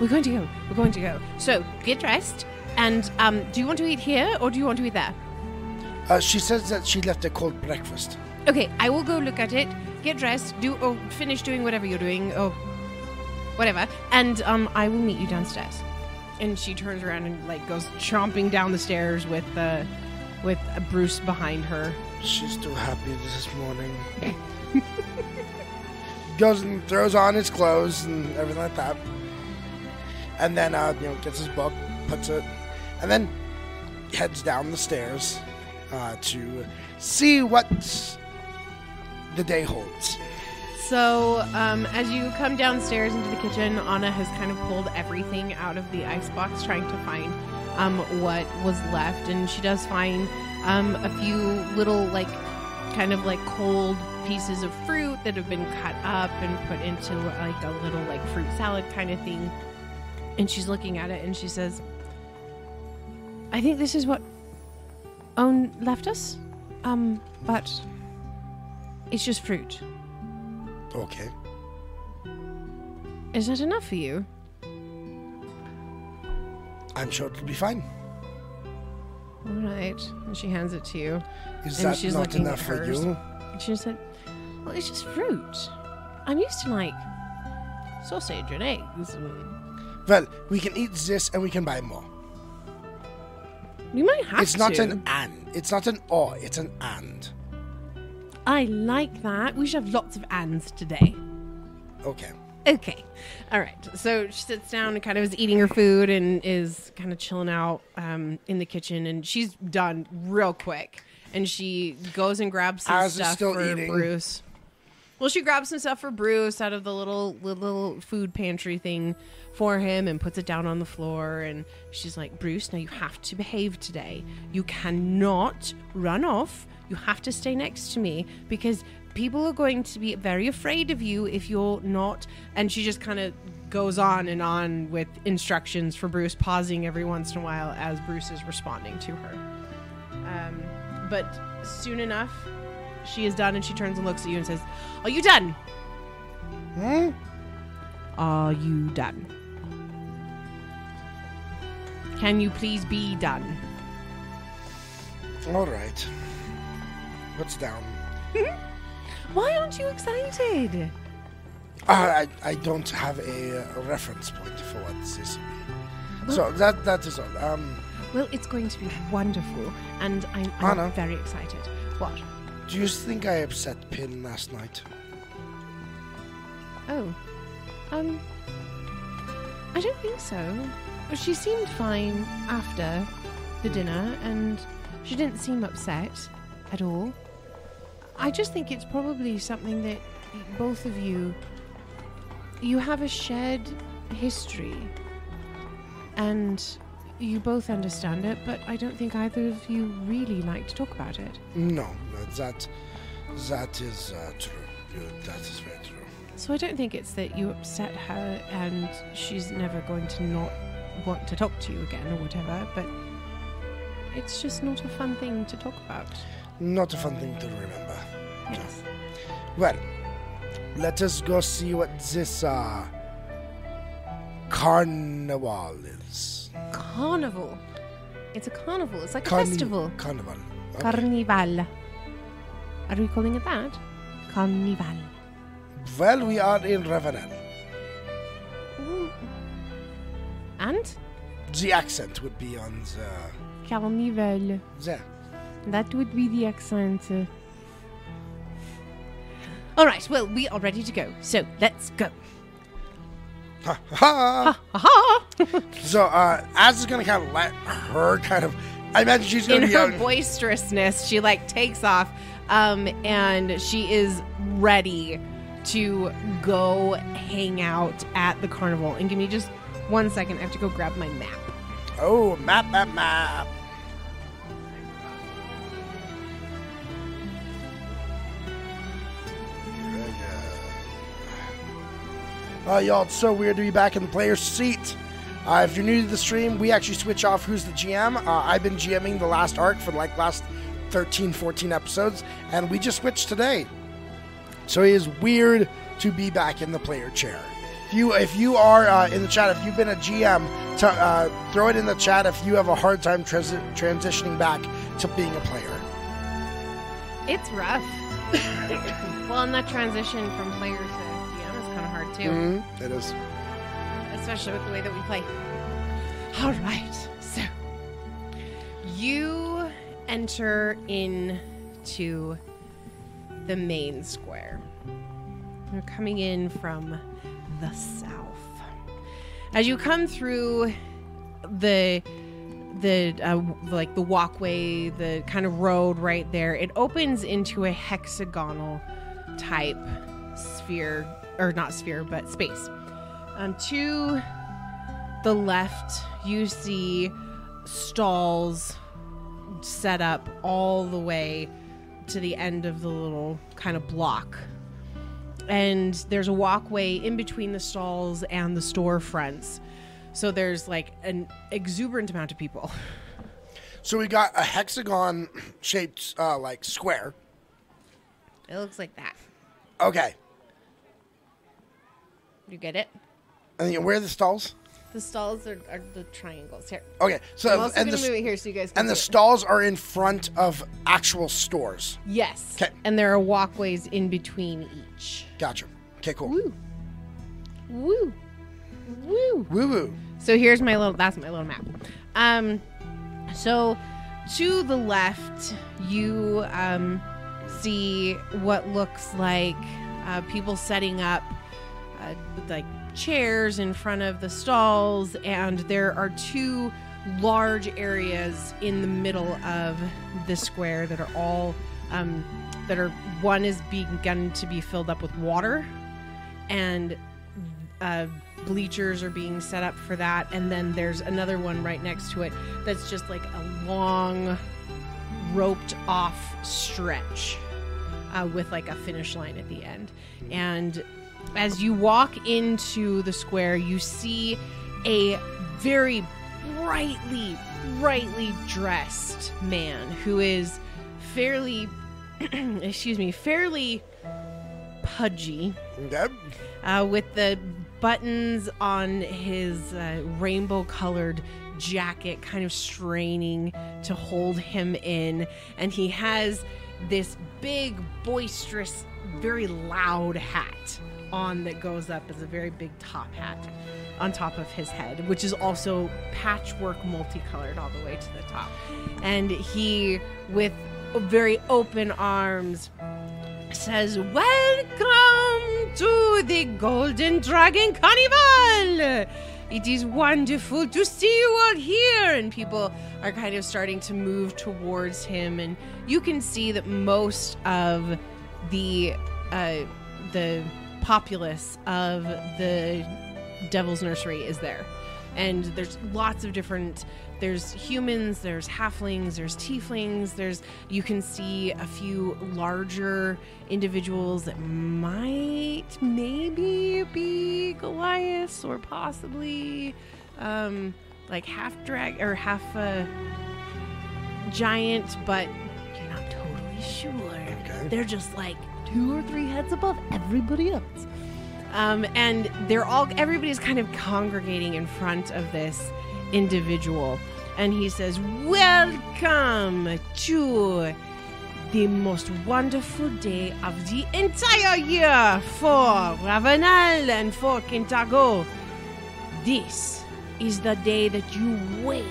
[SPEAKER 1] We're going to go. We're going to go. So get dressed. And um, do you want to eat here or do you want to eat there?
[SPEAKER 2] Uh, she says that she left a cold breakfast.
[SPEAKER 1] Okay, I will go look at it. Get dressed. Do or finish doing whatever you're doing or whatever, and um, I will meet you downstairs. And she turns around and like goes chomping down the stairs with uh, with Bruce behind her.
[SPEAKER 2] She's too happy this morning. Goes and throws on his clothes and everything like that. And then, uh, you know, gets his book, puts it, and then heads down the stairs uh, to see what the day holds.
[SPEAKER 1] So, um, as you come downstairs into the kitchen, Anna has kind of pulled everything out of the icebox, trying to find um, what was left. And she does find um, a few little, like, kind of like cold pieces of fruit that have been cut up and put into like a little, like, fruit salad kind of thing. And she's looking at it and she says, I think this is what Owen left us. Um, but it's just fruit.
[SPEAKER 2] Okay.
[SPEAKER 1] Is that enough for you?
[SPEAKER 2] I'm sure it'll be fine.
[SPEAKER 1] All right. And she hands it to you.
[SPEAKER 2] Is
[SPEAKER 1] And
[SPEAKER 2] that
[SPEAKER 1] she's
[SPEAKER 2] not
[SPEAKER 1] looking
[SPEAKER 2] enough
[SPEAKER 1] at
[SPEAKER 2] for
[SPEAKER 1] hers.
[SPEAKER 2] you?
[SPEAKER 1] And she said, Well, it's just fruit. I'm used to like sausage and eggs. And
[SPEAKER 2] Well, we can eat this and we can buy more.
[SPEAKER 1] we might have
[SPEAKER 2] it's not an and. It's not an or. It's an and.
[SPEAKER 1] I like that. We should have lots of ands today.
[SPEAKER 2] Okay.
[SPEAKER 1] Okay. All right. So she sits down and kind of is eating her food and is kind of chilling out um, in the kitchen. And she's done real quick. And she goes and grabs some
[SPEAKER 2] is
[SPEAKER 1] stuff
[SPEAKER 2] still
[SPEAKER 1] for
[SPEAKER 2] eating.
[SPEAKER 1] Bruce. Well, she grabs some stuff for Bruce out of the little little food pantry thing for him and puts it down on the floor. And she's like, Bruce, now you have to behave today. You cannot run off. You have to stay next to me because people are going to be very afraid of you if you're not. And she just kind of goes on and on with instructions for Bruce, pausing every once in a while as Bruce is responding to her. Um, but soon enough, she is done and she turns and looks at you and says, Are you done?
[SPEAKER 2] Hmm?
[SPEAKER 1] Are you done? Can you please be done?
[SPEAKER 2] All right. What's down?
[SPEAKER 1] Why aren't you excited?
[SPEAKER 2] Uh, I, I don't have a, uh reference point for what this is. So that that is all. Um,
[SPEAKER 1] Well, it's going to be wonderful, and I'm, I'm very excited. What?
[SPEAKER 2] do you think I upset Pin last night?
[SPEAKER 1] Oh, um, I don't think so. She seemed fine after the dinner, and she didn't seem upset at all. I just think it's probably something that both of you you have a shared history, and you both understand it. But I don't think either of you really like to talk about it.
[SPEAKER 2] No, that that is uh, true. That is very true.
[SPEAKER 1] So I don't think it's that you upset her and she's never going to not want to talk to you again or whatever, but it's just not a fun thing to talk about.
[SPEAKER 2] Not a fun thing to remember.
[SPEAKER 1] Yes.
[SPEAKER 2] Well, let us go see what this uh, carnival is.
[SPEAKER 1] Carnival. It's a carnival. It's like a festival.
[SPEAKER 2] Carnival. Okay.
[SPEAKER 1] Carnival. Are we calling it that? Carnival.
[SPEAKER 2] well, we are in Ravounel.
[SPEAKER 1] Mm. And?
[SPEAKER 2] The accent would be on the
[SPEAKER 1] Carnival.
[SPEAKER 2] there.
[SPEAKER 1] That would be the accent. All right, well, we are ready to go. So let's go.
[SPEAKER 2] Ha ha!
[SPEAKER 1] Ha ha!
[SPEAKER 2] So, uh, Az is gonna kind of let her kind of I imagine she's
[SPEAKER 1] in
[SPEAKER 2] gonna be
[SPEAKER 1] her boisterousness, she like takes off, um, and she is ready to go hang out at the carnival. And give me just one second. I have to go grab my map.
[SPEAKER 2] Oh, map, map, map. Uh, y'all, it's so weird to be back in the player's seat. Uh, if you're new to the stream, we actually switch off who's the GM. Uh, I've been GMing the last arc for like last 13, 14 episodes, and we just switched today. So it is weird to be back in the player chair. If you if you are uh, in the chat, if you've been a GM, to, uh, throw it in the chat if you have a hard time transi- transitioning back to being a player.
[SPEAKER 1] It's rough. well, in that transition from player too,
[SPEAKER 2] Mm-hmm. It is.
[SPEAKER 1] especially with the way that we play. All right, so you enter into the main square. You're coming in from the south. As you come through the the uh, like the walkway, the kind of road right there, it opens into a hexagonal type sphere or not sphere, but space. Um, to the left, you see stalls set up all the way to the end of the little kind of block. And there's a walkway in between the stalls and the storefronts. So there's like an exuberant amount of people.
[SPEAKER 2] So we got a hexagon shaped uh, like square.
[SPEAKER 1] It looks like that.
[SPEAKER 2] Okay.
[SPEAKER 1] You get it?
[SPEAKER 2] And then where are the stalls?
[SPEAKER 1] The stalls are, are the triangles here.
[SPEAKER 2] Okay. So
[SPEAKER 1] I'm also
[SPEAKER 2] and
[SPEAKER 1] gonna
[SPEAKER 2] the
[SPEAKER 1] move it here so you guys can
[SPEAKER 2] and the
[SPEAKER 1] see it.
[SPEAKER 2] stalls are in front of actual stores.
[SPEAKER 1] Yes.
[SPEAKER 2] 'Kay.
[SPEAKER 1] And there are walkways in between each.
[SPEAKER 2] Gotcha. Okay, cool.
[SPEAKER 1] Woo. Woo. Woo.
[SPEAKER 2] Woo woo.
[SPEAKER 1] So here's my little that's my little map. Um so to the left you um see what looks like uh, people setting up uh, like chairs in front of the stalls and there are two large areas in the middle of the square that are all um, that are one is begun to be filled up with water and uh, bleachers are being set up for that and then there's another one right next to it that's just like a long roped off stretch uh, with like a finish line at the end. And as you walk into the square you see a very brightly brightly dressed man who is fairly excuse me fairly pudgy
[SPEAKER 2] Okay.
[SPEAKER 1] uh, with the buttons on his uh, rainbow colored jacket kind of straining to hold him in. And he has this big, boisterous, very loud hat on that goes up as a very big top hat on top of his head, which is also patchwork multicolored all the way to the top. And he, with very open arms, says, Welcome to the Golden Dragon Carnival! It is wonderful to see you all here. And people are kind of starting to move towards him. And you can see that most of the uh, the populace of the Devil's Nursery is there. And there's lots of different there's humans, there's halflings, there's tieflings, there's you can see a few larger individuals that might maybe be Goliath or possibly um like half drag or half a giant, but sure.
[SPEAKER 2] Okay.
[SPEAKER 1] They're just like two or three heads above everybody else. Um, and they're all everybody's kind of congregating in front of this individual and he says welcome to the most wonderful day of the entire year for Ravounel and for Kintargo. This is the day that you wait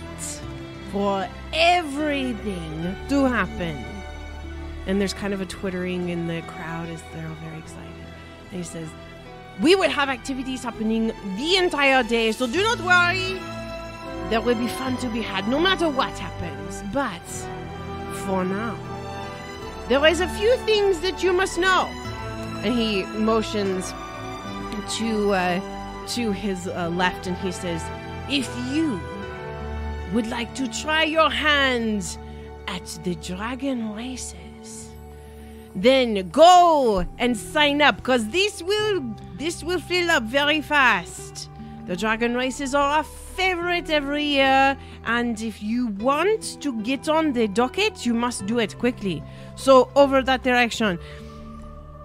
[SPEAKER 1] for everything to happen. And there's kind of a twittering in the crowd as they're all very excited. And he says, We will have activities happening the entire day, so do not worry. there will be fun to be had no matter what happens. But for now, there is a few things that you must know. And he motions to uh, to his uh, left, and he says, "If you would like to try your hand at the dragon races, then go and sign up, because this will this will fill up very fast. The dragon races are a favorite every year, and if you want to get on the docket, you must do it quickly. So over that direction."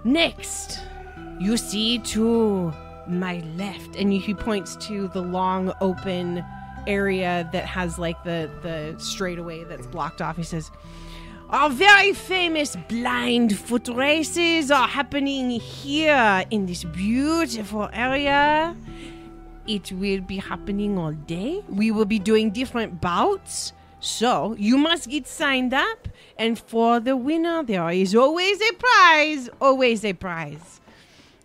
[SPEAKER 1] Next, you see to my left, and he points to the long open area that has like the the straightaway that's blocked off. He says, "Our very famous blind foot races are happening here in this beautiful area. It will be happening all day. We will be doing different bouts." So you must get signed up, and for the winner, there is always a prize. Always a prize.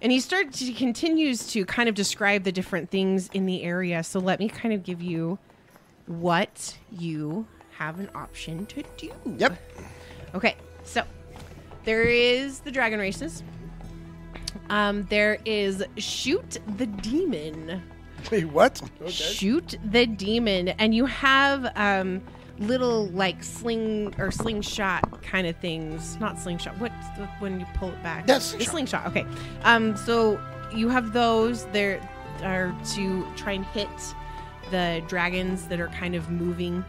[SPEAKER 1] And he starts, he continues to kind of describe the different things in the area. So let me kind of give you what you have an option to do.
[SPEAKER 2] Yep.
[SPEAKER 1] Okay, so there is the dragon races. Um, there is shoot the demon.
[SPEAKER 2] Wait, what? Okay.
[SPEAKER 1] Shoot the demon, and you have um little like sling or slingshot kind of things. Not slingshot. What when you pull it back? It's
[SPEAKER 2] slingshot.
[SPEAKER 1] slingshot. Okay. Um, so you have those. There are to try and hit the dragons that are kind of moving,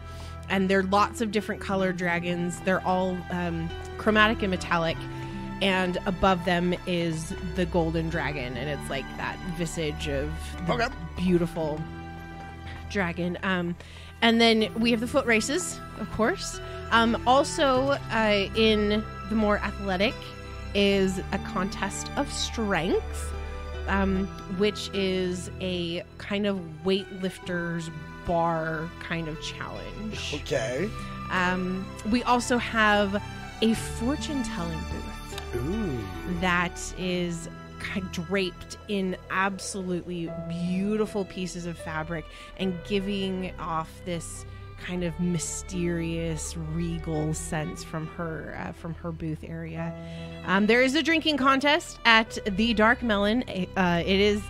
[SPEAKER 1] and there are lots of different color dragons. They're all um, chromatic and metallic. And above them is the golden dragon, and it's like that visage of the
[SPEAKER 2] Okay.
[SPEAKER 1] beautiful dragon. Um, and then we have the foot races, of course. Um, also, uh, in the more athletic, is a contest of strength, um, which is a kind of weightlifter's bar kind of challenge.
[SPEAKER 2] Okay.
[SPEAKER 1] Um, we also have a fortune telling booth
[SPEAKER 2] Ooh.
[SPEAKER 1] that is draped in absolutely beautiful pieces of fabric and giving off this kind of mysterious regal sense from her uh, from her booth area um, there is a drinking contest at the dark melon uh, it is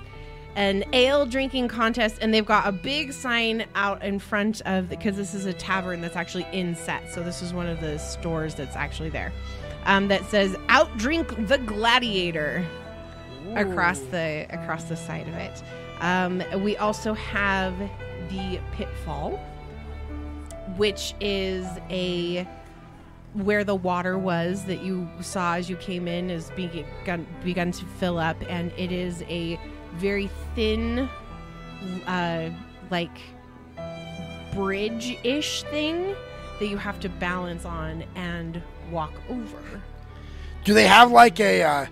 [SPEAKER 1] an ale drinking contest and they've got a big sign out in front of because this is a tavern that's actually in set so this is one of the stores that's actually there um, that says "Outdrink the Gladiator" across the across the side of it. Um, we also have the Pitfall, which is a where the water was that you saw as you came in is begun begun to fill up, and it is a very thin, uh, like bridge-ish thing that you have to balance on and walk over.
[SPEAKER 2] Do they have like a uh,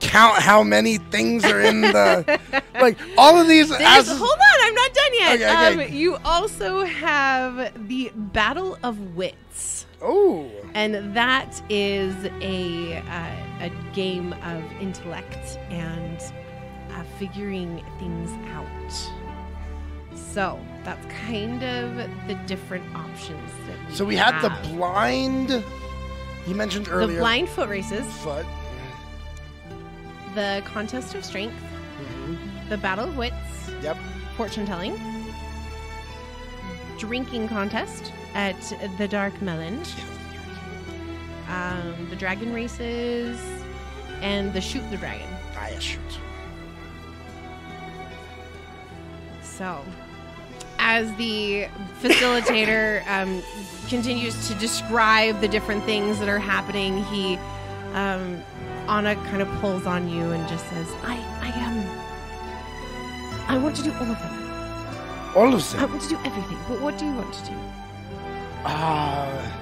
[SPEAKER 2] count how many things are in the like all of these? As-
[SPEAKER 1] hold on, I'm not done yet.
[SPEAKER 2] Okay, okay.
[SPEAKER 1] Um, you also have the Battle of Wits,
[SPEAKER 2] oh,
[SPEAKER 1] and that is a uh, a game of intellect and figuring things out. So that's kind of the different options that we
[SPEAKER 2] so we had the blind. You mentioned earlier.
[SPEAKER 1] the blind foot races,
[SPEAKER 2] foot.
[SPEAKER 1] the contest of strength,
[SPEAKER 2] Mhm.
[SPEAKER 1] the battle of wits,
[SPEAKER 2] Yep.
[SPEAKER 1] fortune telling, drinking contest at the Dark Melon, um, the dragon races, and the shoot the dragon.
[SPEAKER 2] Ah, yeah, shoot.
[SPEAKER 1] So, as the facilitator um, continues to describe the different things that are happening, he, um, Anna kind of pulls on you and just says, "I, I am. I want to do all of them.
[SPEAKER 2] All of them.
[SPEAKER 1] I want to do everything. But what do you want to do?"
[SPEAKER 2] Ah.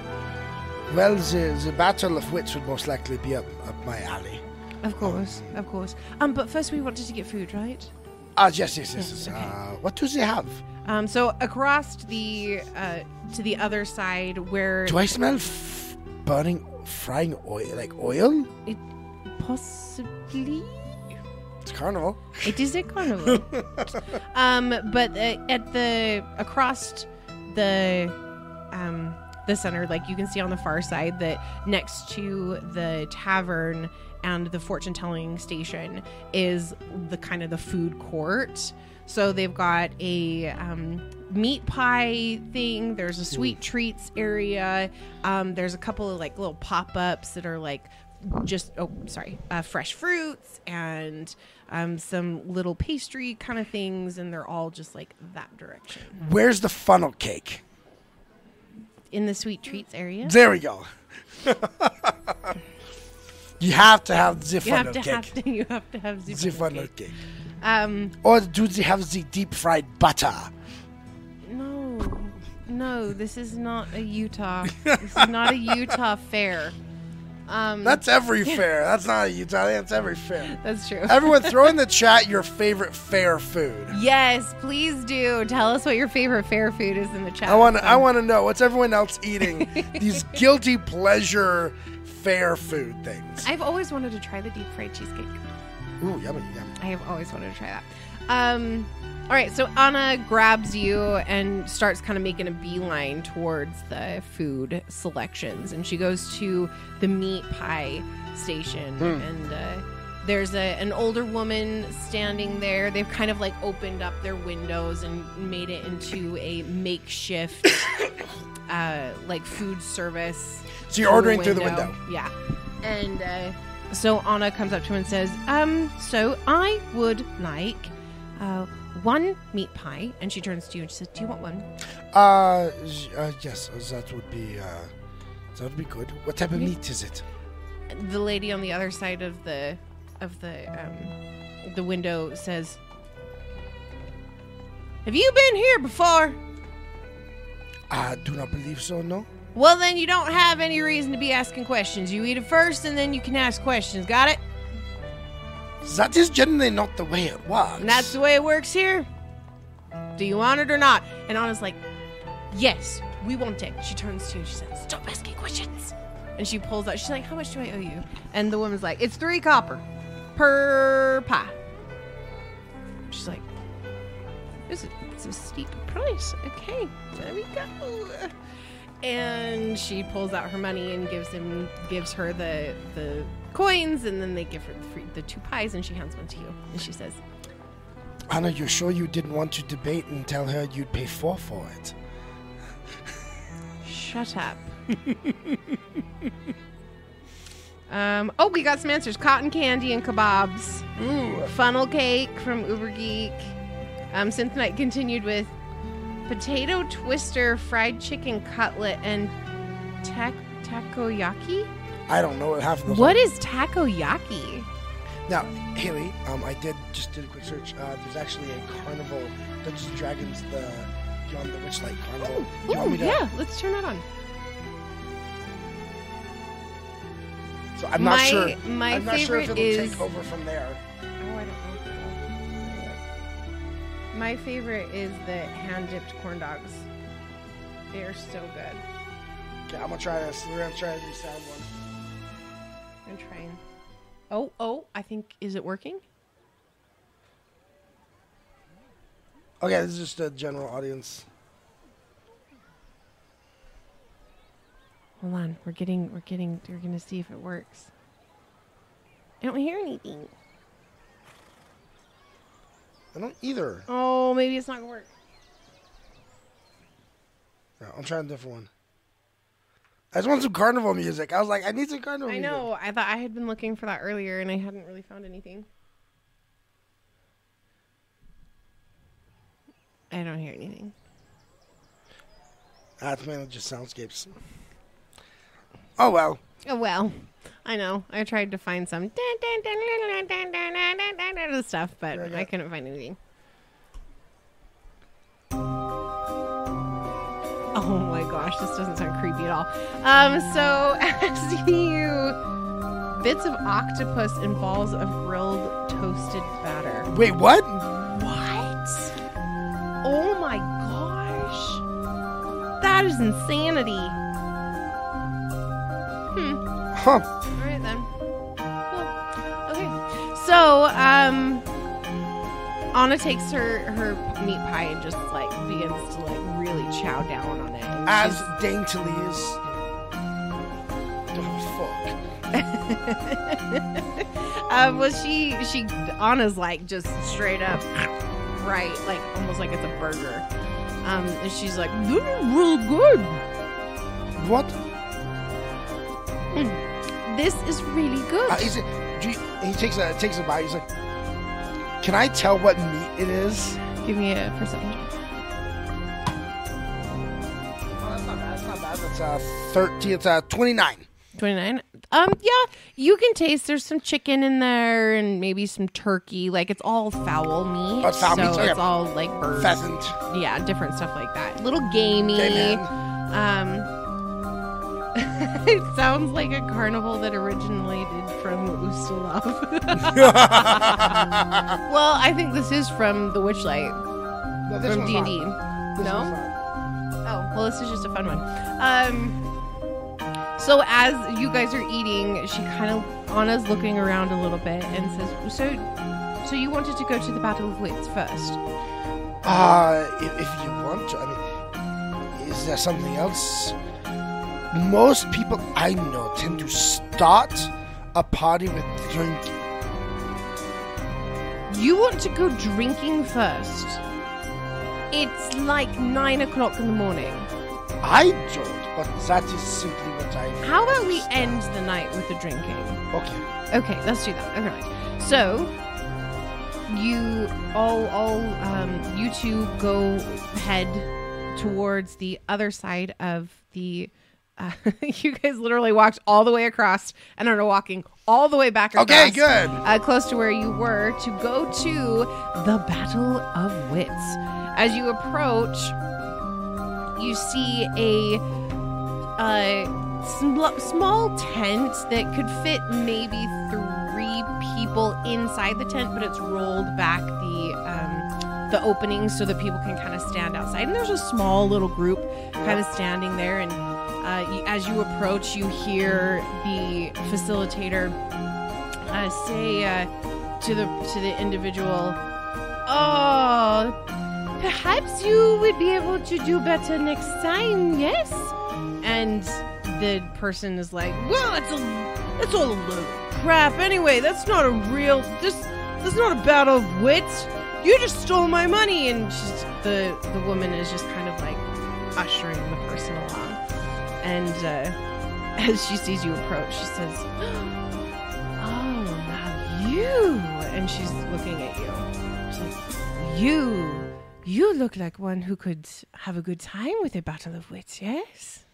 [SPEAKER 2] well, the, the battle of wits would most likely be up up my alley.
[SPEAKER 1] Of course, of course. Um, but first we wanted to get food, right?
[SPEAKER 2] Ah, yes, yes, yes.
[SPEAKER 1] Yes, okay.
[SPEAKER 2] Uh, what do they have?
[SPEAKER 1] Um, so across the uh, to the other side where
[SPEAKER 2] Do I smell f- burning, frying oil, like oil?
[SPEAKER 1] it possibly
[SPEAKER 2] It's carnival.
[SPEAKER 1] it is a carnival. um, but uh, at the across the um the center like you can see on the far side that next to the tavern and the fortune telling station is the kind of the food court so they've got a um, meat pie thing there's a sweet treats area um, there's a couple of like little pop-ups that are like just oh sorry uh, fresh fruits and um, some little pastry kind of things and they're all just like that direction
[SPEAKER 2] Where's the funnel cake?
[SPEAKER 1] in the sweet treats area
[SPEAKER 2] There we go. you have to have the
[SPEAKER 1] you
[SPEAKER 2] funnel
[SPEAKER 1] have to
[SPEAKER 2] cake.
[SPEAKER 1] have to you have to have
[SPEAKER 2] the
[SPEAKER 1] zuppa
[SPEAKER 2] funnel
[SPEAKER 1] cake.
[SPEAKER 2] cake.
[SPEAKER 1] um
[SPEAKER 2] Or do they have the deep fried butter?
[SPEAKER 1] no no this is not a utah this is not a utah fair um
[SPEAKER 2] That's every fair. That's not a Utah. That's every fair.
[SPEAKER 1] that's true
[SPEAKER 2] Everyone, throw in the chat your favorite fair food.
[SPEAKER 1] yes please do tell us what your favorite fair food is in the chat
[SPEAKER 2] I want. I want to know what's everyone else eating. These guilty pleasure fair food things.
[SPEAKER 1] i've always wanted to try the deep fried cheesecake
[SPEAKER 2] Ooh, yummy, yummy.
[SPEAKER 1] I have always wanted to try that. Um, all right, so Anna grabs you and starts kind of making a beeline towards the food selections, and she goes to the meat pie station, and uh, there's a, an older woman standing there. They've kind of like opened up their windows and made it into a makeshift, uh, like food service.
[SPEAKER 2] So you're ordering through the window.
[SPEAKER 1] Yeah. And uh, so Anna comes up to him and says, um, so I would like uh, one meat pie. And she turns to you and she says, do you want one?
[SPEAKER 2] Uh, uh yes, uh, that would be. Uh, that would be good. What type of
[SPEAKER 1] Yeah.
[SPEAKER 2] meat is it?
[SPEAKER 1] The lady on the other side of the of the um, the window says, have you been here before?
[SPEAKER 2] I do not believe so. No.
[SPEAKER 1] Well, then you don't have any reason to be asking questions. You eat it first and then you can ask questions. Got it?
[SPEAKER 2] That is generally not the way it works.
[SPEAKER 1] And that's the way it works here. Do you want it or not? And Anna's like, Yes, we want it. She turns to you and she says, Stop asking questions. And she pulls out, she's like, How much do I owe you? And the woman's like, It's three copper per pie. She's like, This is it's a steep price. Okay, there we go. And she pulls out her money and gives him gives her the the coins and then they give her the, free, the two pies and she hands one to you and she says
[SPEAKER 2] Anna, you're sure you didn't want to debate and tell her you'd pay four for it?
[SPEAKER 1] Shut up. um, oh, we got some answers. Cotton candy and kebabs.
[SPEAKER 2] Ooh.
[SPEAKER 1] Funnel cake from Uber Geek. Um, Synth Night continued with potato twister, fried chicken cutlet, and tak- takoyaki.
[SPEAKER 2] I don't know what half of those.
[SPEAKER 1] What
[SPEAKER 2] are.
[SPEAKER 1] is takoyaki?
[SPEAKER 2] Now, Haley, um, I did just did a quick search. Uh, there's actually a carnival, Dungeons and Dragons, the Beyond the Witchlight Carnival. You want
[SPEAKER 1] Ooh,
[SPEAKER 2] me to-
[SPEAKER 1] yeah, let's turn that on.
[SPEAKER 2] So I'm not
[SPEAKER 1] my
[SPEAKER 2] sure.
[SPEAKER 1] my
[SPEAKER 2] I'm not sure
[SPEAKER 1] favorite
[SPEAKER 2] if it'll
[SPEAKER 1] is.
[SPEAKER 2] take over from there.
[SPEAKER 1] Oh, I don't know. If it will. My favorite is the hand dipped corn dogs. They are so good.
[SPEAKER 2] Okay, I'm gonna try this. We're gonna try the sound one.
[SPEAKER 1] I'm trying. Oh, oh, I think is it working?
[SPEAKER 2] Okay, this is just a general audience.
[SPEAKER 1] Hold on, we're getting, we're getting, we're gonna see if it works. I don't hear anything.
[SPEAKER 2] I don't either.
[SPEAKER 1] Oh, maybe it's not gonna work.
[SPEAKER 2] No, I'm trying a different one. I just want some carnival music. I was like, I need some carnival music.
[SPEAKER 1] I
[SPEAKER 2] music.
[SPEAKER 1] know. I thought I had been looking for that earlier, and I hadn't really found anything. I don't hear anything.
[SPEAKER 2] That's mainly just soundscapes. Oh well.
[SPEAKER 1] Oh well, I know. I tried to find some stuff, but
[SPEAKER 2] There you
[SPEAKER 1] I couldn't find anything. Oh my gosh, this doesn't sound creepy at all. Um, so as you bits of octopus and balls of grilled toasted batter.
[SPEAKER 2] Wait, what?
[SPEAKER 1] What? Oh my gosh, that is insanity.
[SPEAKER 2] Huh.
[SPEAKER 1] All right then. Cool. Okay. So, um, Anna takes her her meat pie and just like begins to like really chow down on it. And
[SPEAKER 2] As
[SPEAKER 1] she's-
[SPEAKER 2] daintily as. Oh,
[SPEAKER 1] uh, well, she she Anna's like just straight up right, like almost like it's a burger. Um, and she's like, "This is real good.
[SPEAKER 2] fuck. What?
[SPEAKER 1] This is really good."
[SPEAKER 2] Uh, he's, do you- he takes a takes a bite. He's like, "Can I tell what meat it is?"
[SPEAKER 1] Give me a perception.
[SPEAKER 2] Oh, that's not bad. That's not bad. That's uh, thirteen. It's uh, twenty nine.
[SPEAKER 1] 29 um yeah you can taste there's some chicken in there and maybe some turkey like it's all fowl meat
[SPEAKER 2] Oh, foul
[SPEAKER 1] so
[SPEAKER 2] meat, okay.
[SPEAKER 1] it's all like birds
[SPEAKER 2] Pheasant.
[SPEAKER 1] yeah different stuff like that little gamey
[SPEAKER 2] Okay,
[SPEAKER 1] um it sounds like a carnival that originated from Ustalav. well, I think this is from the Witchlight
[SPEAKER 2] No, this
[SPEAKER 1] from
[SPEAKER 2] one's
[SPEAKER 1] D and
[SPEAKER 2] not.
[SPEAKER 1] D.
[SPEAKER 2] This
[SPEAKER 1] No?
[SPEAKER 2] one's not.
[SPEAKER 1] Oh, well, this is just a fun one. Um, so as you guys are eating, she kind of Anna's looking around a little bit and says, "So, so you wanted to go to the Battle of Wits first?
[SPEAKER 2] Uh, if, if you want to, I mean, is there something else? Most people I know tend to start a party with drinking.
[SPEAKER 1] You want to go drinking first? It's like nine o'clock in the morning.
[SPEAKER 2] I don't, but that is simply what I.
[SPEAKER 1] How about we end the night with the drinking?
[SPEAKER 2] Okay.
[SPEAKER 1] Okay, let's do that. Okay. So you all all um you two go head towards the other side of the uh, you guys literally walked all the way across and are walking all the way back across.
[SPEAKER 2] Okay, good.
[SPEAKER 1] Uh, close to where you were to go to the Battle of Wits. As you approach, you see a uh, sm- small tent that could fit maybe three people inside the tent, but it's rolled back the um, the opening so that people can kind of stand outside. And there's a small little group kind of standing there. And uh, as you approach, you hear the facilitator uh, say uh, to the to the individual, "Oh, perhaps you would be able to do better next time." Yes, and the person is like, "Well, that's a that's all a load crap. Anyway, that's not a real this that's not a battle of wits. You just stole my money." And the the woman is just kind of like ushering the person along, and uh, as she sees you approach, she says. Oh, now you. And she's looking at you. She's like, You. You look like one who could have a good time with a battle of wits, yes?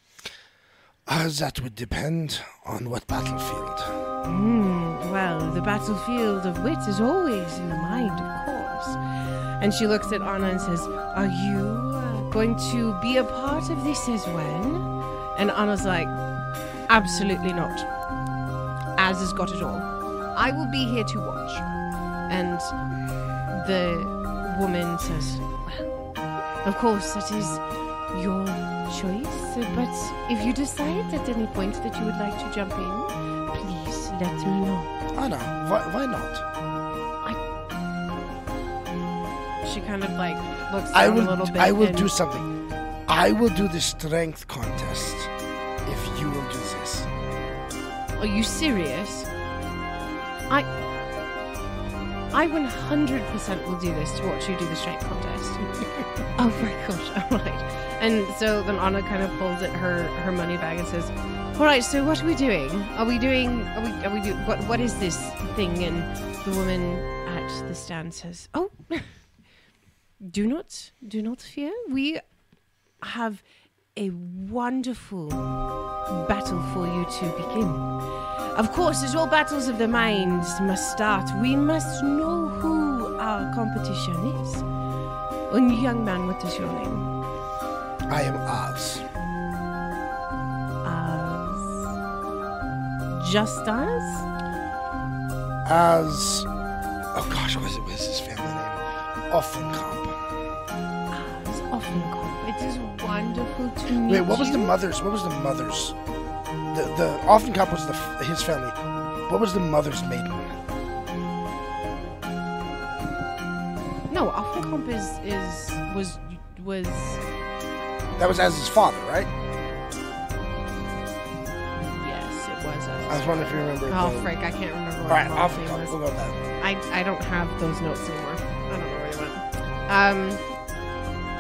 [SPEAKER 2] Uh, that would depend on what battlefield.
[SPEAKER 1] Hmm. Well, the battlefield of wits is always in the mind, of course. And she looks at Anna and says, Are you uh, going to be a part of this as well? And Anna's like, Absolutely not. Az has got it all. I will be here to watch. And the woman says, Well, of course, that is your choice. But if you decide at any point that you would like to jump in, please let me know.
[SPEAKER 2] Anna. Why, why not?
[SPEAKER 1] She kind of like looks
[SPEAKER 2] I
[SPEAKER 1] a
[SPEAKER 2] will.
[SPEAKER 1] little bit.
[SPEAKER 2] I will
[SPEAKER 1] and-
[SPEAKER 2] do something. I will do the strength contest if you will do this.
[SPEAKER 1] Are you serious? I. I 100% will do this to watch you do the strength contest. oh my gosh, alright. And so then Anna kind of pulls at her, her money bag and says, Alright, so what are we doing? Are we doing, are we, are we do, what, what is this thing? And the woman at the stand says, Oh, do not, do not fear. We have a wonderful battle for you to begin. Of course, as all battles of the mind must start, we must know who our competition is. And young man, what is your name?
[SPEAKER 2] I am Oz.
[SPEAKER 1] As just as?
[SPEAKER 2] As. Oh gosh, what is it? What is his family name? Offencomp.
[SPEAKER 1] Wonderful to meet
[SPEAKER 2] Wait, what was
[SPEAKER 1] you.
[SPEAKER 2] the mother's? What was the mother's? The the Offencomp was the his family. What was the mother's maiden?
[SPEAKER 1] No, Offencomp is is was was.
[SPEAKER 2] That was as his father, right?
[SPEAKER 1] Yes, it was.
[SPEAKER 2] I was wondering if you remember.
[SPEAKER 1] Oh,
[SPEAKER 2] the-
[SPEAKER 1] frick! I can't remember
[SPEAKER 2] All
[SPEAKER 1] what
[SPEAKER 2] right,
[SPEAKER 1] the
[SPEAKER 2] I'll,
[SPEAKER 1] mom's name
[SPEAKER 2] I'll,
[SPEAKER 1] was.
[SPEAKER 2] we'll go with that.
[SPEAKER 1] I, I don't have those notes anymore. I don't know where they went. Um.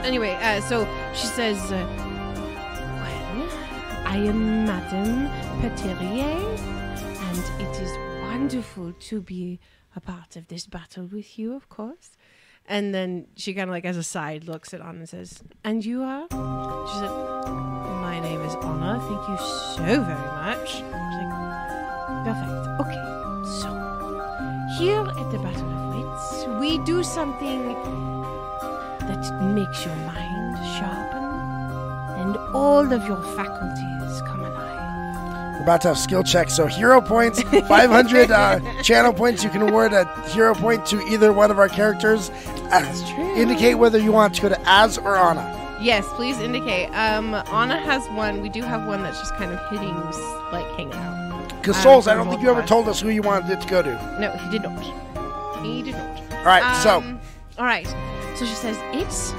[SPEAKER 1] Anyway, uh, so she says, uh,
[SPEAKER 3] Well, I am Madame Peterier, and it is wonderful to be a part of this battle with you, of course.
[SPEAKER 1] and then she kind of like as a side looks at Anna and says, "And you are?" She said, "My name is Anna. Thank you so very much." She's like,
[SPEAKER 3] Perfect. Okay, so here at the Battle of Wits, we do something that makes your mind sharpen and all of your faculties come alive.
[SPEAKER 2] We're about to have skill checks, so hero points, 500 uh, channel points. You can award a hero point to either one of our characters. Uh,
[SPEAKER 1] true.
[SPEAKER 2] Indicate whether you want to go to Az or Anna.
[SPEAKER 1] "Yes, please indicate." Um, Anna has one. We do have one that's just kind of hitting, like hanging out.
[SPEAKER 2] Because
[SPEAKER 1] Um,
[SPEAKER 2] Souls, I don't think you ever told us who you wanted it to go to.
[SPEAKER 1] No, he did not. He did not.
[SPEAKER 2] All right, so
[SPEAKER 1] Um, all right. So she says it's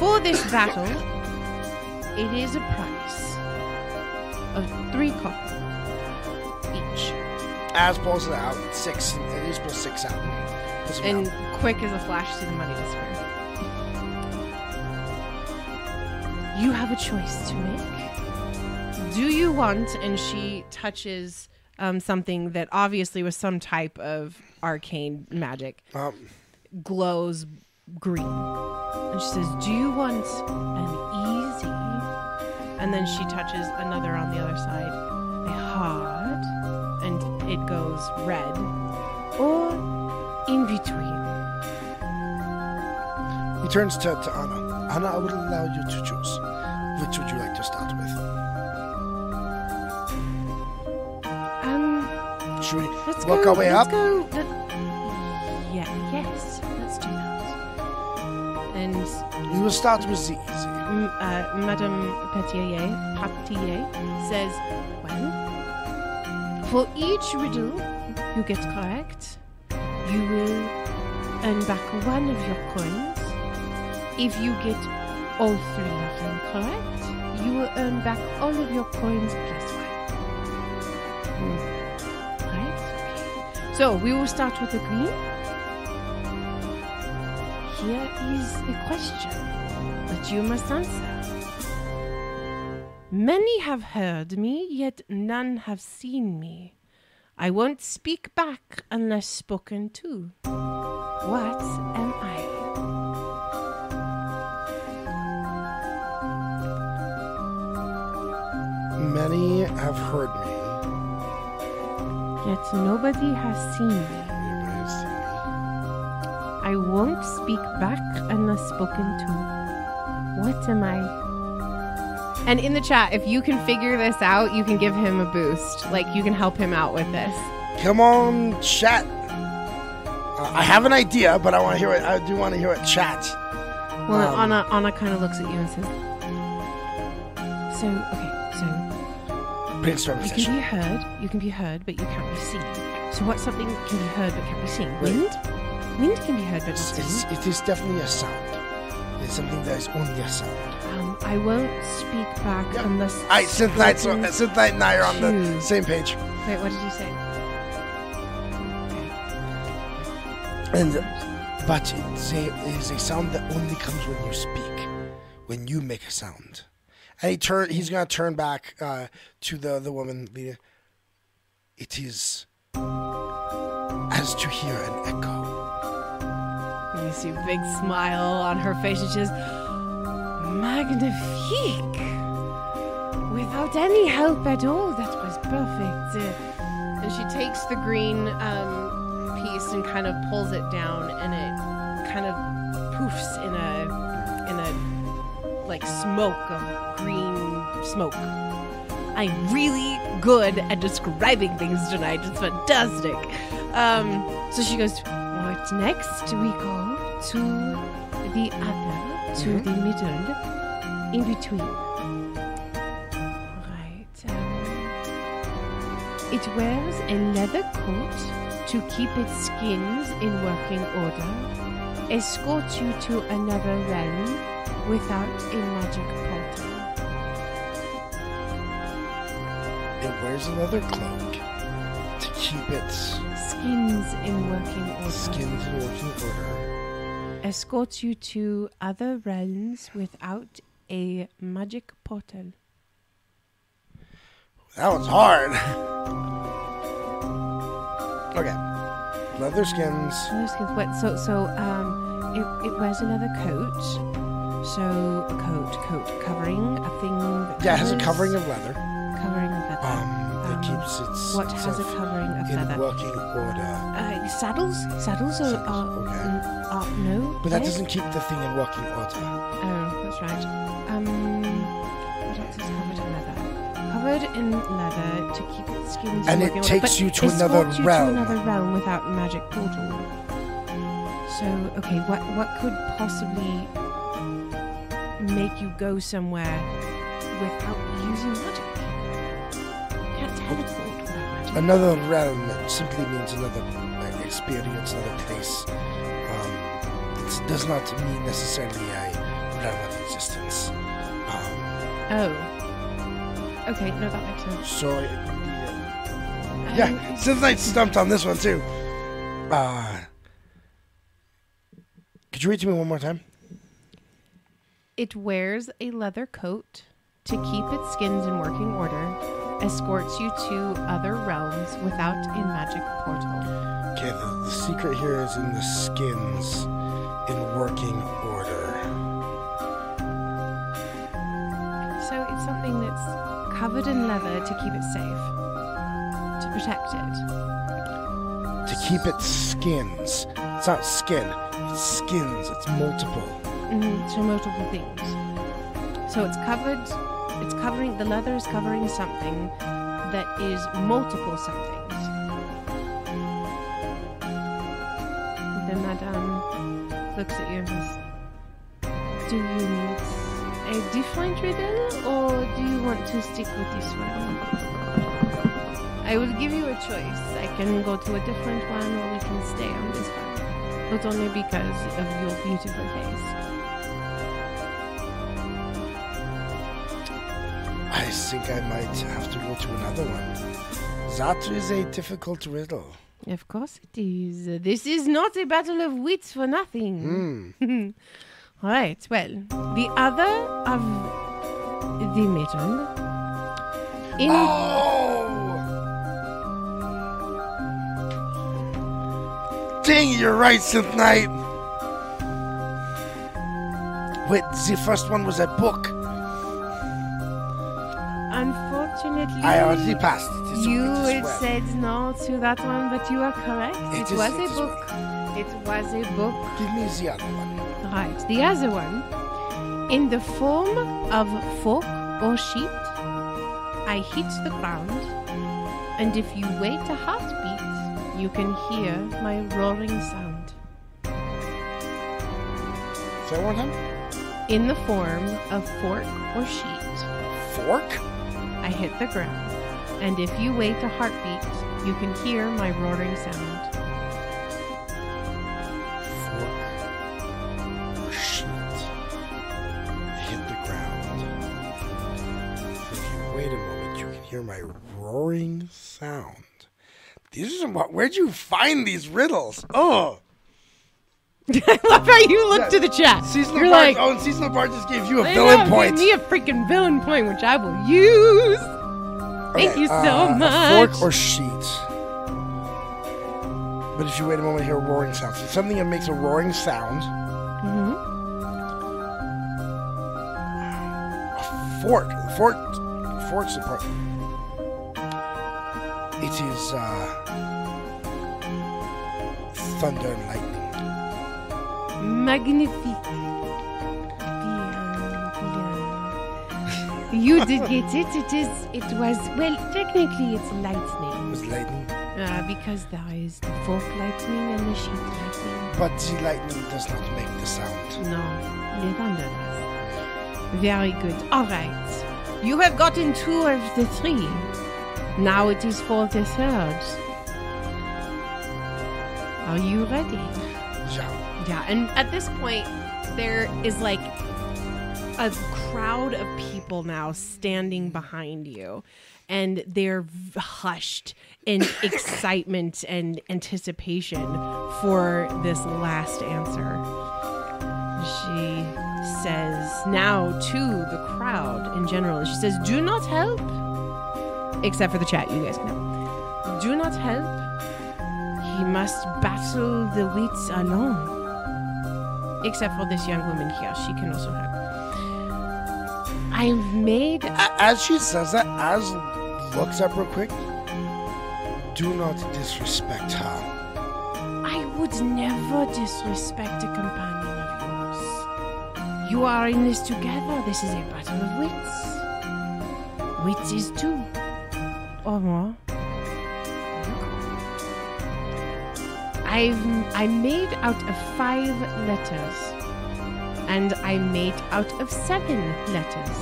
[SPEAKER 1] for this battle. it is a price of three copper each,
[SPEAKER 2] Az pulls it out. Six. At least pull six out. Pulls
[SPEAKER 1] and
[SPEAKER 2] out.
[SPEAKER 1] quick as a flash, see the money disappear.
[SPEAKER 3] You have a choice to make.
[SPEAKER 1] Do you want? And she touches um, something that obviously was some type of arcane magic.
[SPEAKER 2] Um,
[SPEAKER 1] glows green. And she says, Do you want an easy? And then she touches another on the other side, a hard, and it goes red.
[SPEAKER 3] Or in between.
[SPEAKER 2] he turns to, to Anna. Anna, I will allow you to choose. Which would you like to start with?
[SPEAKER 3] Um,
[SPEAKER 2] Should we work
[SPEAKER 3] go.
[SPEAKER 2] our way
[SPEAKER 3] let's
[SPEAKER 2] up?
[SPEAKER 3] go. let- yeah, yes, let's do that.
[SPEAKER 1] And
[SPEAKER 2] We will start with the easy.
[SPEAKER 1] mm, uh, Madame Petier, Patier says,
[SPEAKER 3] Well, for each riddle you get correct, you will earn back one of your coins. If you get all three of them correct, you will earn back all of your coins plus one. Hmm. Right? So we will start with the green. Here is the question that you must answer. Many have heard me, yet none have seen me. I won't speak back unless spoken to. What am I?
[SPEAKER 2] Many have heard me.
[SPEAKER 3] Yet nobody has seen me. I won't speak back unless spoken to. What am I?
[SPEAKER 1] and in the chat, if you can figure this out, you can give him a boost. Like you can help him out with this.
[SPEAKER 2] Come on, chat. Uh, I have an idea, but I want to hear it. I do want to hear it chat.
[SPEAKER 1] Well,
[SPEAKER 2] Um,
[SPEAKER 1] Anna Anna kind of looks at you and says,
[SPEAKER 3] So, okay, so
[SPEAKER 2] Brainstorm
[SPEAKER 3] you can be heard, you can be heard, but you can't be seen. So, what's something can be heard but can't be seen? Wind? Wind can be heard but
[SPEAKER 2] It's, it's, it is definitely a sound. It's something that is only a sound.
[SPEAKER 3] Um, I won't speak back
[SPEAKER 2] Yep.
[SPEAKER 3] unless.
[SPEAKER 2] All right, Synth Knight, so, Synth Knight and I are on the same page.
[SPEAKER 1] "Wait, what did you say?"
[SPEAKER 2] And but it's a, it is a sound that only comes when you speak, when you make a sound. And he turn he's gonna turn back uh, to the the woman leader. It is as to hear an echo.
[SPEAKER 1] You see a big smile on her face, and she says,
[SPEAKER 3] Magnifique! Without any help at all, that was perfect.
[SPEAKER 1] And she takes the green um, piece and kind of pulls it down, and it kind of poofs in a in a like smoke of green smoke. I'm really good at describing things tonight. It's fantastic. Um, so she goes,
[SPEAKER 3] What next? We go to the other, to the middle, in between. Right. Um, it wears a leather coat to keep its skins in working order, escort you to another realm,
[SPEAKER 1] without a magic portal.
[SPEAKER 2] It wears a leather cloak to keep its
[SPEAKER 1] Skins in working order.
[SPEAKER 2] skins in working order.
[SPEAKER 1] Escorts you to other realms without a magic portal.
[SPEAKER 2] That one's hard. okay. Leather skins.
[SPEAKER 1] Leather skins. What? So, so, um, it, it wears a leather coat. So, coat, coat, covering a thing. That
[SPEAKER 2] Yeah, it has a covering of leather.
[SPEAKER 1] covering of leather.
[SPEAKER 2] Um, keeps its
[SPEAKER 1] what has a covering of
[SPEAKER 2] in
[SPEAKER 1] leather?
[SPEAKER 2] working order.
[SPEAKER 1] Uh, saddles? Saddles are, are,
[SPEAKER 2] Okay.
[SPEAKER 1] mm, are no.
[SPEAKER 2] But that doesn't keep the thing in working order.
[SPEAKER 1] Oh, that's right. Um, what else is covered in leather? Covered in leather to keep its skins.
[SPEAKER 2] And it
[SPEAKER 1] working order,
[SPEAKER 2] takes
[SPEAKER 1] but
[SPEAKER 2] you to another
[SPEAKER 1] you
[SPEAKER 2] realm.
[SPEAKER 1] To another realm without magic portal. So, okay, what what could possibly make you go somewhere without using magic?
[SPEAKER 2] Another realm simply means another uh, experience, another place. Um, it does not mean necessarily a realm of existence. Um,
[SPEAKER 1] Oh. Okay, no, that makes sense.
[SPEAKER 2] so it.
[SPEAKER 1] Um,
[SPEAKER 2] Yeah, since I stumped on this one too. Uh, could you read to me one more time?
[SPEAKER 1] It wears a leather coat to keep its skins in working order, escorts you to other realms without a magic portal.
[SPEAKER 2] Okay, the, the secret here is in the skins in working order.
[SPEAKER 1] So it's something that's covered in leather to keep it safe, to protect it.
[SPEAKER 2] To keep its skins. It's not skin, it's skins, it's multiple.
[SPEAKER 1] Mm, so multiple things. So it's covered. It's covering the leather is covering something that is multiple somethings. The madame looks at you and says, "Do you need a different riddle, or do you want to stick with this one?" I will give you a choice. I can go to a different one, or we can stay on this one, but only because of your beautiful face.
[SPEAKER 2] Think I might have to go to another one. That is a difficult riddle.
[SPEAKER 1] Of course it is. This is not a battle of wits for nothing.
[SPEAKER 2] Hmm.
[SPEAKER 1] All right, well, the other of the metal. In
[SPEAKER 2] Oh! Dang, you're right, Synth Knight. Wait, the first one was a book.
[SPEAKER 1] Unfortunately,
[SPEAKER 2] I already passed it.
[SPEAKER 1] You
[SPEAKER 2] it well.
[SPEAKER 1] said no to that one, but you are correct.
[SPEAKER 2] It
[SPEAKER 1] It,
[SPEAKER 2] is-
[SPEAKER 1] was
[SPEAKER 2] it
[SPEAKER 1] a book. It was a book.
[SPEAKER 2] Give me the other one.
[SPEAKER 1] Right, the other one, in the form of fork or sheet, I hit the ground, and if you wait a heartbeat, you can hear my roaring sound.
[SPEAKER 2] Say one time.
[SPEAKER 1] In the form of fork or sheet,
[SPEAKER 2] Fork?
[SPEAKER 1] I hit the ground, and if you wait a heartbeat, you can hear my roaring sound.
[SPEAKER 2] Oh, Sheet. Hit the ground. If you wait a moment, you can hear my roaring sound. These are some. Where'd you find these riddles? Oh,
[SPEAKER 1] I love how you look to the chat.
[SPEAKER 2] seasonal
[SPEAKER 1] You're like,
[SPEAKER 2] oh, and seasonal bar just gave you a villain
[SPEAKER 1] have
[SPEAKER 2] point.
[SPEAKER 1] given me a freaking villain point, which I will use. Thank
[SPEAKER 2] Okay,
[SPEAKER 1] you so
[SPEAKER 2] uh,
[SPEAKER 1] much.
[SPEAKER 2] fork or sheet. But if you wait a moment, you hear a roaring sound. So something that makes a roaring sound.
[SPEAKER 1] Mhm.
[SPEAKER 2] A fork. The fork. Fork's the part. It is uh, thunder and lightning.
[SPEAKER 1] Magnifique. Bien, bien. You did get it. It is. It was. Well, technically, it's
[SPEAKER 2] It
[SPEAKER 1] lightning.
[SPEAKER 2] was lightning,
[SPEAKER 1] Uh, because there is the fork lightning and the sheet lightning.
[SPEAKER 2] but the lightning does not make the sound.
[SPEAKER 1] No, the thunder does. Very good. All right. You have gotten two of the three. Now it is for the third. Are you ready?
[SPEAKER 2] Yeah.
[SPEAKER 1] Yeah, and at this point, there is like a crowd of people now standing behind you, and they're hushed in excitement and anticipation for this last answer. She says now to the crowd in general, and she says, Do not help. Except for the chat, you guys can help. Do not help. He must battle the wits alone. Except for this young woman here, she can also help. I've made
[SPEAKER 2] As she says that, Az looks up real quick. Do not disrespect her.
[SPEAKER 3] I would never disrespect a companion of yours. You are in this together. This is a battle of wits. Wits is two. Or more.
[SPEAKER 1] I've I made out of five letters, and I made out of seven letters.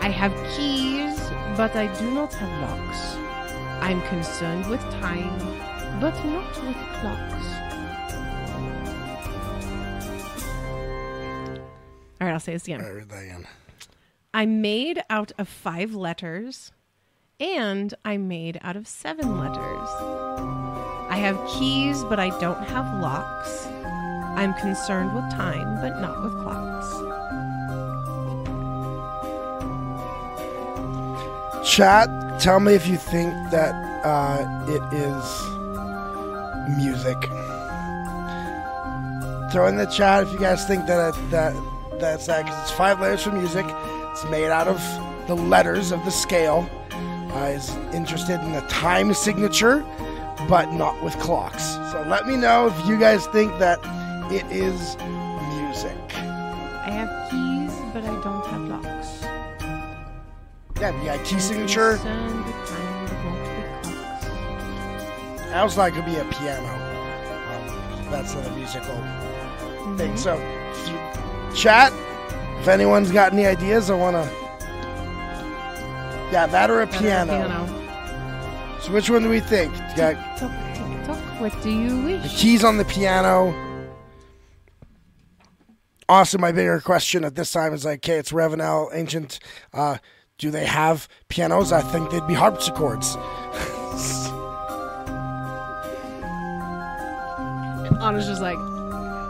[SPEAKER 1] I have keys, but I do not have locks. I'm concerned with time, but not with clocks. All right, I'll say this again.
[SPEAKER 2] I read that again.
[SPEAKER 1] I'm made out of five letters, and I'm made out of seven letters. I have keys, but I don't have locks. I'm concerned with time, but not with clocks.
[SPEAKER 2] Chat, tell me if you think that uh, it is music. Throw in the chat if you guys think that it, that that's that because it's five letters for music. It's made out of the letters of the scale. Uh, is interested in the time signature, but not with clocks. So let me know if you guys think that it is music.
[SPEAKER 1] I have keys, but I don't have locks.
[SPEAKER 2] Yeah, you got key signature.
[SPEAKER 1] concerned with time, but not with clocks.
[SPEAKER 2] I also thought it could be a piano. Um, that's not a musical thing. So, chat, if anyone's got any ideas, I want to. Yeah, that or a piano. So, which one do we think?
[SPEAKER 1] Tick tock, tick tock. What do you wish?
[SPEAKER 2] the keys on the piano. Awesome. my bigger question at this time is like, okay, it's Ravounel, ancient. Uh, do they have pianos? I think they'd be harpsichords.
[SPEAKER 1] Anna's just like,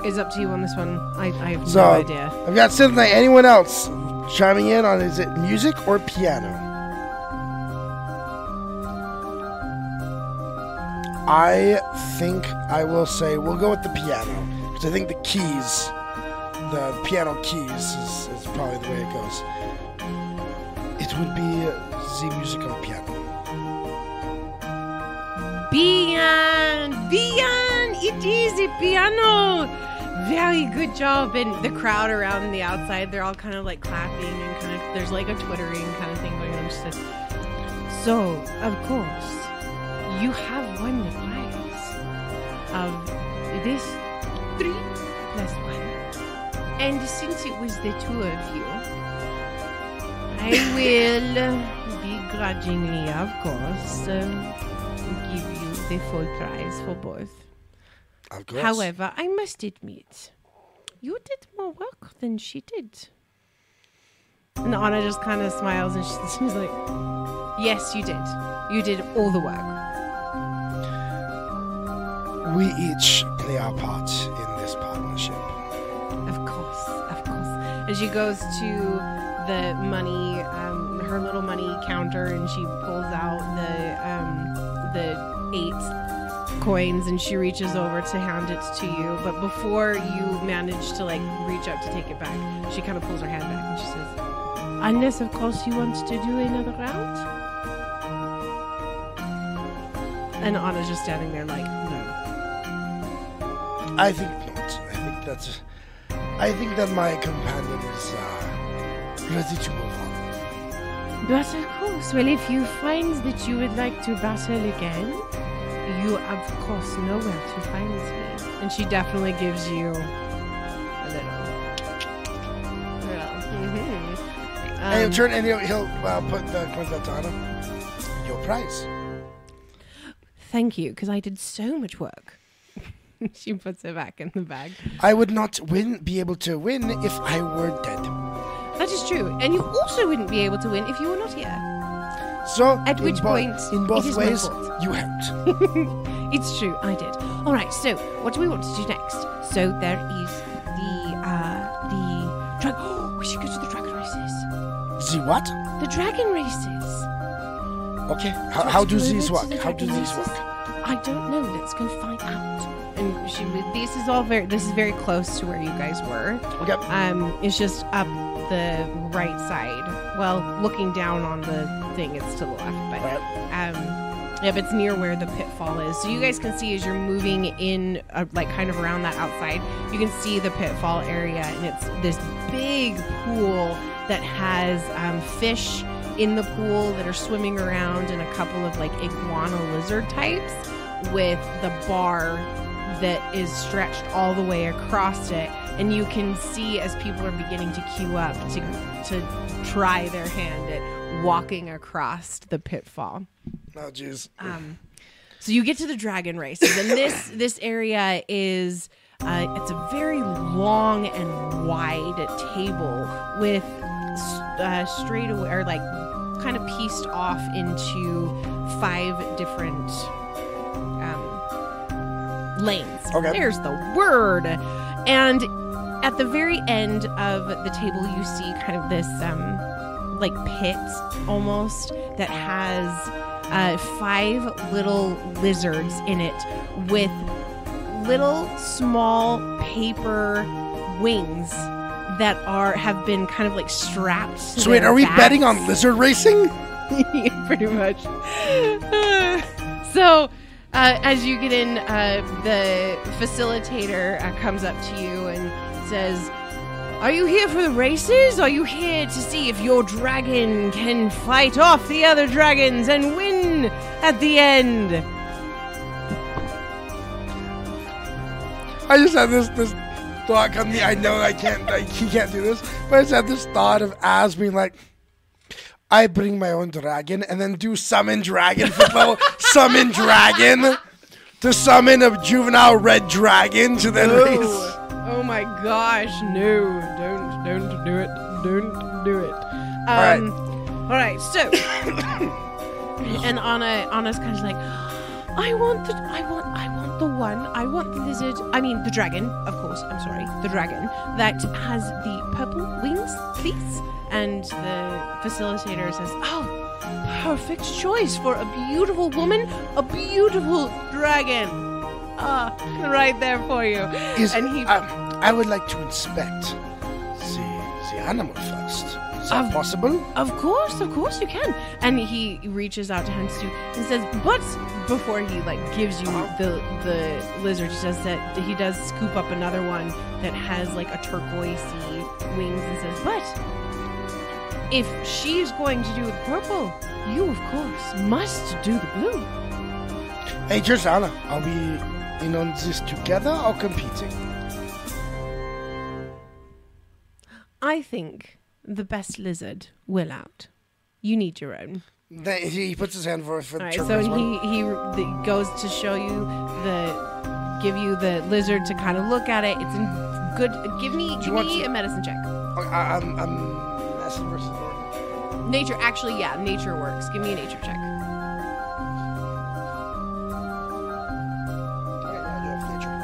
[SPEAKER 1] it's up to you on this one. I, I have
[SPEAKER 2] So-
[SPEAKER 1] no idea.
[SPEAKER 2] I've got something. Anyone else chiming in on is it music or piano? I think I will say we'll go with the piano because I think the keys, the piano keys, is, is probably the way it goes. It would be the musical piano.
[SPEAKER 1] Bian, Bian, it is a piano. Very good job. And the crowd around the outside, they're all kind of like clapping and kind of, there's like a twittering kind of thing going on. She says, So, of course, you have won the prize of this three plus one. And since it was the two of you, I will begrudgingly, of course, um, give you the full prize for both.
[SPEAKER 2] Of course.
[SPEAKER 1] However, I must admit, you did more work than she did. And Anna just kind of smiles and she's, she's like, Yes, you did. You did all the work.
[SPEAKER 2] We each play our part in this partnership.
[SPEAKER 1] Of course, of course. And she goes to the money, um, her little money counter, and she pulls out the um, the eight coins, and she reaches over to hand it to you. But before you manage to like reach up to take it back, she kind of pulls her hand back, and she says, "Unless, of course, you want to do another round." And Anna's just standing there like.
[SPEAKER 2] I think not. I think that's. I think that my companion is uh, ready to move on.
[SPEAKER 3] But of course, well, if you find that you would like to battle again,
[SPEAKER 1] You, of course, know where to find me. And she definitely gives you a little. little. mhm.
[SPEAKER 2] and he'll
[SPEAKER 1] Um,
[SPEAKER 2] turn and he'll, he'll uh, put the coins out to Anna. Your prize.
[SPEAKER 1] thank you, because I did so much work. she puts it back in the bag.
[SPEAKER 2] I would not win, be able to win if I were dead.
[SPEAKER 1] That is true. And you also wouldn't be able to win if you were not here.
[SPEAKER 2] So,
[SPEAKER 1] At which
[SPEAKER 2] bo-
[SPEAKER 1] point,
[SPEAKER 2] in both
[SPEAKER 1] it is my
[SPEAKER 2] ways,
[SPEAKER 1] fault.
[SPEAKER 2] you helped.
[SPEAKER 1] It's true, I did. All right, so what do we want to do next? So there is the uh the drag. Oh, we should go to the dragon races.
[SPEAKER 2] The what?
[SPEAKER 1] The dragon races.
[SPEAKER 2] Okay. How,
[SPEAKER 1] Do
[SPEAKER 2] how do these work? How do these work?
[SPEAKER 1] I don't know. Let's go find out. And she, this is all very. This is very close to where you guys were.
[SPEAKER 2] Okay.
[SPEAKER 1] Um, it's just up the right side. Well, looking down on the thing, it's to the left, but
[SPEAKER 2] Right.
[SPEAKER 1] um, yeah, but it's near where the pitfall is. So you guys can see as you're moving in, uh, like kind of around that outside, you can see the pitfall area, and it's this big pool that has um, fish in the pool that are swimming around, and a couple of like iguana lizard types with the bar that is stretched all the way across it and you can see as people are beginning to queue up to to try their hand at walking across the pitfall.
[SPEAKER 2] Oh, jeez.
[SPEAKER 1] Um, so you get to the dragon races, and this this area is uh, it's a very long and wide table with uh, straight away or like kind of pieced off into five different lanes.
[SPEAKER 2] Okay.
[SPEAKER 1] There's the word, and at the very end of the table, you see kind of this um, like pit almost that has uh, five little lizards in it with little small paper wings that are have been kind of like strapped. To
[SPEAKER 2] So wait, are we
[SPEAKER 1] backs.
[SPEAKER 2] betting on lizard racing?
[SPEAKER 1] Yeah, pretty much. so, uh, as you get in, uh, the facilitator uh, comes up to you and says, Are you here for the races? Are you here to see if your dragon can fight off the other dragons and win at the end?
[SPEAKER 2] I just had this this thought come to me. I know I can't, I, he can't do this, but I just had this thought of Az being like, I bring my own dragon and then do summon dragon for level summon dragon to summon a juvenile red dragon to then race.
[SPEAKER 1] Oh my gosh, no. Don't don't do it. Don't do it. Um
[SPEAKER 2] right.
[SPEAKER 1] all right, so and Anna Anna's kind of like I want the I want I want the one. I want the lizard. I mean the dragon, of course. I'm sorry. The dragon that has the purple wings, please. And the facilitator says, "Oh, perfect choice for a beautiful woman, a beautiful dragon." Ah, right there for you.
[SPEAKER 2] Is,
[SPEAKER 1] and he
[SPEAKER 2] um, I would like to inspect the, the animal first. Is that
[SPEAKER 1] Of-
[SPEAKER 2] possible?
[SPEAKER 1] Of course, of course you can. And he reaches out to Hansu and says, "But before he like gives you the the lizard, he does that. He does scoop up another one that has like a turquoisey wings and says, "But if she's going to do the purple, you of course must do the blue."
[SPEAKER 2] Hey, Jordana, are we in on this together or competing?
[SPEAKER 1] I think the best lizard will out. You need your own.
[SPEAKER 2] Then he puts his hand forward for the
[SPEAKER 1] All right, so
[SPEAKER 2] turquoise one.
[SPEAKER 1] he he the, goes to show you the give you the lizard to kind of look at it. It's in good. Give me give
[SPEAKER 2] want
[SPEAKER 1] me
[SPEAKER 2] to-
[SPEAKER 1] a medicine check.
[SPEAKER 2] I, I'm, I'm Messi versus.
[SPEAKER 1] Nature, actually, yeah, nature works. Give me a nature check.
[SPEAKER 2] Okay, I do have nature.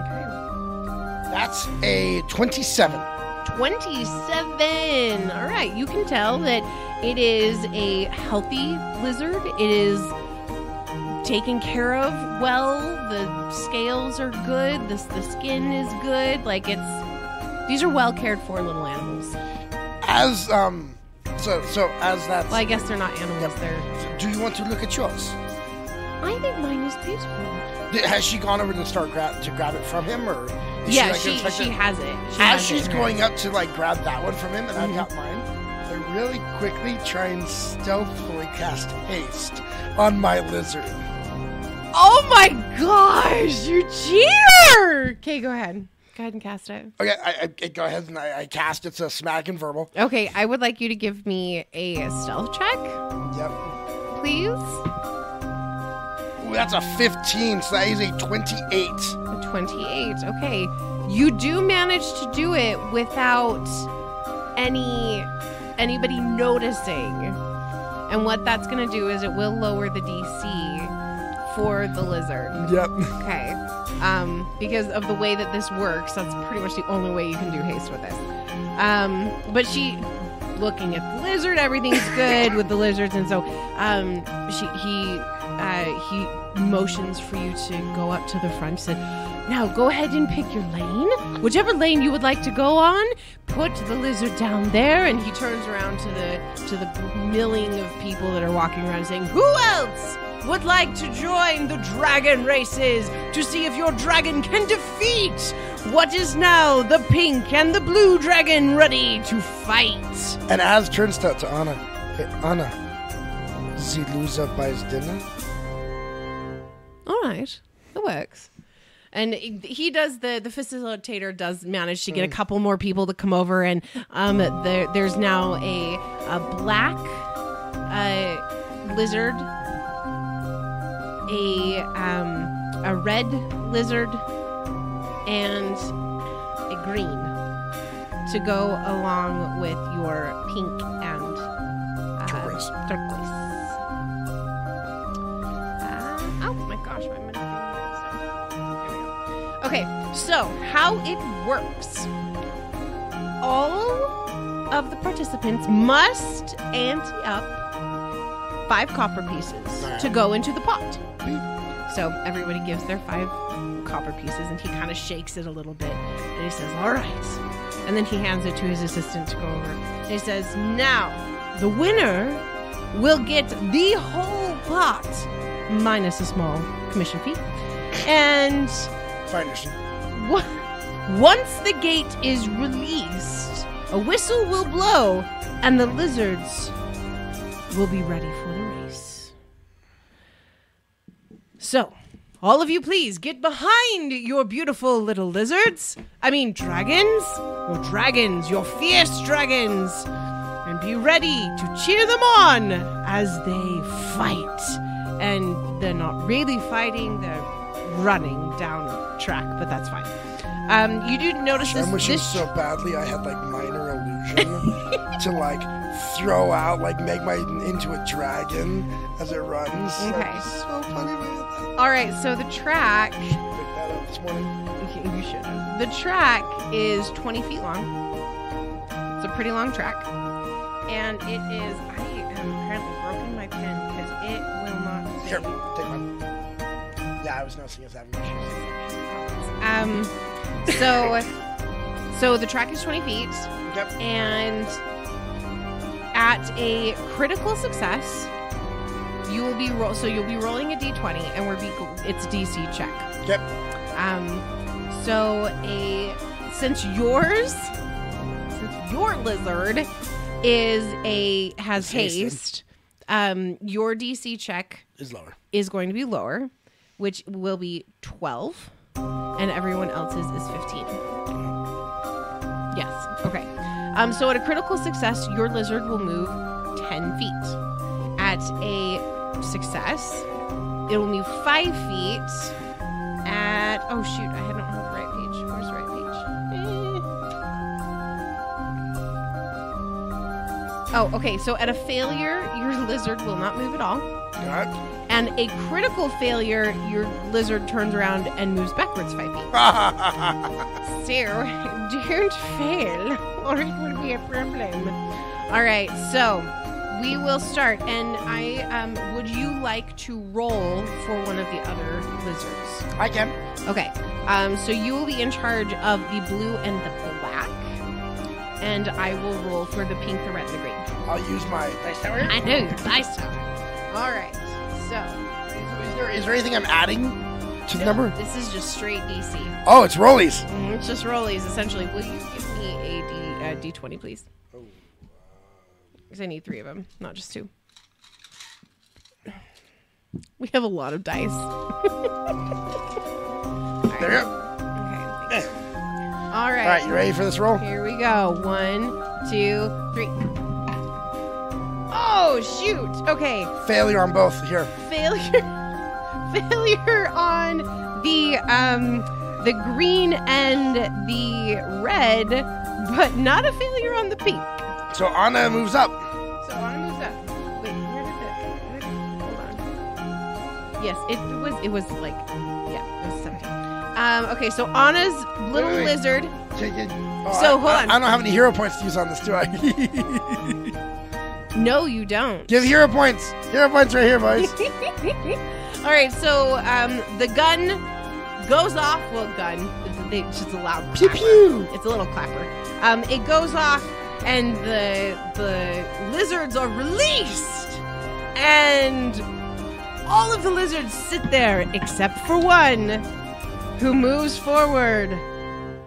[SPEAKER 1] Okay,
[SPEAKER 2] That's a 27.
[SPEAKER 1] twenty-seven. All right, you can tell that it is a healthy lizard. It is taken care of well. The scales are good. The the skin is good. Like it's these are well cared for little animals.
[SPEAKER 2] As, um, so, so as that.
[SPEAKER 1] Well, I guess they're not animals. They're.
[SPEAKER 2] do you want to look at yours?
[SPEAKER 1] I think mine is beautiful.
[SPEAKER 2] Has she gone over to start grab to grab it from him, or is
[SPEAKER 1] yeah,
[SPEAKER 2] like,
[SPEAKER 1] she she has it. She
[SPEAKER 2] As
[SPEAKER 1] has
[SPEAKER 2] she's
[SPEAKER 1] it
[SPEAKER 2] going up to like grab that one from him, and
[SPEAKER 1] Mhm.
[SPEAKER 2] I've got mine, I really quickly try and stealthily cast haste on my lizard.
[SPEAKER 1] Oh my gosh, you cheater! Okay, go ahead. Go ahead and cast it.
[SPEAKER 2] Okay, I, I, go ahead and I, I cast it somatic and verbal.
[SPEAKER 1] Okay, I would like you to give me a stealth check,
[SPEAKER 2] Yep.
[SPEAKER 1] please.
[SPEAKER 2] Ooh, that's a 15, so that is a 28.
[SPEAKER 1] A 28. Okay. You do manage to do it without any anybody noticing. And what that's going to do is it will lower the DC for the lizard.
[SPEAKER 2] Yep.
[SPEAKER 1] Okay. Um, because of the way that this works, that's pretty much the only way you can do haste with this. Um, but she, looking at the lizard, everything's good with the lizards, and so um, she he uh, he motions for you to go up to the front. Said, "Now go ahead and pick your lane, whichever lane you would like to go on. Put the lizard down there." And he turns around to the to the milling of people that are walking around, saying, "Who else?" Would like to join the dragon races to see if your dragon can defeat what is now the pink and the blue dragon ready to fight.
[SPEAKER 2] And Az turns to, to Anna, hey, Anna, the loser buys dinner.
[SPEAKER 1] All right, it works. And he does the the facilitator does manage to get a couple more people to come over, and um, there there's now a a black uh, lizard, a um, a red lizard, and a green to go along with your pink and uh,
[SPEAKER 2] Turquoise.
[SPEAKER 1] turquoise. Uh, oh my gosh, my minute. Here. Okay, so how it works. All of the participants must ante up five copper pieces to go into the pot. So everybody gives their five copper pieces, and he kind of shakes it a little bit, and he says, "All right." And then he hands it to his assistant to go over. And he says, "Now, the winner will get the whole pot, minus a small commission fee, and."
[SPEAKER 2] Finder's.
[SPEAKER 1] Wa- Once the gate is released, a whistle will blow and the lizards will be ready for the race. So, all of you, please get behind your beautiful little lizards. I mean, dragons. Your dragons, your fierce dragons. And be ready to cheer them on as they fight. And they're not really fighting, they're running down a track, but that's fine. Um, you do notice this.
[SPEAKER 2] I'm wishing
[SPEAKER 1] this
[SPEAKER 2] so badly I had like minor to like throw out, like make my into a dragon as it runs.
[SPEAKER 1] Okay.
[SPEAKER 2] Like, so funny, man.
[SPEAKER 1] All right, so the track.
[SPEAKER 2] Picked that up this morning.
[SPEAKER 1] You should. The track is 20 feet long. It's a pretty long track. And it is. I am apparently broken my pen because it will not.
[SPEAKER 2] Here, take mine. Yeah, I was noticing us having issues.
[SPEAKER 1] Um. So. So the track is 20 feet,
[SPEAKER 2] Yep.
[SPEAKER 1] and at a critical success, you will be roll. So you'll be rolling a d20, and we're be. It's DC check.
[SPEAKER 2] Yep.
[SPEAKER 1] Um, so a since yours, since your lizard is a has haste, um, your DC check
[SPEAKER 2] Is lower.
[SPEAKER 1] is going to be lower, which will be twelve, and everyone else's is fifteen. Yes. Okay. Um, so at a critical success, your lizard will move ten feet. At a success, it will move five feet at oh shoot, I don't Oh, okay. So at a failure, your lizard will not move at all.
[SPEAKER 2] Alright.
[SPEAKER 1] And a critical failure, your lizard turns around and moves backwards five feet. So don't fail, or it will be a problem. All right, so we will start. And I um, would you like to roll for one of the other lizards?
[SPEAKER 2] I can.
[SPEAKER 1] Okay. Um, so you will be in charge of the blue and the. And I will roll for the pink, the red, and the green.
[SPEAKER 2] I'll use my dice tower.
[SPEAKER 1] I know your dice tower. All right. So
[SPEAKER 2] Is there, is there anything I'm adding to the number?
[SPEAKER 1] this is just straight DC.
[SPEAKER 2] Oh, it's rollies.
[SPEAKER 1] Mm, It's just rollies, essentially. Will you give me a D, uh, D20, please? Because I need three of them, not just two. We have a lot of dice.
[SPEAKER 2] There you go.
[SPEAKER 1] Okay. All right.
[SPEAKER 2] All right, you ready for this roll?
[SPEAKER 1] Here we go. One, two, three. Oh shoot! Okay,
[SPEAKER 2] Failure on both. Here.
[SPEAKER 1] failure. failure on the um the green and the red, but not a failure on the pink.
[SPEAKER 2] So Anna moves up.
[SPEAKER 1] So Anna moves up. Wait, where did it? Hold on. Yes, it was. It was like, Um. Okay, so Anna's little
[SPEAKER 2] Wait, wait, wait.
[SPEAKER 1] lizard.
[SPEAKER 2] Oh,
[SPEAKER 1] So,
[SPEAKER 2] I,
[SPEAKER 1] hold on.
[SPEAKER 2] I don't have any hero points to use on this, do I?
[SPEAKER 1] No, you don't.
[SPEAKER 2] Give hero points. Hero points right here, boys.
[SPEAKER 1] All right, so um, the gun goes off. Well, gun. It's, a- it's just a loud
[SPEAKER 2] Pew
[SPEAKER 1] clapper.
[SPEAKER 2] pew.
[SPEAKER 1] It's a little clapper. Um, it goes off, and the the lizards are released, and all of the lizards sit there except for one, who moves forward.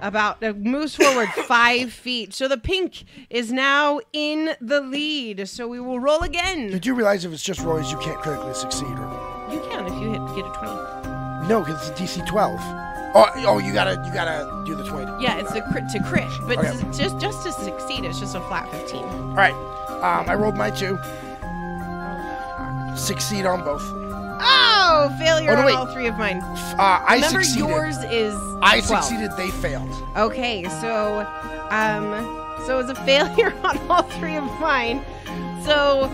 [SPEAKER 1] About uh, moves forward five feet. So the pink is now in the lead. So we will roll again.
[SPEAKER 2] Did you do realize if it's just Roy's, you can't critically succeed, or
[SPEAKER 1] You can if you hit get a twenty.
[SPEAKER 2] no? Because it's a DC 12. Oh, oh, you gotta, you gotta do the 20.
[SPEAKER 1] Yeah, it's a crit to crit, but
[SPEAKER 2] Okay.
[SPEAKER 1] just just to succeed, it's just a flat fifteen.
[SPEAKER 2] All right. Um, I rolled my two. Succeed on both.
[SPEAKER 1] Oh, failure
[SPEAKER 2] Oh, no,
[SPEAKER 1] on
[SPEAKER 2] wait.
[SPEAKER 1] all three of mine.
[SPEAKER 2] Uh, I
[SPEAKER 1] Remember,
[SPEAKER 2] succeeded.
[SPEAKER 1] yours is
[SPEAKER 2] I succeeded. They failed.
[SPEAKER 1] Okay, so um, so it's a failure on all three of mine. So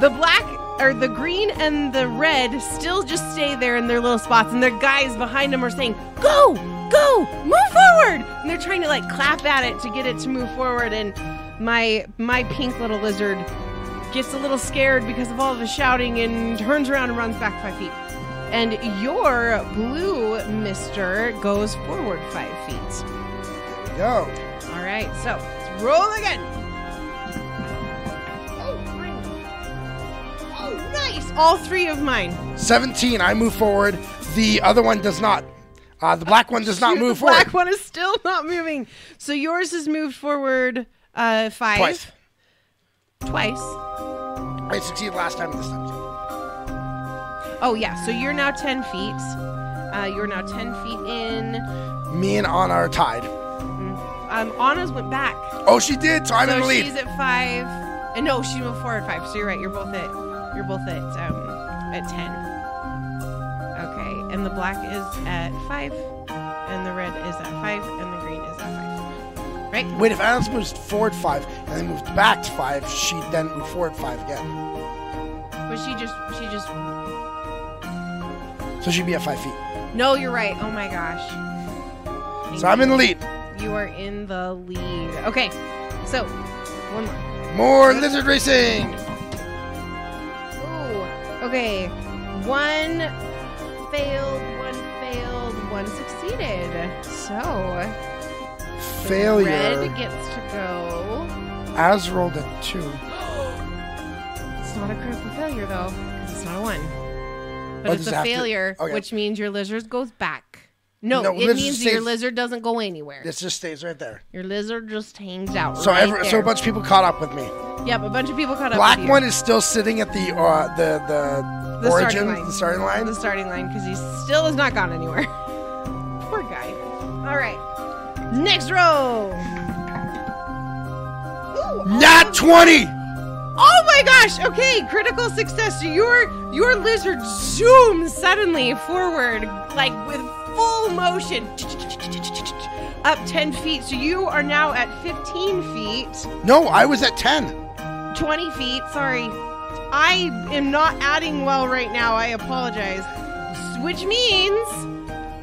[SPEAKER 1] the black or the green and the red still just stay there in their little spots, and their guys behind them are saying, "Go, go, move forward!" And they're trying to like clap at it to get it to move forward. And my my pink little lizard gets a little scared because of all the shouting and turns around and runs back five feet. And your blue mister goes forward five feet.
[SPEAKER 2] Go.
[SPEAKER 1] All right, so let's roll again. Oh. Oh, nice. All three of mine.
[SPEAKER 2] 17. I move forward. The other one does not. Uh, the black one does not move forward.
[SPEAKER 1] the black one is still not moving. So yours has moved forward uh, five.
[SPEAKER 2] Twice.
[SPEAKER 1] Twice.
[SPEAKER 2] I succeeded last time. This time.
[SPEAKER 1] Oh, yeah. So you're now 10 feet. Uh, you're now 10 feet in.
[SPEAKER 2] Me and Anna are tied.
[SPEAKER 1] Um, Anna's went back.
[SPEAKER 2] Oh, she did. So I'm in the lead.
[SPEAKER 1] she's at five. And no, she moved forward five. So you're right. You're both at. You're both at um at ten. Okay, and the black is at five, and the red is at five, and Right?
[SPEAKER 2] Wait, if Anna moves forward five and then moved back to five, she then moved forward five again.
[SPEAKER 1] But she just she just.
[SPEAKER 2] So she'd be at five feet.
[SPEAKER 1] No, you're right. Oh my gosh. Thank
[SPEAKER 2] So I'm in the lead.
[SPEAKER 1] You are in the lead. Okay, so one more.
[SPEAKER 2] More lizard racing.
[SPEAKER 1] Ooh. Okay. One failed, one failed, one succeeded. So
[SPEAKER 2] Failure.
[SPEAKER 1] Red gets to go.
[SPEAKER 2] Az rolled a two.
[SPEAKER 1] It's not a critical failure though, because it's not a one. But
[SPEAKER 2] Oh,
[SPEAKER 1] it's a failure,
[SPEAKER 2] okay.
[SPEAKER 1] which means your lizard goes back. No,
[SPEAKER 2] No,
[SPEAKER 1] it means that your lizard doesn't go anywhere.
[SPEAKER 2] This just stays right there.
[SPEAKER 1] Your lizard just hangs out.
[SPEAKER 2] So
[SPEAKER 1] right
[SPEAKER 2] every, so a bunch of people caught up with me.
[SPEAKER 1] Yep, a bunch of people caught up.
[SPEAKER 2] Black
[SPEAKER 1] with you.
[SPEAKER 2] one is still sitting at the uh, the the,
[SPEAKER 1] The starting
[SPEAKER 2] origin,
[SPEAKER 1] line.
[SPEAKER 2] the starting line.
[SPEAKER 1] the starting line because he still has not gone anywhere. Poor guy. All right, next row. Ooh,
[SPEAKER 2] Nat twenty.
[SPEAKER 1] Oh my gosh! Okay, critical success. So your your lizard zooms suddenly forward, like with full motion, up ten feet. So you are now at fifteen feet,
[SPEAKER 2] No, I was at ten.
[SPEAKER 1] twenty feet. Sorry, I am not adding well right now. I apologize. Which means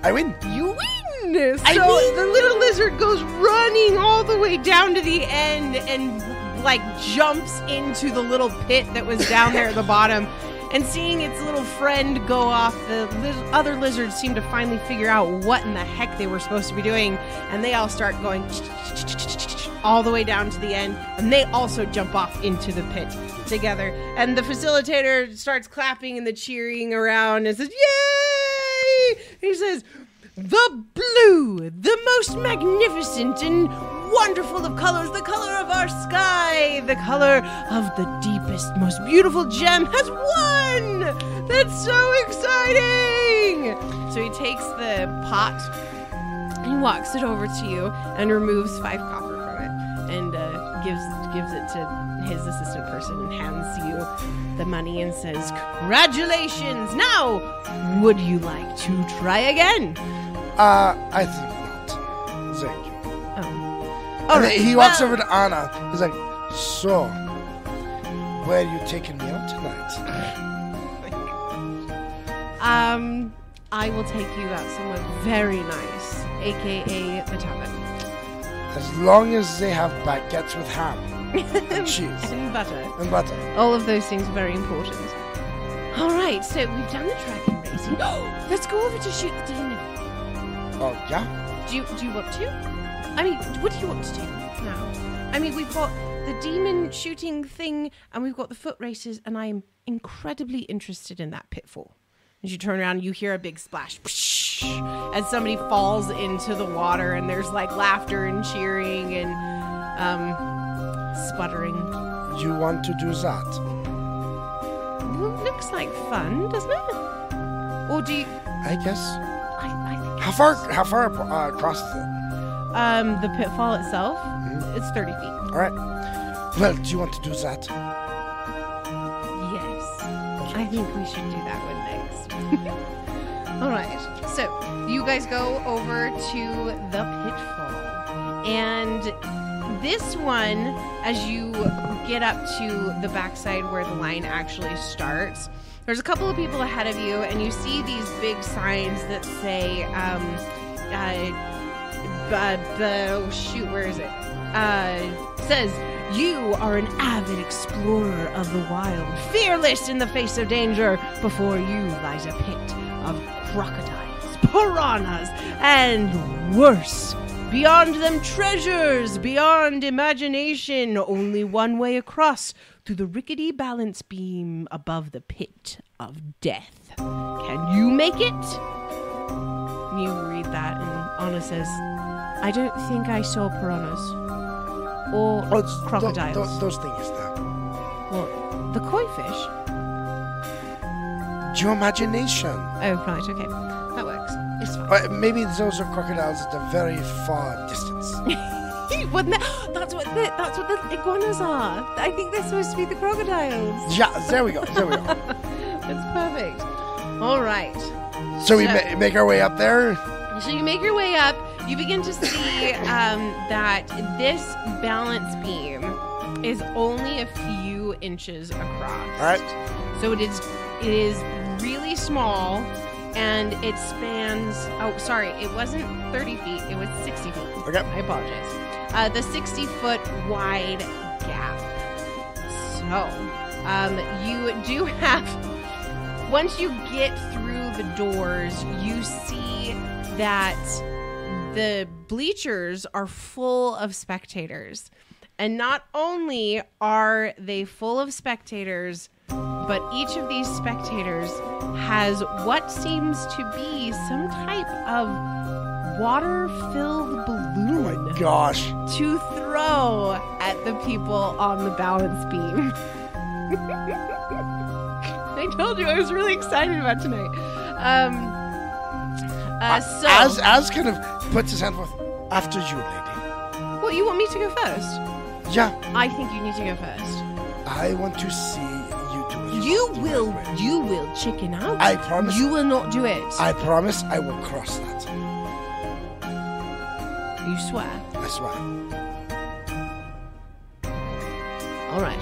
[SPEAKER 2] I win.
[SPEAKER 1] you win. So
[SPEAKER 2] I win.
[SPEAKER 1] the little lizard goes running all the way down to the end and like jumps into the little pit that was down there at the bottom. And seeing its little friend go off, the liz- other lizards seem to finally figure out what in the heck they were supposed to be doing, and they all start going all the way down to the end, and they also jump off into the pit together. And the facilitator starts clapping and the cheering around and says, "Yay!" He says, "The blue, the most magnificent and wonderful of colors, the color of our sky, the color of the deepest, most beautiful gem has won! That's so exciting!" So he takes the pot he walks it over to you and removes five copper from it and uh, gives gives it to his assistant person and hands you the money and says, "Congratulations! Now, would you like to try again?"
[SPEAKER 2] Uh, I think not. Thank you.
[SPEAKER 1] Oh,
[SPEAKER 2] and
[SPEAKER 1] All
[SPEAKER 2] then
[SPEAKER 1] right,
[SPEAKER 2] he walks
[SPEAKER 1] well-
[SPEAKER 2] over to Anna. He's like, "So, where are you taking me out tonight?"
[SPEAKER 1] Um, I will take you out somewhere very nice, aka the tavern.
[SPEAKER 2] As long as they have baguettes with ham and cheese
[SPEAKER 1] and butter.
[SPEAKER 2] and butter.
[SPEAKER 1] All of those things are very important. All right, so we've done the dragon racing. Let's go over to shoot the demon.
[SPEAKER 2] Oh yeah.
[SPEAKER 1] Do you do you want to? I mean, what do you want to do now? I mean, we've got the demon shooting thing, and we've got the foot races, and I am incredibly interested in that pitfall. As you turn around, you hear a big splash, as somebody falls into the water, and there's like laughter and cheering and um, sputtering.
[SPEAKER 2] You want to do that?
[SPEAKER 1] Well, looks like fun, doesn't it? Or do you?
[SPEAKER 2] I guess.
[SPEAKER 1] I, I think
[SPEAKER 2] How far? How far uh, across is it?
[SPEAKER 1] um, the pitfall itself,
[SPEAKER 2] Mhm.
[SPEAKER 1] it's thirty feet.
[SPEAKER 2] All right. Well, do you want to do that?
[SPEAKER 1] Yes. I think we should do that one next. All right. So you guys go over to the pitfall. And this one, as you get up to the backside where the line actually starts, there's a couple of people ahead of you, and you see these big signs that say, um, uh, oh shoot, where is it? Uh, says, You are an avid explorer of the wild, fearless in the face of danger. Before you lies a pit of crocodiles, piranhas, and worse. Beyond them, treasures, beyond imagination, only one way across through the rickety balance beam above the pit of death. Can you make it? You read that, and Anna says, I don't think I saw piranhas. Or
[SPEAKER 2] Oh, it's tho-
[SPEAKER 1] crocodiles.
[SPEAKER 2] those things there.
[SPEAKER 1] What? The koi fish?
[SPEAKER 2] Your imagination.
[SPEAKER 1] Oh, right, okay. That works. It's fine.
[SPEAKER 2] Uh, maybe those are crocodiles at a very far distance.
[SPEAKER 1] That's what the, that's what the iguanas are. I think they're supposed to be the crocodiles.
[SPEAKER 2] yeah, there we go. There we go.
[SPEAKER 1] That's perfect. All right.
[SPEAKER 2] So we ma- make our way up there.
[SPEAKER 1] So you make your way up. You begin to see um, that this balance beam is only a few inches across.
[SPEAKER 2] All right.
[SPEAKER 1] So it is it is really small, and it spans. Oh, sorry, it wasn't thirty feet. It was sixty feet.
[SPEAKER 2] Okay.
[SPEAKER 1] I apologize. Uh, the sixty foot wide gap. So um, you do have. Once you get through the doors, you see that the bleachers are full of spectators. And not only are they full of spectators, but each of these spectators has what seems to be some type of water filled balloon
[SPEAKER 2] Oh my gosh.
[SPEAKER 1] to throw at the people on the balance beam. I told you I was really excited about tonight. Um, uh, so,
[SPEAKER 2] Az as kind of puts his hand forth. After you, lady.
[SPEAKER 1] well, you want me to go first?
[SPEAKER 2] Yeah,
[SPEAKER 1] I think you need to go first.
[SPEAKER 2] I want to see you do it.
[SPEAKER 1] You will, you will chicken out.
[SPEAKER 2] I promise.
[SPEAKER 1] You will not do it.
[SPEAKER 2] I promise I will cross that.
[SPEAKER 1] You swear.
[SPEAKER 2] I swear.
[SPEAKER 1] All right.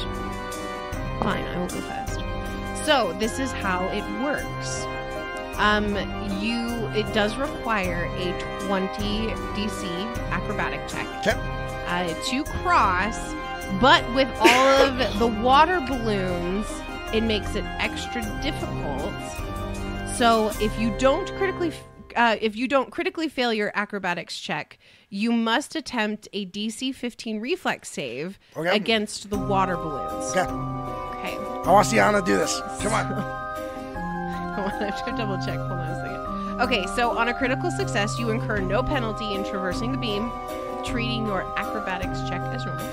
[SPEAKER 1] Fine, I will go first. So this is how it works. Um, you it does require a 20 DC acrobatic check
[SPEAKER 2] Okay.
[SPEAKER 1] uh, to cross, but with all of the water balloons, it makes it extra difficult. So if you don't critically, uh, if you don't critically fail your acrobatics check, you must attempt a DC 15 reflex save
[SPEAKER 2] Okay.
[SPEAKER 1] against the water balloons.
[SPEAKER 2] Okay.
[SPEAKER 1] Okay.
[SPEAKER 2] I want to see Anna do this. Come on.
[SPEAKER 1] I have to double check. Hold on a second. Okay, so on a critical success, you incur no penalty in traversing the beam, treating your acrobatics check as normal.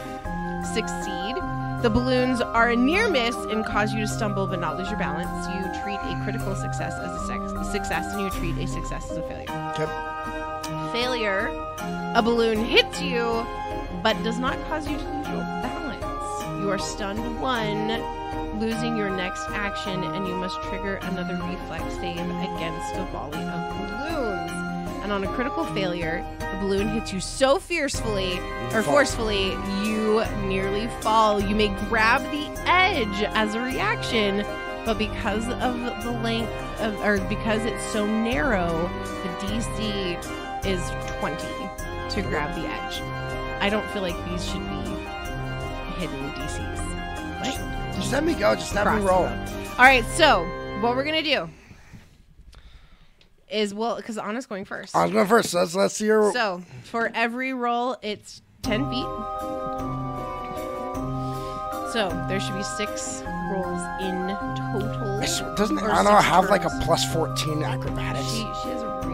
[SPEAKER 1] Succeed. The balloons are a near miss and cause you to stumble but not lose your balance. You treat a critical success as a success and you treat a success as a failure.
[SPEAKER 2] Okay.
[SPEAKER 1] Failure. A balloon hits you but does not cause you to lose your balance. You are stunned one, losing your next action, and you must trigger another reflex save against a volley of balloons. and on a critical failure, the balloon hits you so fiercely or forcefully, you nearly fall. You may grab the edge as a reaction, but because of the length of, or because it's so narrow, the DC is 20 to grab the edge. I don't feel like these should be hidden DCs. Like,
[SPEAKER 2] Just let me go. Just have me roll.
[SPEAKER 1] All right, so what we're gonna do is well, because Anna's going first.
[SPEAKER 2] I was going first. So let's let's see your.
[SPEAKER 1] So for every roll, it's 10 feet. So there should be six rolls in total.
[SPEAKER 2] Doesn't Anna have like a plus fourteen acrobatics?
[SPEAKER 1] She, she has a really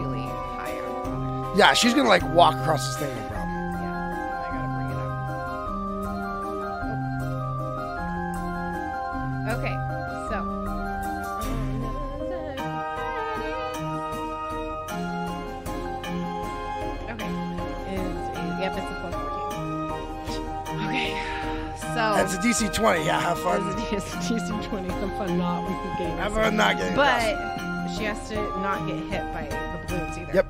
[SPEAKER 1] high acrobatic.
[SPEAKER 2] Yeah, she's gonna like walk across this thing, no problem.
[SPEAKER 1] Yeah, I gotta bring it up. Okay, so. Okay, is yep, it's a plus fourteen. Okay, so.
[SPEAKER 2] That's a DC twenty. Yeah, have fun.
[SPEAKER 1] It's a DC 20. Have fun not getting
[SPEAKER 2] Have fun not getting.
[SPEAKER 1] But
[SPEAKER 2] across.
[SPEAKER 1] she has to not get hit by the balloons either.
[SPEAKER 2] Yep.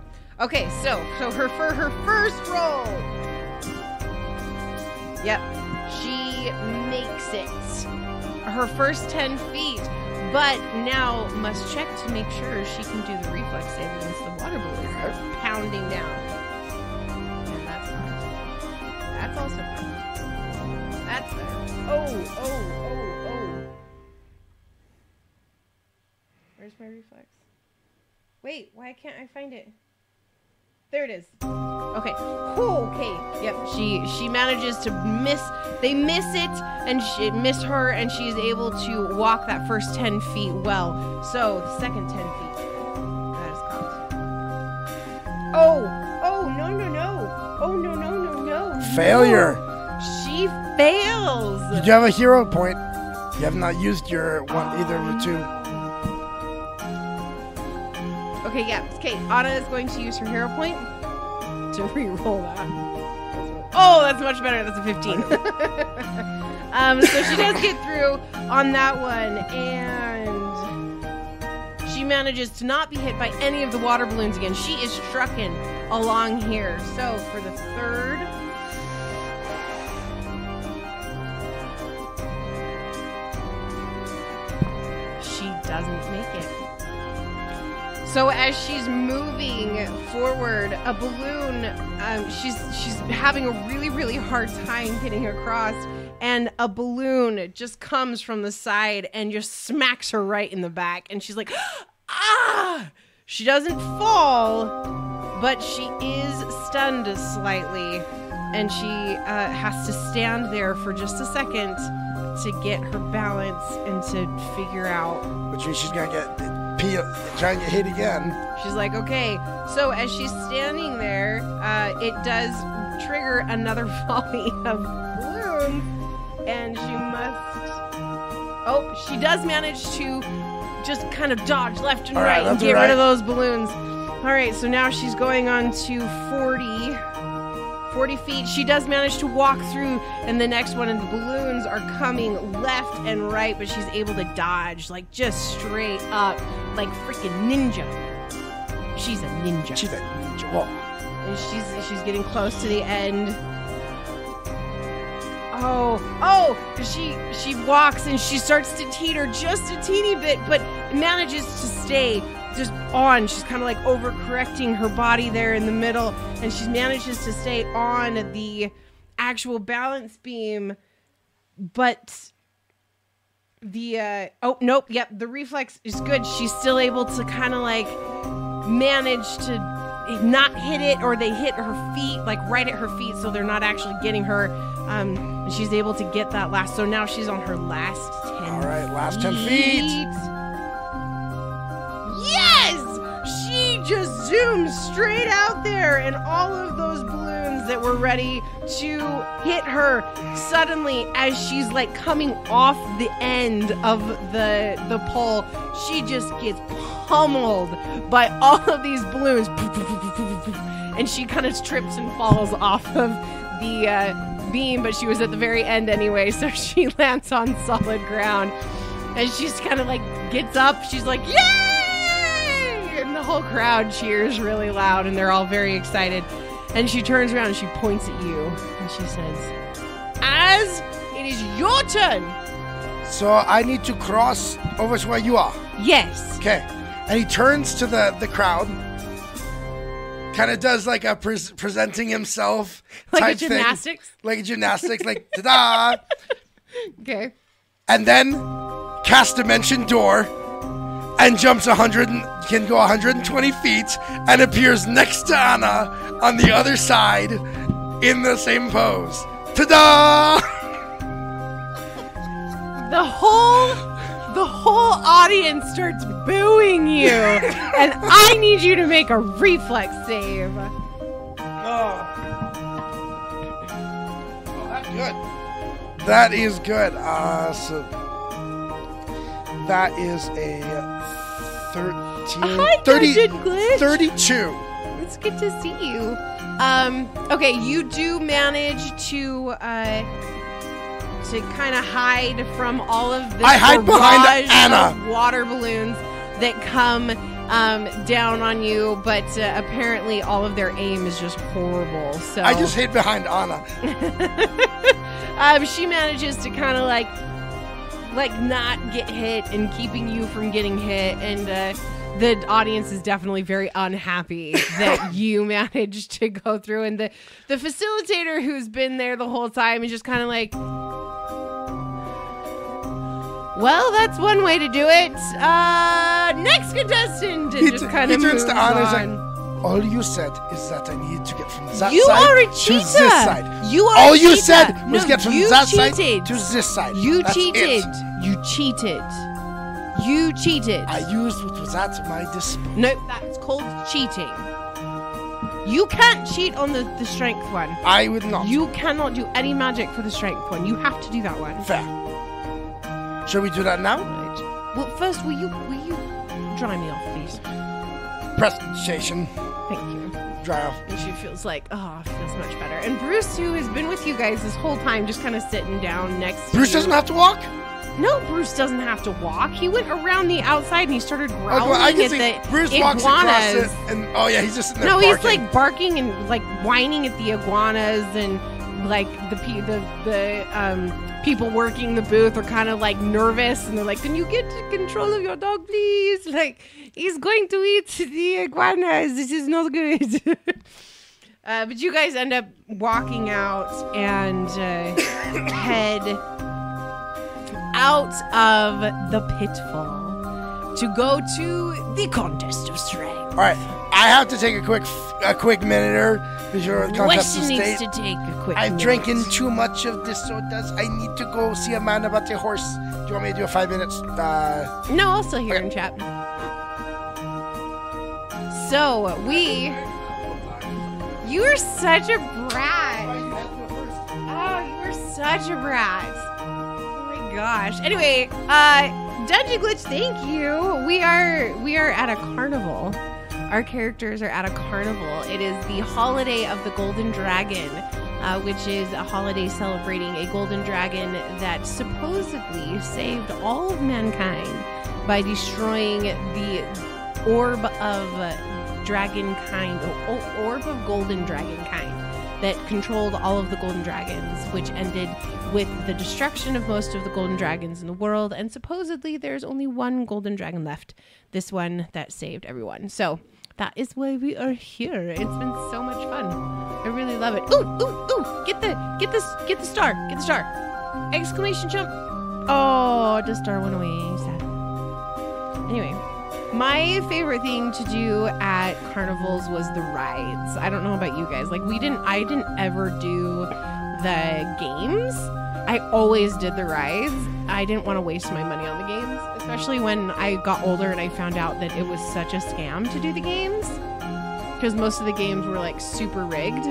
[SPEAKER 1] Okay, so so her for her first roll. Yep. She makes it. Her first 10 feet, but now must check to make sure she can do the reflex save against the water are pounding down. And that's fine. That's also. That's there. Oh, oh, oh, oh. Where's my reflex? Wait, why can't I find it? There it is. Okay. Whew, okay. Yep. She she manages to miss. They miss it, and she miss her, and she's able to walk that first ten feet well. So the second ten feet. That is caught. Oh. Oh no no no. Oh no no no no.
[SPEAKER 2] Failure.
[SPEAKER 1] No. She fails.
[SPEAKER 2] Did you have a hero point. You have not used your one either of the two.
[SPEAKER 1] Okay, yeah. Okay, Anna is going to use her hero point to re-roll that. Oh, that's much better. That's a 15. um, so she does get through on that one, and she manages to not be hit by any of the water balloons again. She is trucking along here. So for the third. She doesn't. So as she's moving forward, a balloon, um, she's she's having a really really hard time getting across, and a balloon just comes from the side and just smacks her right in the back, and she's like, ah! She doesn't fall, but she is stunned slightly, and she uh, has to stand there for just a second to get her balance and to figure out
[SPEAKER 2] Which means she's gonna get peel, try and get hit again.
[SPEAKER 1] She's like, okay. So as she's standing there, uh, it does trigger another volley of balloons, and she must. Oh, she does manage to just kind of dodge left and
[SPEAKER 2] All right,
[SPEAKER 1] right, and get rid of those balloons. All right, so now she's going on to 40. 40 feet. She does manage to walk through, and the next one, and the balloons are coming left and right, but she's able to dodge, like just straight up, like freaking ninja. She's a ninja.
[SPEAKER 2] She's a ninja. Whoa.
[SPEAKER 1] and she's she's getting close to the end. Oh, oh! She she walks and she starts to teeter just a teeny bit, but manages to stay just on. She's kind of like overcorrecting her body there in the middle, and she manages to stay on the actual balance beam, but the uh oh nope yep the reflex is good she's still able to kind of like manage to not hit it or they hit her feet like right at her feet so they're not actually getting her um and she's able to get that last so now she's on her last 10
[SPEAKER 2] All right, last 10 feet.
[SPEAKER 1] Just zooms straight out there and all of those balloons that were ready to hit her suddenly as she's like coming off the end of the the pole she just gets pummeled by all of these balloons. And she kind of trips and falls off of the uh, beam but she was at the very end anyway so she lands on solid ground. And she's kind of like gets up. She's like and the whole crowd cheers really loud and they're all very excited. And she turns around and she points at you and she says, Az it is your turn.
[SPEAKER 2] So I need to cross over to where you are.
[SPEAKER 1] Yes.
[SPEAKER 2] Okay. And he turns to the, the crowd, kind of does like a pres presenting himself
[SPEAKER 1] Like a
[SPEAKER 2] type thing.
[SPEAKER 1] gymnastics?
[SPEAKER 2] Like a gymnastics, like ta da!
[SPEAKER 1] Okay.
[SPEAKER 2] And then cast Dimension Door and jumps 100, and- can go 120 feet and appears next to Anna on the other side in the same pose. Ta da!
[SPEAKER 1] The whole the whole audience starts booing you. and I need you to make a reflex save.
[SPEAKER 2] Oh, that's good. That is good. Uh, so that is a 13,
[SPEAKER 1] Hi,
[SPEAKER 2] 30
[SPEAKER 1] Glitch.
[SPEAKER 2] 32.
[SPEAKER 1] It's good to see you. Um, okay, you do manage to uh, to kind of hide from all of the
[SPEAKER 2] I hide behind Anna.
[SPEAKER 1] water balloons that come um, down on you, but uh, apparently all of their aim is just horrible. So
[SPEAKER 2] I just hid behind Anna.
[SPEAKER 1] um, she manages to kind of like like not get hit and keeping you from getting hit and uh, the audience is definitely very unhappy that you managed to go through and the the facilitator who's been there the whole time is just kind of like well that's one way to do it uh next contestant and
[SPEAKER 2] He,
[SPEAKER 1] just kind of
[SPEAKER 2] turns
[SPEAKER 1] moves
[SPEAKER 2] to Anna.
[SPEAKER 1] On.
[SPEAKER 2] All you said is that I need to get from that
[SPEAKER 1] you
[SPEAKER 2] side
[SPEAKER 1] are a
[SPEAKER 2] to
[SPEAKER 1] cheater.
[SPEAKER 2] this side.
[SPEAKER 1] You are
[SPEAKER 2] all you said was
[SPEAKER 1] No,
[SPEAKER 2] get from that
[SPEAKER 1] cheated.
[SPEAKER 2] side to this side.
[SPEAKER 1] You
[SPEAKER 2] That's it.
[SPEAKER 1] cheated. You cheated. You cheated.
[SPEAKER 2] I used what was at my disposal.
[SPEAKER 1] no, that's called cheating. You can't cheat on the, the strength one.
[SPEAKER 2] I would not.
[SPEAKER 1] You cannot do any magic for the strength one. You have to do that one.
[SPEAKER 2] Fair. Shall we do that now?
[SPEAKER 1] Right. Well, first, will you will you dry me off, please?
[SPEAKER 2] Presentation.
[SPEAKER 1] Thank you.
[SPEAKER 2] Dry off.
[SPEAKER 1] And she feels like, oh, feels much better. And Bruce, who has been with you guys this whole time, just kind of sitting down next to
[SPEAKER 2] Bruce
[SPEAKER 1] you.
[SPEAKER 2] doesn't have to walk.
[SPEAKER 1] No, Bruce doesn't have to walk. He went around the outside and he started
[SPEAKER 2] Oh,
[SPEAKER 1] growling
[SPEAKER 2] well, I can
[SPEAKER 1] at
[SPEAKER 2] see
[SPEAKER 1] the
[SPEAKER 2] Bruce walks across
[SPEAKER 1] iguanas.
[SPEAKER 2] it, and oh yeah, he's just
[SPEAKER 1] No, he's like barking and like whining at the iguanas and like the the the um people working the booth are kind of like nervous and they're like, "Can you get control of your dog, please? Like he's going to eat the iguanas. This is not good." uh, but you guys end up walking out and uh, head out of the pitfall to go to the contest of strength.
[SPEAKER 2] All right, I have to take a quick a quick minute here the contest
[SPEAKER 1] Weston needs to take a quick.
[SPEAKER 2] I'm
[SPEAKER 1] minute.
[SPEAKER 2] drinking too much of this sodas. I need to go see a man about the horse. Do you want me to do a five minutes? Uh,
[SPEAKER 1] No, I'll still hear him chat. So we, you are such a brat. Oh, you are such a brat. Oh my gosh. Anyway, uh, Dungeon Glitch, thank you. We are we are at a carnival. Our characters are at a carnival. It is the holiday of the Golden Dragon, uh, which is a holiday celebrating a golden dragon that supposedly saved all of mankind by destroying the orb of dragon kind, or orb of golden dragon kind that controlled all of the golden dragons, which ended with the destruction of most of the golden dragons in the world. And supposedly there's only one golden dragon left, this one that saved everyone. So that is why we are here. It's been so much fun. I really love it. Ooh, ooh, ooh! Get the get this get the star. Get the star. Exclamation jump. Oh, the star went away. Sad. Anyway, my favorite thing to do at carnivals was the rides. I don't know about you guys. Like we didn't I didn't ever do the games. I always did the rides. I didn't want to waste my money on the games, especially when I got older and I found out that it was such a scam to do the games. Because most of the games were like super rigged.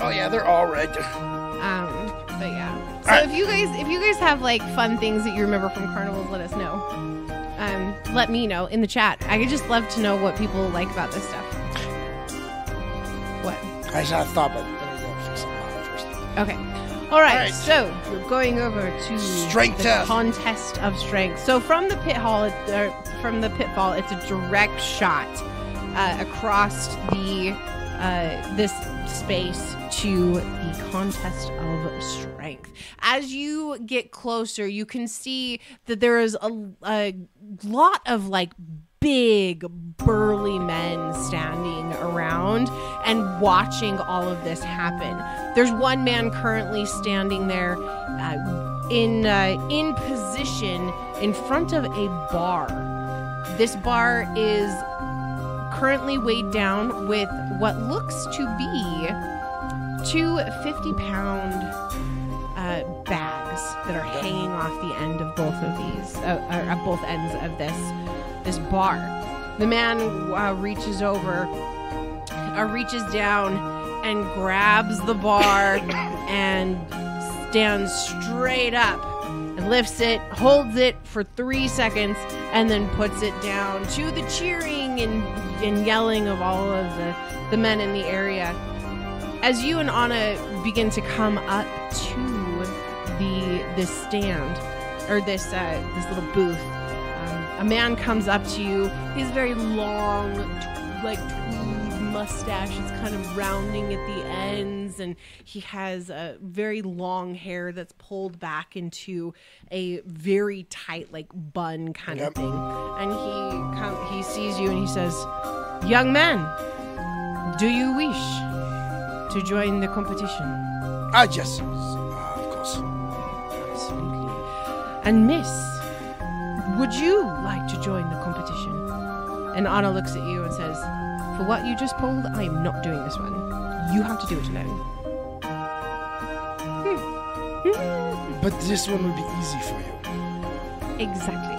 [SPEAKER 2] oh yeah, they're all rigged.
[SPEAKER 1] Um, but yeah. So
[SPEAKER 2] Alright.
[SPEAKER 1] if you guys if you guys have like fun things that you remember from carnivals, let us know. Um, let me know in the chat. I could just love to know what people like about this stuff. What?
[SPEAKER 2] I just had a thought, but let me go first.
[SPEAKER 1] Okay. All right.
[SPEAKER 2] Alright.
[SPEAKER 1] So we're going over to
[SPEAKER 2] Strength
[SPEAKER 1] the
[SPEAKER 2] test.
[SPEAKER 1] contest of strength. So from the pit hall, it- uh, from the pitfall, it's a direct shot uh, across the uh, this space to the contest of strength. As you get closer, you can see that there is a, a lot of like big burly men standing around and watching all of this happen. There's one man currently standing there uh, in uh, in position in front of a bar. This bar is currently weighed down with what looks to be two 50 pound uh, bags that are hanging off the end of both of these, uh, or at both ends of this this bar. The man uh, reaches over, uh, reaches down, and grabs the bar and stands straight up and lifts it, holds it for three seconds, and then puts it down to the cheering and, and yelling of all of the, the men in the area. As you and Anna begin to come up to the this stand or this uh, this little booth, um, a man comes up to you. He's very long, t- like tweed mustache. It's kind of rounding at the ends, and he has a very long hair that's pulled back into a very tight, like bun kind
[SPEAKER 2] Yep.
[SPEAKER 1] of thing. And he come, he sees you and he says, "Young man, do you wish to join the competition?"
[SPEAKER 2] Ah, yes, uh, of course.
[SPEAKER 1] Absolutely. And Miss, would you like to join the competition? And Anna looks at you and says, For what you just pulled, I am not doing this one. You have to do it alone. Hmm. Mm-hmm.
[SPEAKER 2] But this one would be easy for you.
[SPEAKER 1] Exactly.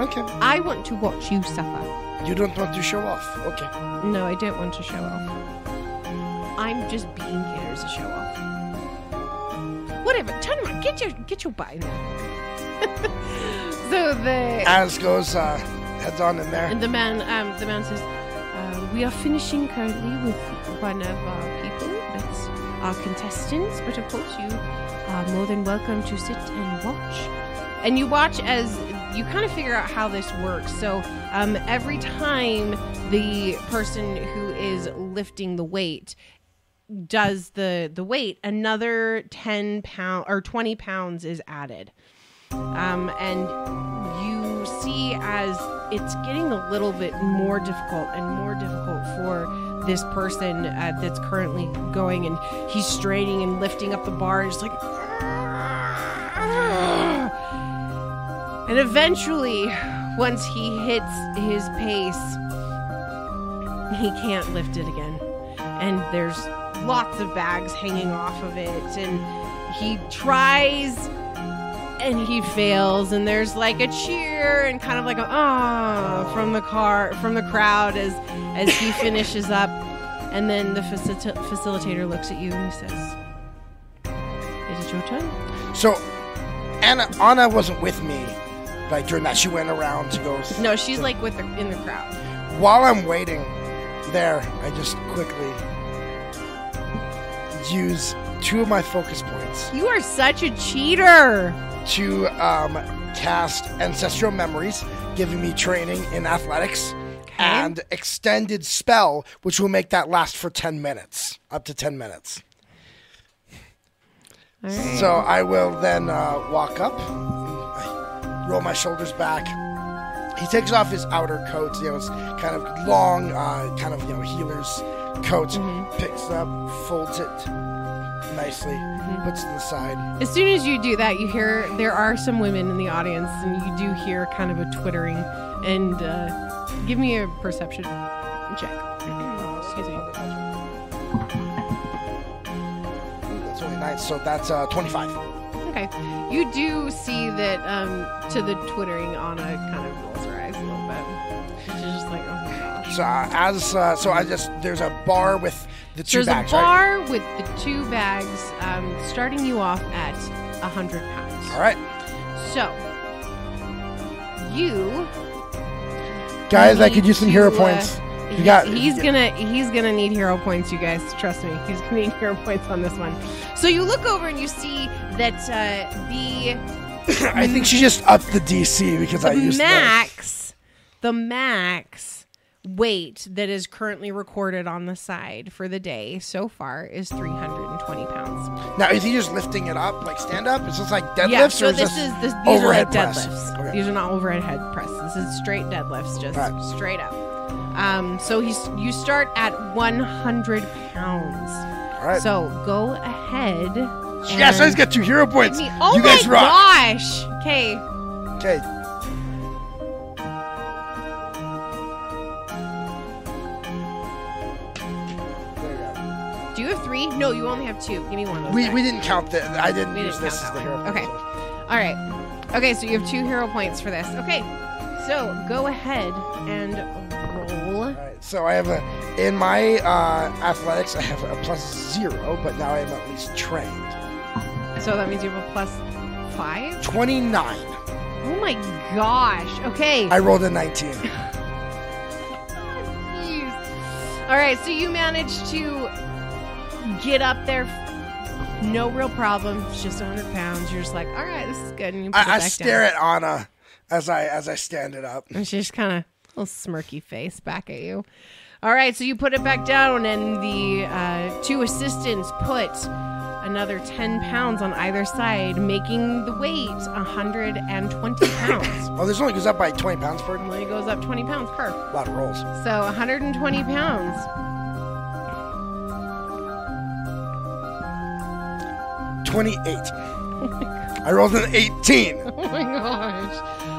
[SPEAKER 2] Okay.
[SPEAKER 1] I want to watch you suffer.
[SPEAKER 2] You don't want to show off. Okay.
[SPEAKER 1] No, I don't want to show off. I'm just being here as a show off. Whatever, turn around, get your get your butt in there. So the
[SPEAKER 2] Az goes, uh, heads on in there.
[SPEAKER 1] And the man, um, the man says, uh, "We are finishing currently with one of our people. That's our contestants. But of course, you are more than welcome to sit and watch. And you watch as you kind of figure out how this works. So um, every time the person who is lifting the weight does the the weight, another ten pound or twenty pounds is added." Um, and you see as it's getting a little bit more difficult and more difficult for this person uh, that's currently going and he's straining and lifting up the bar and just like and eventually once he hits his pace he can't lift it again. And there's lots of bags hanging off of it and he tries and he fails and there's like a cheer and kind of like a ah from the car from the crowd as as he finishes up and then the facil- facilitator looks at you and he says it is your turn
[SPEAKER 2] So, Anna, Anna wasn't with me, like during that. She went around to go.
[SPEAKER 1] no she's like with the in the crowd
[SPEAKER 2] While I'm waiting there, I just quickly use two of my focus points
[SPEAKER 1] you are such a cheater
[SPEAKER 2] to um, cast ancestral memories, giving me training in athletics, and extended spell, which will make that last for ten minutes, up to ten minutes.
[SPEAKER 1] All right.
[SPEAKER 2] So I will then uh, walk up, roll my shoulders back. He takes off his outer coat, you know, it's kind of long, uh, kind of you know healer's coat. Picks it up, folds it nicely, puts it to the side.
[SPEAKER 1] As soon as you do that, you hear there are some women in the audience, and you do hear kind of a twittering. And uh, give me a perception check. Excuse me.
[SPEAKER 2] That's only nice. So that's uh, 25.
[SPEAKER 1] Okay. You do see that um, to the twittering, Anna kind
[SPEAKER 2] So uh, as uh, so I just there's a bar with the two
[SPEAKER 1] There's
[SPEAKER 2] bags,
[SPEAKER 1] a
[SPEAKER 2] right?
[SPEAKER 1] bar with the two bags, um, starting you off at a hundred pounds.
[SPEAKER 2] All right,
[SPEAKER 1] So you
[SPEAKER 2] guys, I could use some hero
[SPEAKER 1] uh,
[SPEAKER 2] points.
[SPEAKER 1] he-
[SPEAKER 2] You got-
[SPEAKER 1] he's gonna he's gonna need hero points, you guys. Trust me, he's gonna need hero points on this one. So you look over and you see that uh, the
[SPEAKER 2] I think she just upped the DC because I used the-
[SPEAKER 1] max, the max weight that is currently recorded on the side for the day so far is 320 pounds.
[SPEAKER 2] Now, is he just lifting it up like stand up? Is this like deadlifts
[SPEAKER 1] yeah,
[SPEAKER 2] or
[SPEAKER 1] so
[SPEAKER 2] is
[SPEAKER 1] this
[SPEAKER 2] this
[SPEAKER 1] is this, these are like
[SPEAKER 2] overhead
[SPEAKER 1] deadlifts.
[SPEAKER 2] Okay.
[SPEAKER 1] These are not overhead head press. This is straight deadlifts, just
[SPEAKER 2] Right.
[SPEAKER 1] straight up. Um, so he's you start at 100 pounds.
[SPEAKER 2] All right.
[SPEAKER 1] So go ahead.
[SPEAKER 2] yes, I just got two hero points.
[SPEAKER 1] oh
[SPEAKER 2] you guys
[SPEAKER 1] my
[SPEAKER 2] rock.
[SPEAKER 1] gosh. Okay.
[SPEAKER 2] Okay.
[SPEAKER 1] Three? No, you only have two. Give me one of those.
[SPEAKER 2] We,
[SPEAKER 1] back.
[SPEAKER 2] we didn't count the. I didn't
[SPEAKER 1] We
[SPEAKER 2] use
[SPEAKER 1] didn't
[SPEAKER 2] this as the hero.
[SPEAKER 1] one. Okay. All right. Okay, so you have two hero points for this. Okay. So go ahead and roll.
[SPEAKER 2] All right. So I have a in my uh, athletics. I have a plus zero, but now I am at least trained.
[SPEAKER 1] So that means you have a plus five?
[SPEAKER 2] Twenty nine.
[SPEAKER 1] Oh my gosh. Okay.
[SPEAKER 2] I rolled a nineteen.
[SPEAKER 1] All right, so you managed to get up there. No real problem. It's just 100 pounds. You're just like, all right, this is good. And you put it
[SPEAKER 2] I, I stare
[SPEAKER 1] down.
[SPEAKER 2] at Anna as I as I stand it up.
[SPEAKER 1] And she's kind of a little smirky face back at you. All right, so you put it back down, and the uh, two assistants put another 10 pounds on either side, making the weight 120 pounds.
[SPEAKER 2] Oh, this only goes up by twenty pounds per.
[SPEAKER 1] Only goes up 20 pounds per.
[SPEAKER 2] A lot of rolls.
[SPEAKER 1] So 120 pounds.
[SPEAKER 2] Twenty eight. I rolled an eighteen.
[SPEAKER 1] Oh my gosh.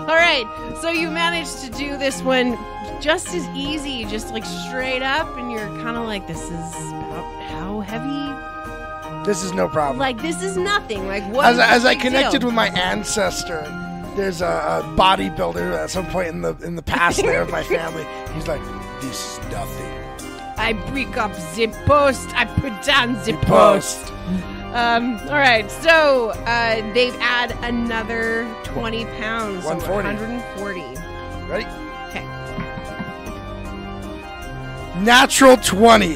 [SPEAKER 1] All right, so you managed to do this one just as easy, just like straight up, and you're kind of like, this is about how heavy?
[SPEAKER 2] This is no problem.
[SPEAKER 1] Like, this is nothing. Like, what?
[SPEAKER 2] as,
[SPEAKER 1] is
[SPEAKER 2] as I
[SPEAKER 1] big
[SPEAKER 2] connected
[SPEAKER 1] deal?
[SPEAKER 2] with my ancestor, there's a, a bodybuilder at some point in the in the past there of my family. He's like, this is nothing.
[SPEAKER 1] I break up the post, I put down the
[SPEAKER 2] The
[SPEAKER 1] post.
[SPEAKER 2] post.
[SPEAKER 1] Um, all right, so uh, they've add another 20 pounds. so
[SPEAKER 2] 140.
[SPEAKER 1] 140.
[SPEAKER 2] Ready?
[SPEAKER 1] Okay.
[SPEAKER 2] Natural twenty.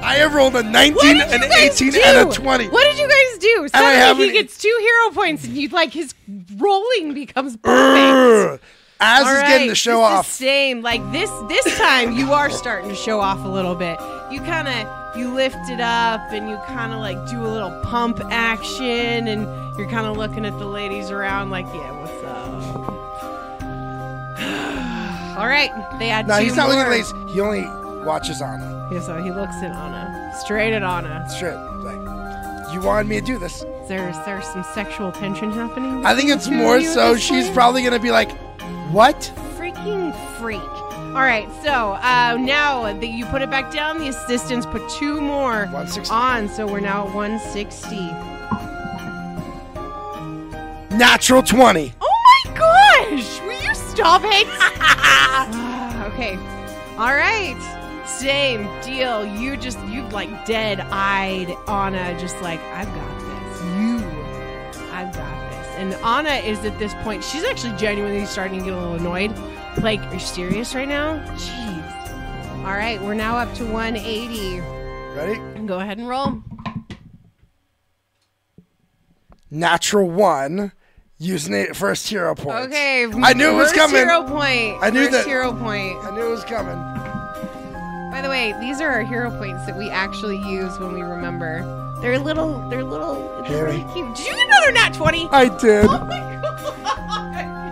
[SPEAKER 2] I have rolled a 19,
[SPEAKER 1] What
[SPEAKER 2] an 18,
[SPEAKER 1] do?
[SPEAKER 2] and a 20.
[SPEAKER 1] What did you guys do?
[SPEAKER 2] I
[SPEAKER 1] Suddenly he
[SPEAKER 2] haven't-
[SPEAKER 1] gets two hero points, and you like his rolling becomes perfect.
[SPEAKER 2] As
[SPEAKER 1] All
[SPEAKER 2] is
[SPEAKER 1] right,
[SPEAKER 2] getting to show
[SPEAKER 1] it's the
[SPEAKER 2] off.
[SPEAKER 1] same. Like this this time you are starting to show off a little bit. You kind of you lift it up and you kind of like do a little pump action and you're kind of looking at the ladies around like, "Yeah, what's up?" All right, they had
[SPEAKER 2] No, he's not
[SPEAKER 1] more.
[SPEAKER 2] looking at ladies. He only watches Anna.
[SPEAKER 1] Yeah, so he looks at Anna, straight at Anna.
[SPEAKER 2] Straight. Like, you wanted me to do this.
[SPEAKER 1] Is there is there some sexual tension happening?
[SPEAKER 2] I think it's
[SPEAKER 1] the two of
[SPEAKER 2] more so she's probably going to be like, what?
[SPEAKER 1] freaking freak. All right, so uh, now that you put it back down, the assistants put two more on, so we're now at 160.
[SPEAKER 2] Natural 20.
[SPEAKER 1] Oh my gosh! Will you stop it? Okay. All right. Same deal. You just you like dead eyed Anna, just like I've got this. You, I've got this. And Anna is at this point. She's actually genuinely starting to get a little annoyed. Like, are you serious right now? Jeez. All right, we're now up to 180.
[SPEAKER 2] Ready?
[SPEAKER 1] Go ahead and roll.
[SPEAKER 2] Natural 1. Using it first hero point.
[SPEAKER 1] Okay.
[SPEAKER 2] I knew it was coming.
[SPEAKER 1] Hero point.
[SPEAKER 2] I knew
[SPEAKER 1] first
[SPEAKER 2] that-
[SPEAKER 1] hero point.
[SPEAKER 2] I knew it was coming.
[SPEAKER 1] By the way, these are our hero points that we actually use when we remember. They're little. They're little. They're
[SPEAKER 2] Harry.
[SPEAKER 1] really cute. Did you get another nat twenty?
[SPEAKER 2] I did.
[SPEAKER 1] Oh my god!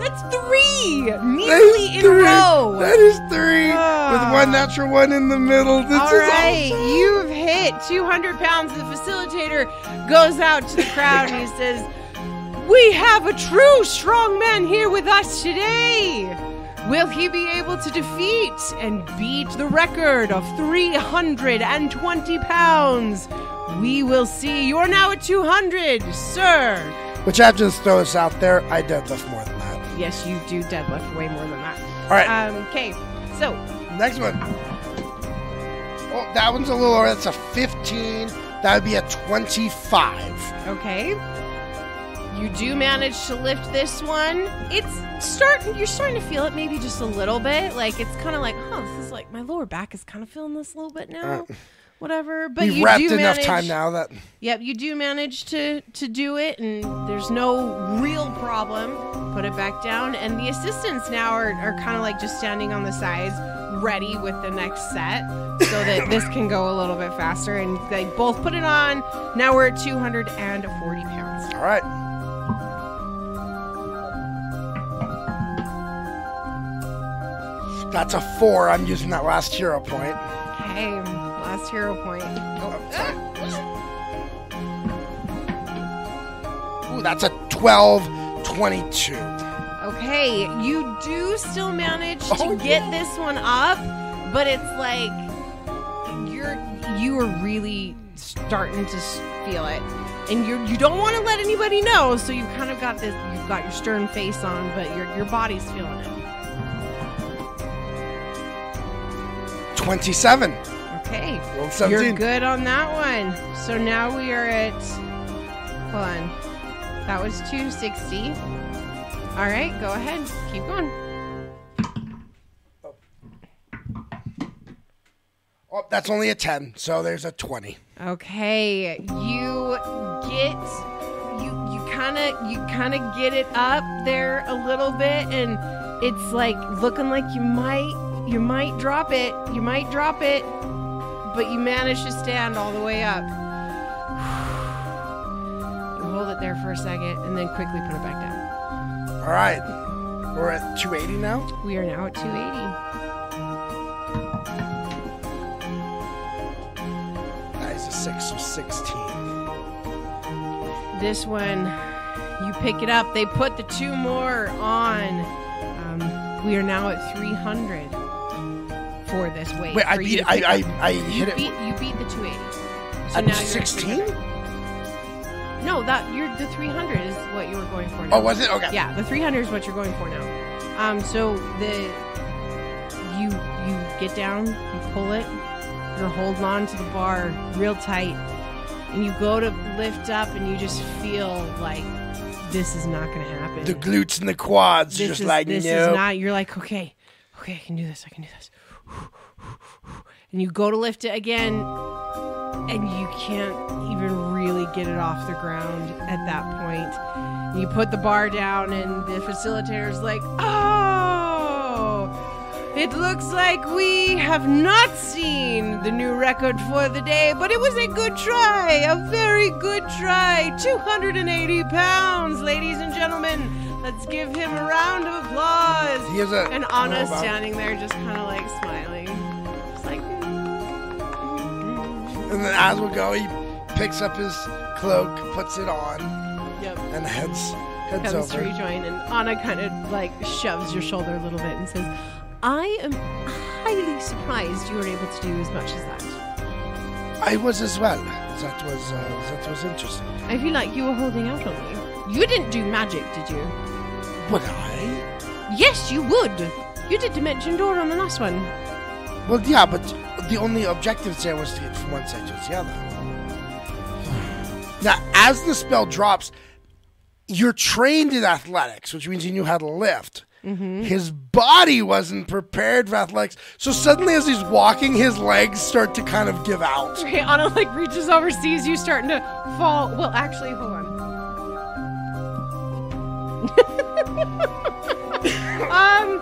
[SPEAKER 1] That's three
[SPEAKER 2] That
[SPEAKER 1] nearly in
[SPEAKER 2] three.
[SPEAKER 1] a row.
[SPEAKER 2] That is three.
[SPEAKER 1] Ah.
[SPEAKER 2] With one natural one in the middle. This
[SPEAKER 1] All
[SPEAKER 2] is
[SPEAKER 1] right,
[SPEAKER 2] awesome.
[SPEAKER 1] you've hit 200 pounds. The facilitator goes out to the crowd and he says, We have a true strong man here with us today. Will he be able to defeat and beat the record of 320 pounds? We will see. You're now at 200, sir.
[SPEAKER 2] Which I have to just throw this out there. I deadlift more than that.
[SPEAKER 1] Yes, you do deadlift way more than that.
[SPEAKER 2] All right.
[SPEAKER 1] Um, okay, so
[SPEAKER 2] Next one. Oh, that one's a little lower. That's a 15. That would be a 25.
[SPEAKER 1] Okay. You do manage to lift this one. It's starting you're starting to feel it maybe just a little bit. Like it's kind of like, huh, this is like my lower back is kind of feeling this a little bit now.
[SPEAKER 2] Uh.
[SPEAKER 1] whatever. But you
[SPEAKER 2] wrapped
[SPEAKER 1] do
[SPEAKER 2] enough
[SPEAKER 1] manage,
[SPEAKER 2] time now that
[SPEAKER 1] Yep, you do manage to to do it, and there's no real problem. Put it back down, and the assistants now are, are kind of like just standing on the sides, ready with the next set, so that this can go a little bit faster. And they both put it on. Now we're at 240 pounds.
[SPEAKER 2] all right. That's a four. I'm using that last hero point.
[SPEAKER 1] Okay, last hero point. Oh,
[SPEAKER 2] Ooh, that's a 12, 22.
[SPEAKER 1] Okay, you do still manage to
[SPEAKER 2] Oh,
[SPEAKER 1] get this one up, but it's like you're you are really starting to feel it, and you you don't want to let anybody know. So you've kind of got this, you've got your stern face on, but your your body's feeling it.
[SPEAKER 2] 27.
[SPEAKER 1] Okay,
[SPEAKER 2] Roll
[SPEAKER 1] you're good on that one. So now we are at hold on, that was 260. All right, go ahead, keep going.
[SPEAKER 2] Oh, that's only a 10, so there's a 20.
[SPEAKER 1] Okay, you get you you kind of you kind of get it up there a little bit and it's like looking like you might you might drop it. You might drop it, but you manage to stand all the way up. Hold it there for a second and then quickly put it back down.
[SPEAKER 2] All right. We're at 280 now.
[SPEAKER 1] We are now at 280.
[SPEAKER 2] That is a 6, so 16.
[SPEAKER 1] This one, you pick it up. They put the two more on. Um, we are now at 300 for this weight.
[SPEAKER 2] Wait, I beat I, I. I hit it.
[SPEAKER 1] beat you beat the 280. So
[SPEAKER 2] At
[SPEAKER 1] now you're
[SPEAKER 2] 16?
[SPEAKER 1] 300. No, that you're the 300 is what you were going for now.
[SPEAKER 2] Oh, was it? Okay.
[SPEAKER 1] Yeah, the 300 is what you're going for now. Um, so the you you get down, you pull it, you're holding on to the bar real tight, and you go to lift up, and you just feel like this is not going to happen.
[SPEAKER 2] The glutes and the quads
[SPEAKER 1] this
[SPEAKER 2] just
[SPEAKER 1] is,
[SPEAKER 2] like,
[SPEAKER 1] this
[SPEAKER 2] nope.
[SPEAKER 1] is not. You're like, okay, okay, I can do this. I can do this. And you go to lift it again, and you can't even really get it off the ground at that point. You put the bar down, and the facilitator's like, oh, it looks like we have not seen the new record for the day, but it was a good try, a very good try. 280 pounds, ladies and gentlemen. Let's give him a round of applause.
[SPEAKER 2] He has a
[SPEAKER 1] And Anna's standing there just kind of like smiling.
[SPEAKER 2] And then as we go, he picks up his cloak, puts it on,
[SPEAKER 1] yep.
[SPEAKER 2] and heads heads
[SPEAKER 1] Comes to
[SPEAKER 2] over.
[SPEAKER 1] rejoin, and Anna kind of like shoves your shoulder a little bit and says, I am highly surprised you were able to do as much as that.
[SPEAKER 2] I was as well. That was uh, that was interesting.
[SPEAKER 1] I feel like you were holding out on me. You didn't do magic, did you?
[SPEAKER 2] Would I?
[SPEAKER 1] Yes, you would. You did Dimension Door on the last one.
[SPEAKER 2] Well, yeah, but the only objective there was to get from one side to the other. Now, as the spell drops, you're trained in athletics, which means you knew how to lift. His body wasn't prepared for athletics, so suddenly, as he's walking, his legs start to kind of give out.
[SPEAKER 1] Okay, Anna like reaches over, sees you starting to fall. Well, actually, hold on. um,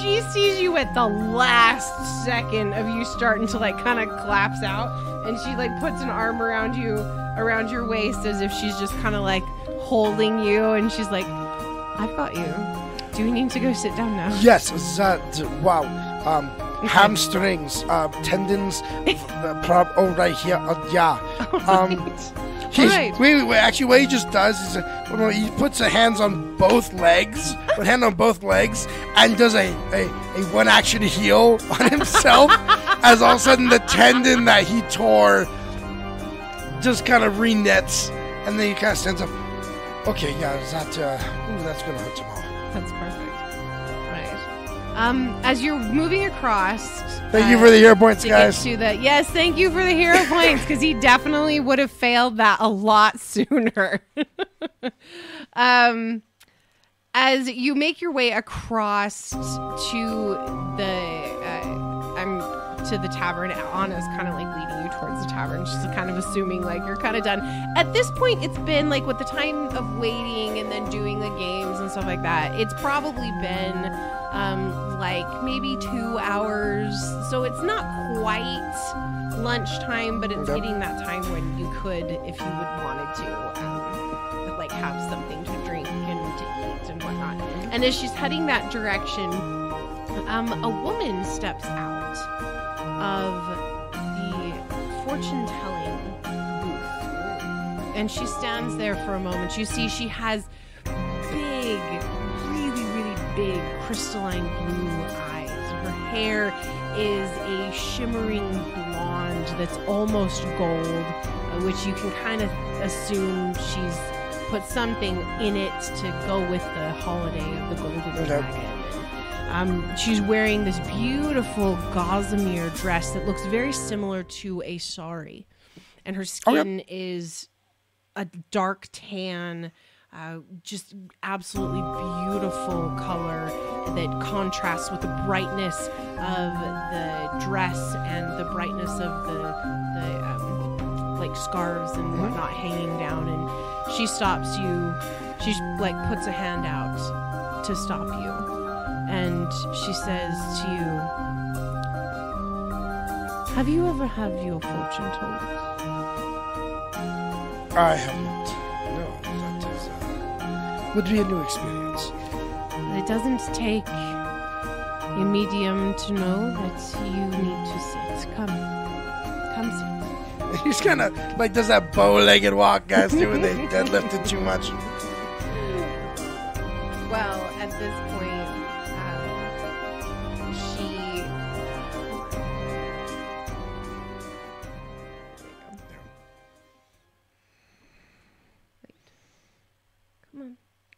[SPEAKER 1] she sees you at the last second of you starting to like kind of collapse out, and she like puts an arm around you, around your waist, as if she's just kind of like holding you, and she's like, "I've got you. Do we need to go sit down now?"
[SPEAKER 2] Yes, that wow. Um, hamstrings, uh, tendons, uh, prob- oh right here, uh, yeah. Um, he's,
[SPEAKER 1] Alright.
[SPEAKER 2] wait, wait. Actually, what he just does is uh, he puts the hands on both legs, one hand on both legs, and does a, a, a one action heal on himself. as all of a sudden the tendon that he tore just kind of re-knits, and then he kind of stands up. Okay, yeah, is that uh, ooh, that's gonna hurt tomorrow.
[SPEAKER 1] That's perfect. Um, as you're moving across.
[SPEAKER 2] Thank you
[SPEAKER 1] uh,
[SPEAKER 2] for the hero points,
[SPEAKER 1] to
[SPEAKER 2] guys.
[SPEAKER 1] to the yes, thank you for the hero points because he definitely would have failed that a lot sooner. um, as you make your way across to the, uh, I'm to the tavern. Anna's kind of like leading you towards the tavern. She's kind of assuming like you're kind of done. At this point, it's been like with the time of waiting and then doing the games and stuff like that. It's probably been um, like maybe two hours. So it's not quite lunchtime, but it's
[SPEAKER 2] Okay.
[SPEAKER 1] getting that time when you could, if you would wanted to, um, like have something to drink and to eat and whatnot. And as she's heading that direction, um, a woman steps out of fortune telling booth. And she stands there for a moment. You see, she has big, really, really big crystalline blue eyes. Her hair is a shimmering blonde that's almost gold, which you can kind of assume she's put something in it to go with the holiday of the golden
[SPEAKER 2] Okay.
[SPEAKER 1] dragon. Um, she's wearing this beautiful gossamer dress that looks very similar to a sari, and her skin is a dark tan, uh, just absolutely beautiful color that contrasts with the brightness of the dress and the brightness of the the um, like scarves and whatnot hanging down. And she stops you. She like puts a hand out to stop you, and she says to you, "Have you ever had your fortune told?"
[SPEAKER 2] I have not. No, that is uh, would be a new experience.
[SPEAKER 1] It doesn't take a medium to know that you need to sit. Come. Come sit.
[SPEAKER 2] He's kind of like does that bow-legged walk guys do when they deadlifted too much.
[SPEAKER 1] Well,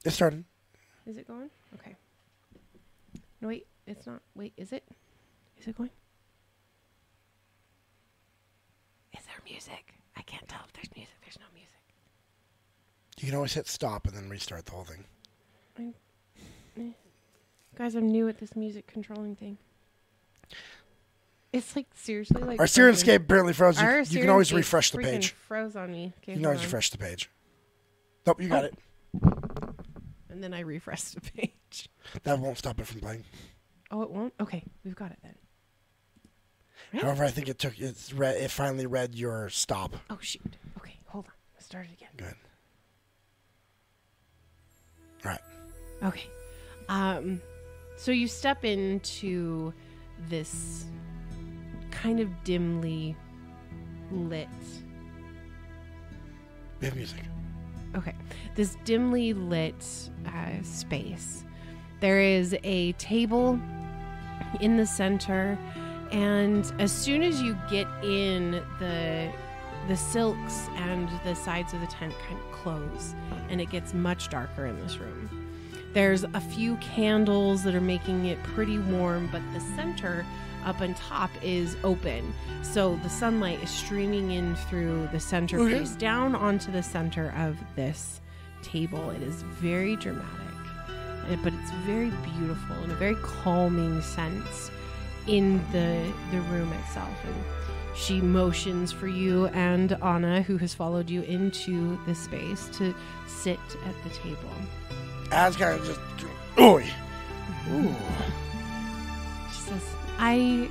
[SPEAKER 2] It started.
[SPEAKER 1] Is it going? Okay. No, wait. It's not. Wait, is it? Is it going? Is there music? I can't tell if there's music. There's no music.
[SPEAKER 2] You can always hit stop and then restart the whole thing. i'm eh.
[SPEAKER 1] Guys, I'm new at this music controlling thing. It's like seriously like
[SPEAKER 2] Our. Syrinscape apparently froze. You,
[SPEAKER 1] Our
[SPEAKER 2] you can always
[SPEAKER 1] Syrinscape
[SPEAKER 2] refresh the
[SPEAKER 1] freaking
[SPEAKER 2] page.
[SPEAKER 1] Froze on me. Okay,
[SPEAKER 2] You can
[SPEAKER 1] hold
[SPEAKER 2] always
[SPEAKER 1] on.
[SPEAKER 2] refresh the page. Nope, you got
[SPEAKER 1] Oh.
[SPEAKER 2] it.
[SPEAKER 1] And then I refresh the page.
[SPEAKER 2] That won't stop it from playing.
[SPEAKER 1] Oh, it won't. Okay, we've got it then. Right?
[SPEAKER 2] However, I think it took it's read, it finally read your stop.
[SPEAKER 1] Oh shoot. Okay, hold on. Let's start it again.
[SPEAKER 2] Good. Right.
[SPEAKER 1] Okay. Um, so you step into this kind of dimly lit.
[SPEAKER 2] We have music.
[SPEAKER 1] Okay, this dimly lit uh, space. There is a table in the center, and as soon as you get in, the the silks and the sides of the tent kind of close, and it gets much darker in this room. There's a few candles that are making it pretty warm, but the center up on top is open. So the sunlight is streaming in through the centerpiece oh, down onto the center of this table. It is very dramatic, but it's very beautiful and a very calming sense in the the room itself. And she motions for you and Anna, who has followed you into the space, to sit at the table.
[SPEAKER 2] As kind of just. Oi!
[SPEAKER 1] Ooh. I,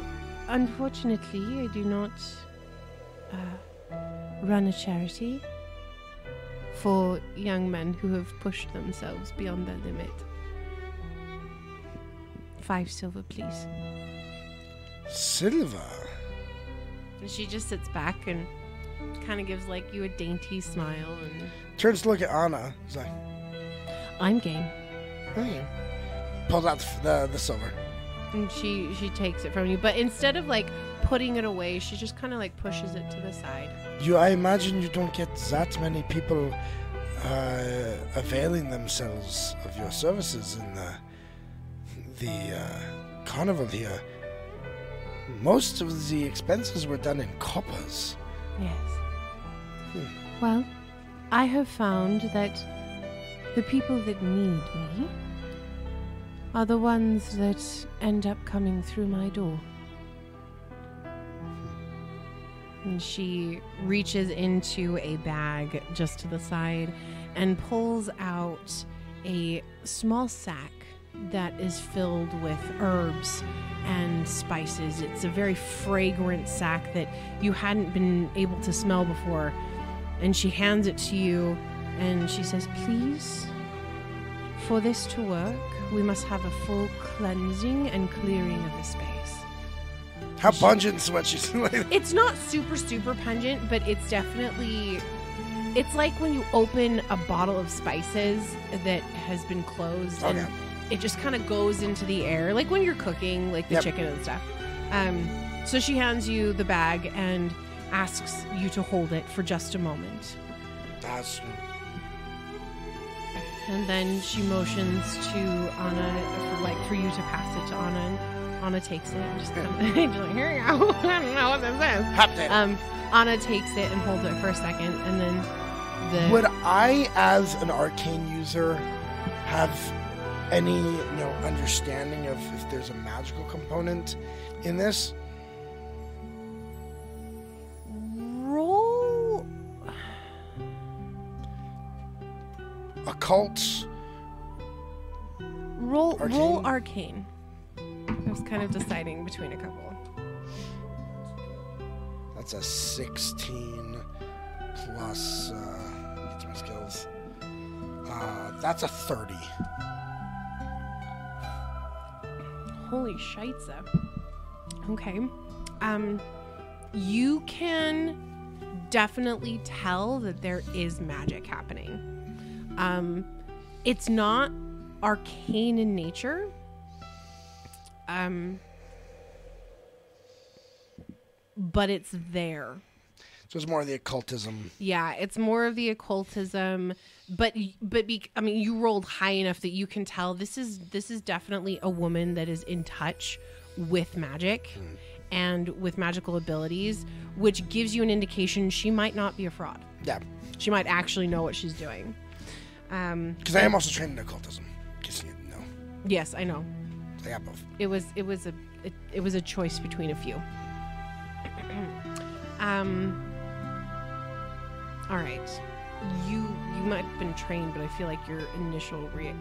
[SPEAKER 1] unfortunately, I do not uh, run a charity for young men who have pushed themselves beyond their limit. Five silver, please.
[SPEAKER 2] Silver.
[SPEAKER 1] And she just sits back and kind of gives like you a dainty smile and
[SPEAKER 2] Turns to look at Anna. He's like,
[SPEAKER 1] I'm game.
[SPEAKER 2] hey. Pulls out the, the, the silver.
[SPEAKER 1] And she she takes it from you, but instead of like putting it away, she just kind of like pushes it to the side.
[SPEAKER 2] You, I imagine you don't get that many people uh, availing themselves of your services in the the uh, carnival here. Most of the expenses were done in coppers.
[SPEAKER 1] Yes.
[SPEAKER 2] Hmm.
[SPEAKER 1] Well, I have found that the people that need me are the ones that end up coming through my door. And she reaches into a bag just to the side and pulls out a small sack that is filled with herbs and spices. It's a very fragrant sack that you hadn't been able to smell before. And she hands it to you and she says, Please, for this to work, we must have a full cleansing and clearing of the space.
[SPEAKER 2] How pungent is what she's like?
[SPEAKER 1] It's not super, super pungent, but it's definitely. It's like when you open a bottle of spices that has been closed
[SPEAKER 2] Okay.
[SPEAKER 1] and it just kind of goes into the air, like when you're cooking, like the
[SPEAKER 2] Yep.
[SPEAKER 1] chicken and stuff. Um, so she hands you the bag and asks you to hold it for just a moment.
[SPEAKER 2] That's
[SPEAKER 1] And then she motions to Anna, for, like for you to pass it to Anna. And Anna takes it and just kind of, just like, here you go. I don't know what this is. Um, Anna takes it and holds it for a second, and then the
[SPEAKER 2] Would I, as an arcane user, have any you know understanding of if there's a magical component in this?
[SPEAKER 1] roll.
[SPEAKER 2] Occult.
[SPEAKER 1] Roll
[SPEAKER 2] Arcane?
[SPEAKER 1] roll arcane. I was kind of deciding between a couple.
[SPEAKER 2] That's a 16 plus uh, get to my skills. Uh, that's a 30.
[SPEAKER 1] Holy shitza. Okay. Um you can definitely tell that there is magic happening. Um it's not arcane in nature. Um but it's there.
[SPEAKER 2] So it's more of the occultism.
[SPEAKER 1] Yeah, it's more of the occultism, but but be, I mean, you rolled high enough that you can tell this is this is definitely a woman that is in touch with magic and with magical abilities, which gives you an indication she might not be a fraud.
[SPEAKER 2] Yeah,
[SPEAKER 1] She might actually know what she's doing. Um,
[SPEAKER 2] because I am also trained in occultism. In case you know,
[SPEAKER 1] yes, I know.
[SPEAKER 2] I got both.
[SPEAKER 1] it was it was a it, it was a choice between a few um all right you you might have been trained but i feel like your initial re-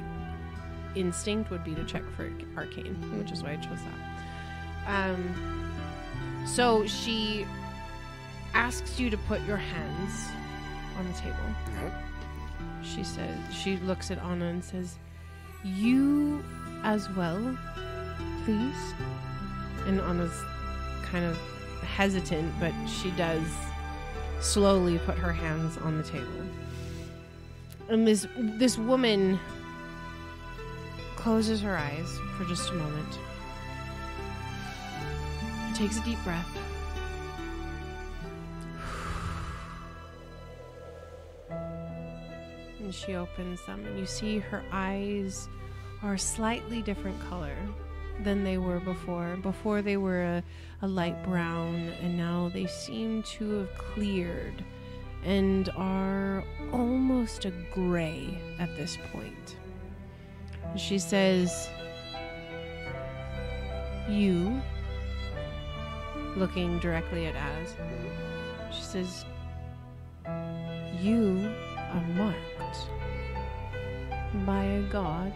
[SPEAKER 1] instinct would be to check for arcane which is why i chose that um so she asks you to put your hands on the table
[SPEAKER 2] Mhm.
[SPEAKER 1] She says she looks at anna and says you as well please? And Anna's kind of hesitant, but she does slowly put her hands on the table. And this this woman closes her eyes for just a moment. Takes a deep breath. And she opens them and you see her eyes are a slightly different color than they were before. Before they were a, a light brown, and now they seem to have cleared and are almost a gray at this point. She says, You, looking directly at Az, she says, You are marked by a god.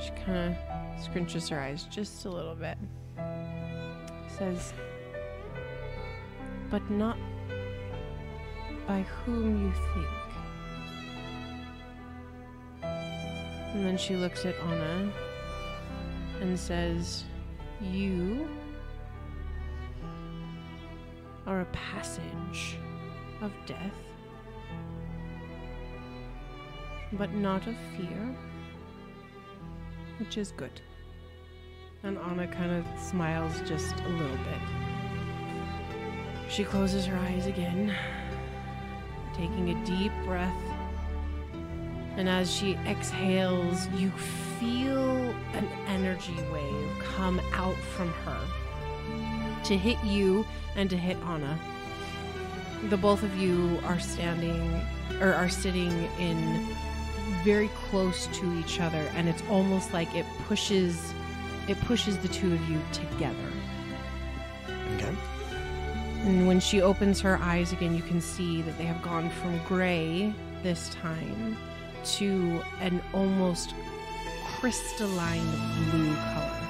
[SPEAKER 1] She kind of scrunches her eyes just a little bit. Says, but not by whom you think. And then she looks at Anna and says, You are a passage of death, but not of fear which is good. And Anna kind of smiles just a little bit. She closes her eyes again, taking a deep breath. And as she exhales, you feel an energy wave come out from her to hit you and to hit Anna. The both of you are standing or are sitting in very close to each other and it's almost like it pushes it pushes the two of you together
[SPEAKER 2] Okay.
[SPEAKER 1] And when she opens her eyes again, you can see that they have gone from gray this time to an almost crystalline blue color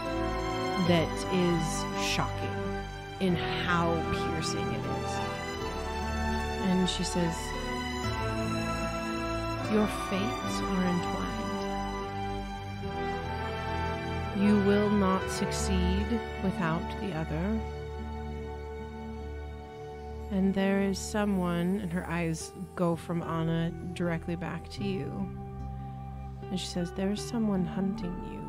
[SPEAKER 1] that is shocking in how piercing it is. And she says, Your fates are entwined. You will not succeed without the other. And there is someone, and her eyes go from Anna directly back to you. And she says, There is someone hunting you.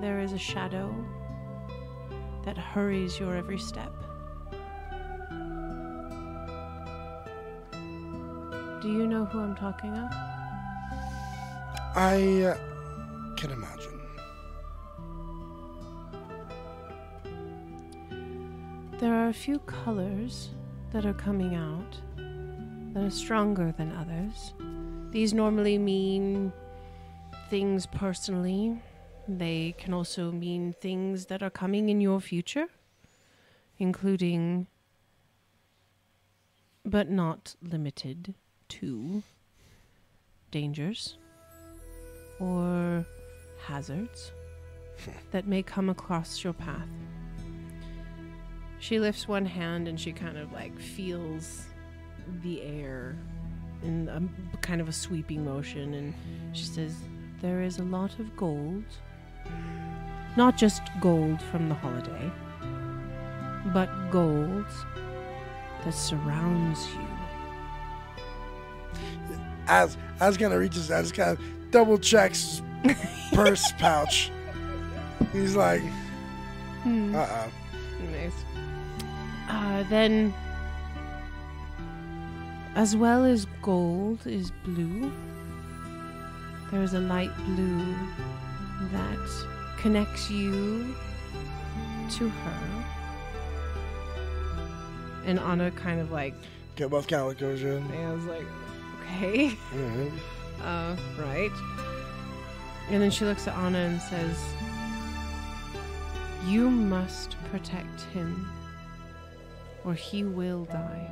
[SPEAKER 1] There is a shadow that hurries your every step. Do you know who I'm talking of?
[SPEAKER 2] I uh, can imagine.
[SPEAKER 1] There are a few colors that are coming out that are stronger than others. These normally mean things personally. They can also mean things that are coming in your future, including, but not limited to, dangers or hazards hmm. that may come across your path. She lifts one hand and she kind of like feels the air in a kind of a sweeping motion and she says there is a lot of gold not just gold from the holiday but gold that surrounds you
[SPEAKER 2] As as kind of reaches out, just kind of double checks purse pouch. He's like,
[SPEAKER 1] Hmm.
[SPEAKER 2] uh oh.
[SPEAKER 1] Nice. Uh, then, as well as gold is blue, there is a light blue that connects you to her. And Anna kind of like,
[SPEAKER 2] Okay, both kind of look over you.
[SPEAKER 1] I was like, okay,
[SPEAKER 2] Mhm.
[SPEAKER 1] uh, right. And then she looks at Anna and says, You must protect him, or he will die.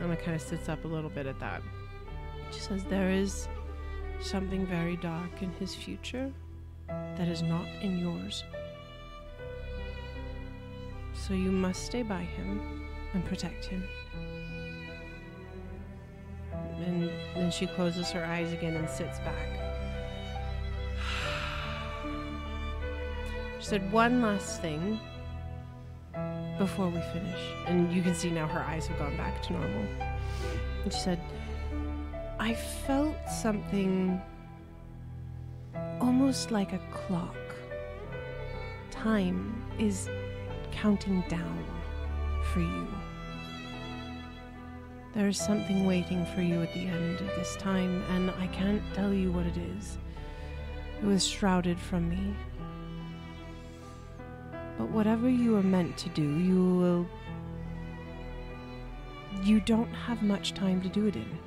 [SPEAKER 1] Anna kind of sits up a little bit at that. She says, There is something very dark in his future that is not in yours. So you must stay by him and protect him. And then she closes her eyes again and sits back. She said, One last thing before we finish. And you can see now her eyes have gone back to normal. And she said, I felt something almost like a clock. Time is counting down for you. There is something waiting for you at the end of this time, and I can't tell you what it is. It was shrouded from me. But whatever you are meant to do, you will. You don't have much time to do it in.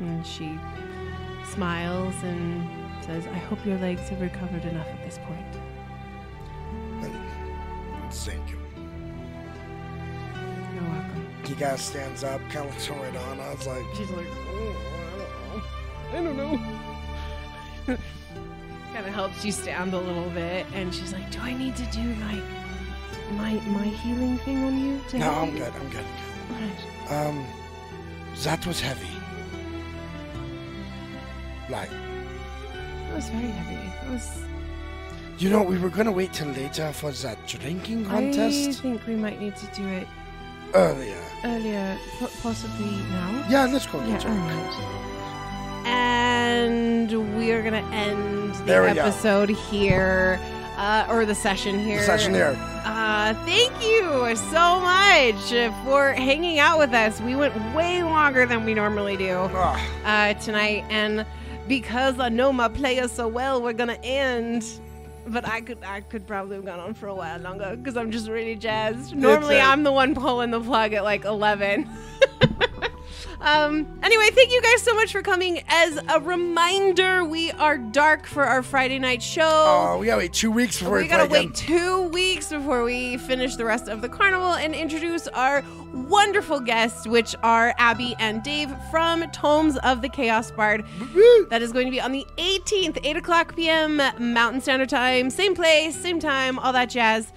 [SPEAKER 1] And she smiles and says, I hope your legs have recovered enough at this point.
[SPEAKER 2] Thank you.
[SPEAKER 1] You're welcome.
[SPEAKER 2] He kind of stands up, kind of looks right on. I was like,
[SPEAKER 1] She's like, oh, I don't know. I don't know. kind of helps you stand a little bit, and she's like, "Do I need to do like my my healing thing on you?" To
[SPEAKER 2] no, I'm
[SPEAKER 1] you?"
[SPEAKER 2] good. I'm good. Um, that was heavy. Like,
[SPEAKER 1] That was very heavy. That was.
[SPEAKER 2] you know, we were gonna wait till later for that drinking contest.
[SPEAKER 1] I think we might need to do it
[SPEAKER 2] earlier.
[SPEAKER 1] earlier, po- possibly now.
[SPEAKER 2] Yeah, let's go
[SPEAKER 1] Yeah, all right. And we are gonna end the
[SPEAKER 2] There
[SPEAKER 1] episode here, uh, or the session here.
[SPEAKER 2] The session here.
[SPEAKER 1] Uh, thank you so much for hanging out with us. We went way longer than we normally do uh, tonight, and because I know my players so well, we're gonna end. But I could I could probably have gone on for a while longer because I'm just really jazzed. Normally
[SPEAKER 2] uh,
[SPEAKER 1] I'm the one pulling the plug at like 11. Um, anyway, thank you guys so much for coming. As a reminder, we are dark for our Friday night show.
[SPEAKER 2] Oh, we gotta wait two weeks before
[SPEAKER 1] we
[SPEAKER 2] we,
[SPEAKER 1] gotta wait two weeks before we finish the rest of the carnival and introduce our wonderful guests, which are Abby and Dave from Tomes of the Chaos Bard. That is going to be on the 18th, 8 o'clock p.m. Mountain Standard Time. Same place, same time, all that jazz.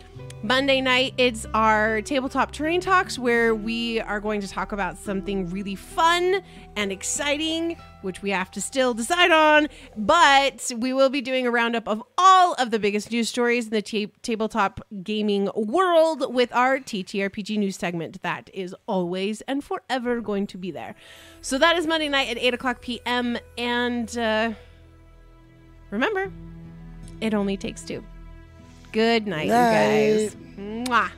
[SPEAKER 1] Monday night, it's our tabletop terrain talks where we are going to talk about something really fun and exciting, which we have to still decide on. But we will be doing a roundup of all of the biggest news stories in the ta- tabletop gaming world with our TTRPG news segment that is always and forever going to be there. So that is Monday night at 8 o'clock p.m. And uh, remember, it only takes two. Good night,
[SPEAKER 2] Night.
[SPEAKER 1] you guys. Mwah.